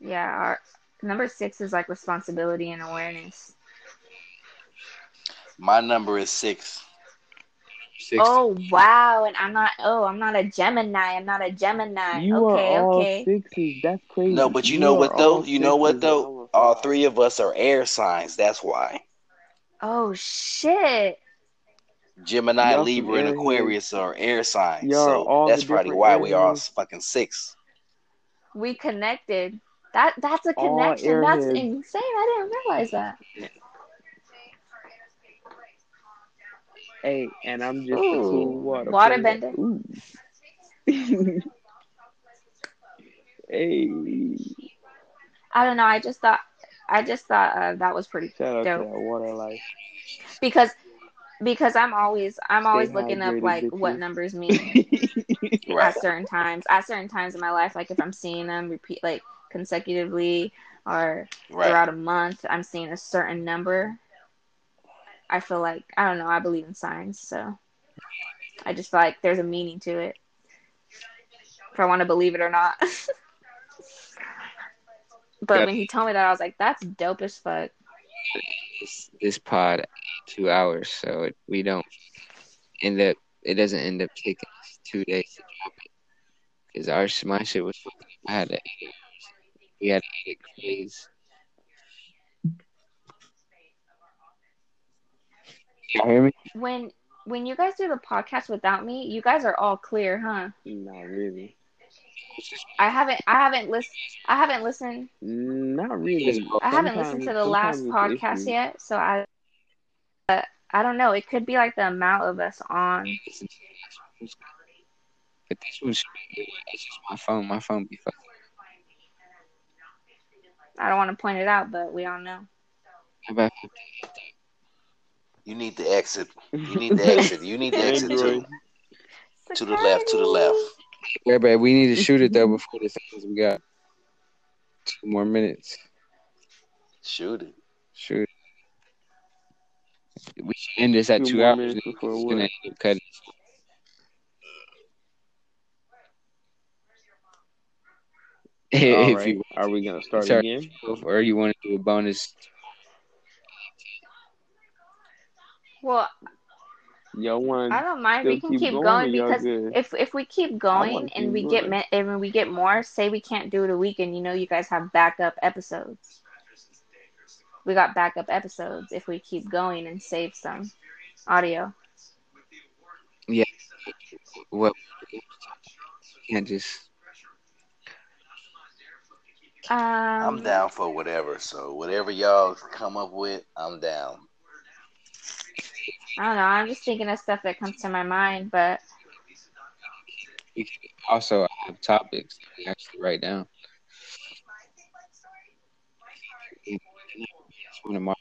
yeah our number six is like responsibility and awareness My number is six. Six. oh wow and i'm not oh i'm not a gemini i'm not a gemini You okay are all okay sixes. That's crazy. No, but you know what though? You know what sixes and I'm though? A All three of us are air signs. That's why. oh shit Gemini, Y'all Libra, and airheads. Aquarius are air signs. Y'all So all that's probably why we are airheads. fucking six. we connected that that's a connection that's airheads. insane i didn't realize that Hey, and I'm just a cool water waterbender. Ooh. [LAUGHS] hey, i don't know i just thought i just thought uh, that was pretty shout out dope water life. because because i'm always i'm Stay always looking up like what numbers [LAUGHS] mean at certain times at certain times in my life like if i'm seeing them repeat like consecutively or Right. throughout a month i'm seeing a certain number i feel like i don't know i believe in signs so i just feel like there's a meaning to it if i want to believe it or not [LAUGHS] but Yeah. when he told me that i was like that's dope as fuck This, this pod two hours, so it, we don't end up. It doesn't end up taking us two days to drop it because our my shit was. fucking- I had to edit. We had to edit crazy. Y'all hear me? when when you guys do the podcast without me you guys are all clear huh Not really. I haven't i haven't listened i haven't listened Not really. I haven't listened to the last Sometimes- sometimes podcast it's yet, so I, uh, I don't know. It could be like the amount of us on. Listen to the last one. But this one should be. It's just my phone. My phone be fucking. I don't want to point it out, but we all know. How about You need to exit. You need to [LAUGHS] exit. You need to exit to, to the left. To the left. Yeah, but we need to shoot it though before this ends. We got two more minutes. Shoot it. Shoot. it We should end this at Two two hours. minutes It's before gonna what? end up cutting. [LAUGHS] If right. you Are we gonna start Sorry. again? or you want to do a bonus, Well, Y'all I don't mind. We can keep keep going, going because if if we keep going wanna and keep we get going. me- and we get more, say we can't do it a week, and you know you guys have backup episodes. We got backup episodes if we keep going and save some audio. Yeah. What? Can't just. Um, I'm down for whatever. So whatever y'all come up with, I'm down. I don't know. I'm just thinking of stuff that comes to my mind, but We can also have topics that we actually write down. One of my-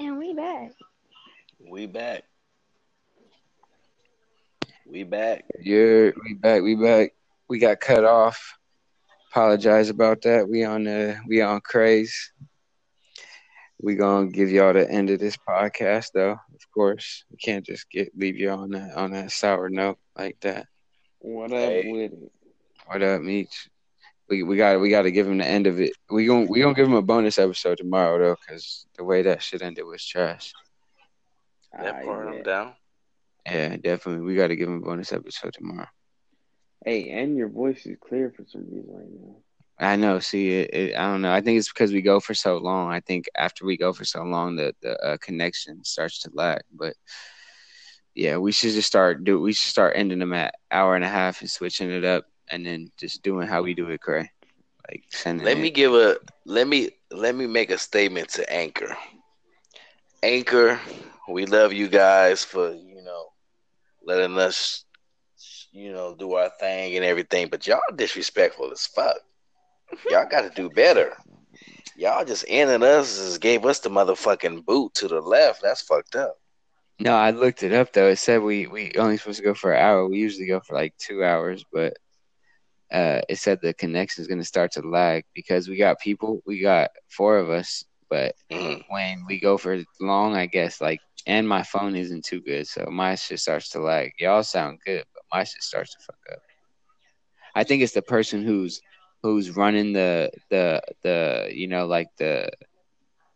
and we back. We back. We back. Yeah, we back. We back. We got cut off. Apologize about that. We on uh we on craze. We gonna give y'all the end of this podcast though. Of course, we can't just get leave y'all on that on that sour note like that. What up Hey. with it? What up, Meech? We we got we got to give him the end of it. We gon' we gonna give him a bonus episode tomorrow though, because the way that shit ended was trash. That part. I'm down. Yeah, definitely. We got to give him a bonus episode tomorrow. Hey, and your voice is clear for some reason right now. I know. See, it, it, I don't know. I think it's because we go for so long. I think after we go for so long, the the uh, connection starts to lag. But yeah, we should just start do. We should start ending them at hour and a half and switching it up, and then just doing how we do it, Cray. Like sending. Let it. me give a let me let me make a statement to Anchor. Anchor, we love you guys for you know letting us you know do our thing and everything, but y'all disrespectful as fuck. Y'all got to do better. Y'all just ended us just gave us the motherfucking boot to the left. That's fucked up. No, I looked it up though. It said we we only supposed to go for an hour. We usually go for like two hours, but uh, it said the connection is gonna start to lag because we got people. We got four of us, but Mhm. when we go for long, I guess like, and my phone isn't too good, so my shit starts to lag. Y'all sound good, my shit starts to fuck up. I think it's the person who's who's running the the the you know like the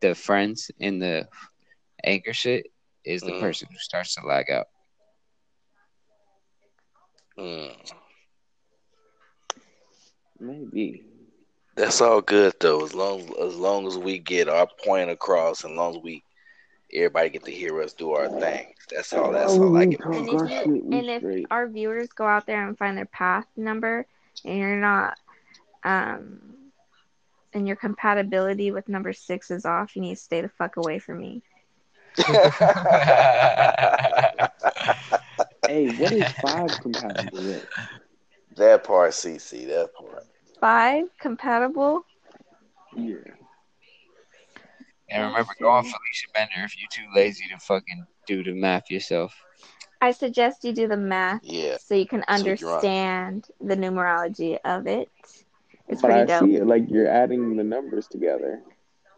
the friends in the anchor shit is the Mhm. person who starts to lag out. Mm. Maybe. That's all good though, as long as long as we get our point across, and as long as we everybody get to hear us do our thing. That's all. That's Oh, all I we can. talk And if you and if our viewers go out there and find their path number, and you're not, um, and your compatibility with number six is off, you need to stay the fuck away from me. [LAUGHS] Hey, what is five compatible with? that part, CC. That part. Five compatible. Yeah. And remember, go on Felicia Bender if you're too lazy to fucking do the math yourself. I suggest you do the math Yeah. so you can So understand the numerology of it. It's but I dope. see it like you're adding the numbers together.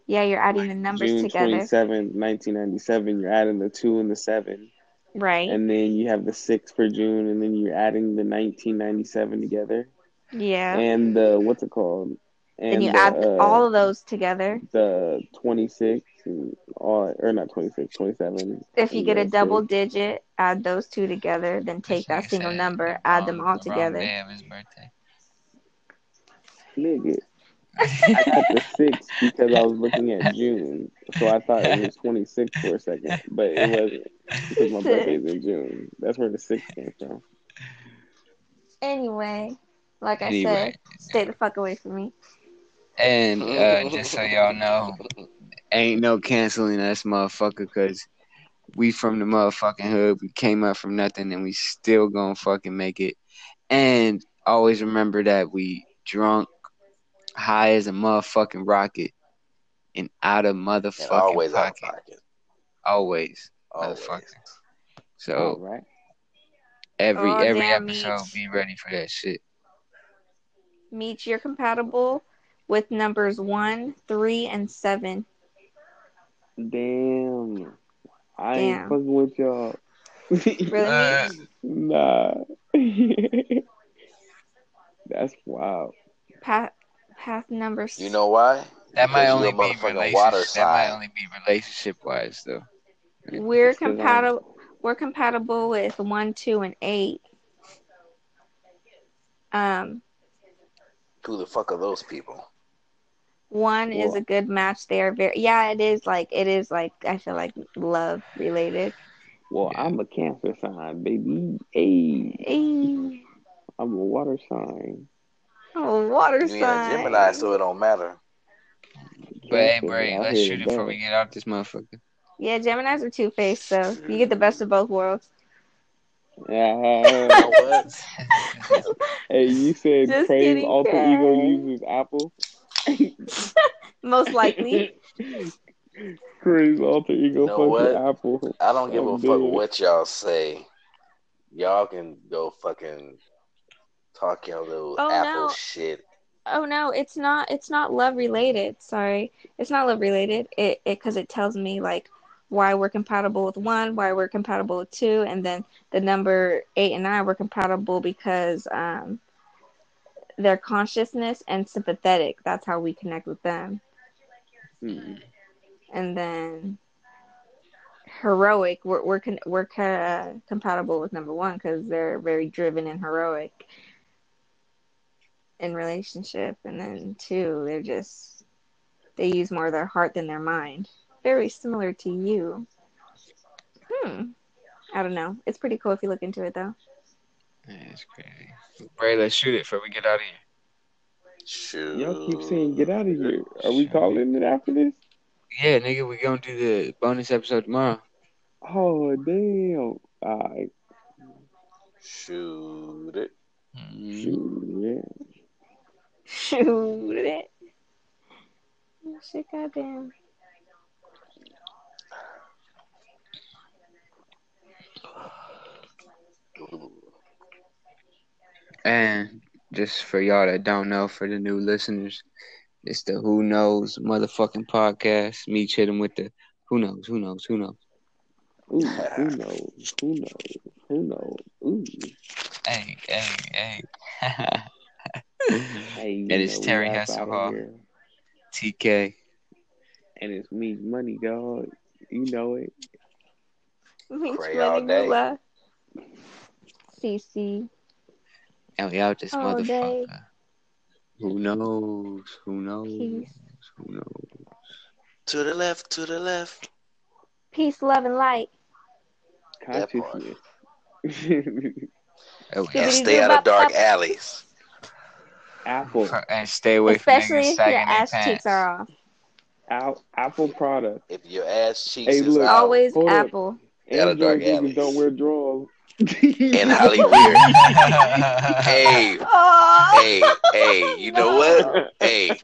Yeah, you're adding the numbers June together, 27th, 1997, you're adding the 2 and the 7. right? And then you have the 6 for June, and then you're adding the 1997 together. yeah. And the, what's it called? And then you the, add uh, all of those together. the 26, and all, or not 26, 27. If you get a the double digit, add those two together, then take that single number, add them all together. Day of his birthday. Nigga. [LAUGHS] I got the 6 because I was looking at June. So I thought it was 26 for a second, but it wasn't. Because my birthday's in [LAUGHS] June. That's where the 6 came from. Anyway, like I Anyway. said, stay the fuck away from me. And uh, just so y'all [LAUGHS] know, ain't no canceling us, motherfucker, because we from the motherfucking hood. We came up from nothing, and we still gonna fucking make it. And always remember that we drunk, high as a motherfucking rocket, and out of motherfucking And always out pocket. of pocket. Always, Always. motherfucker. So right. every Oh, every episode, Meech. be ready for that shit. Meet you're compatible with numbers one, three, and seven. Damn. I ain't fucking with y'all. [LAUGHS] Really, Uh, nah. [LAUGHS] That's wild. Path, path number. s- You know why? That might only be water relationship. That might only be relationship wise though. we're It's 'cause I'm- compatible. We're compatible with one, two, and eight. Um, Who the fuck are those people? One is a good match. They are very yeah. It is like it is like I feel like love related. Well, I'm a Cancer sign, baby. Hey, Hey, I'm a water sign. oh, water You mean a sign. Gemini, so it don't matter. But hey, Cancer, Bray, let's shoot it before we get out this motherfucker. Yeah, Gemini's are two faced, so you get the best of both worlds. Yeah. [LAUGHS] hey, you said Just Craig's kidding, alter ego uses Apple. [LAUGHS] Most likely. Craig's alter ego You know fucks with what? Apple. I don't give a I'm fuck dead. what y'all say. Y'all can go fucking talk your little Oh, Apple no. shit. Oh no, it's not. It's not love related. Sorry, it's not love related. It it because it tells me like why we're compatible with one, why we're compatible with two, and then the number eight and nine were compatible because um their consciousness and sympathetic. That's how we connect with them. Mm. And then heroic, we're we're con- we're uh, compatible with number one because they're very driven and heroic in relationship, and then two, they're just they use more of their heart than their mind. Very similar to you. Hmm. I don't know. It's pretty cool if you look into it though. That's crazy. Bray, let's shoot it before we get out of here. Shoot. Y'all keep saying get out of here. Are we calling it after this? Yeah, nigga, we gonna do the bonus episode tomorrow. Oh damn! Alright, Shoot it. Mm-hmm. shoot, yeah. Shoot it. Oh, shit, goddamn. And just for y'all that don't know, for the new listeners, it's the Who Knows motherfucking podcast. Me chilling with the Who Knows, Who Knows, Who Knows. Ooh, who knows? Who knows? Who knows? Ooh. Hey, hey, hey. [LAUGHS] Hey, And it's Terry up Hasselhoff. TK. And it's me, money, dog. You know it. Meech Pray all day. CC. And we out this oh, All day. motherfucker. Who knows? Who knows? Peace. Who knows? To the left, to the left. Peace, love, and light. Consciousness. Oh, And stay out of dark alleys. Apple. [LAUGHS] And stay away from Especially if your ass pants. cheeks are off. Al- Apple product. If your ass cheeks Hey, look. out Always hold up. apple. Out of dark alleys. don't wear drawers. [LAUGHS] in Hollywood. [LAUGHS] hey, Oh, hey, hey, you know what? Hey,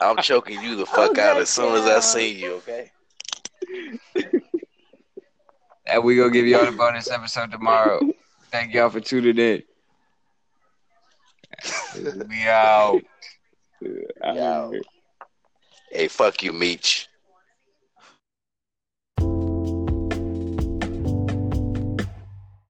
I'm choking you the oh, fuck Oh, out as soon as I see you, okay? [LAUGHS] and we gonna give y'all the bonus episode tomorrow. Thank y'all for tuning in. We out. I Yeah. Hey, fuck you, Meech.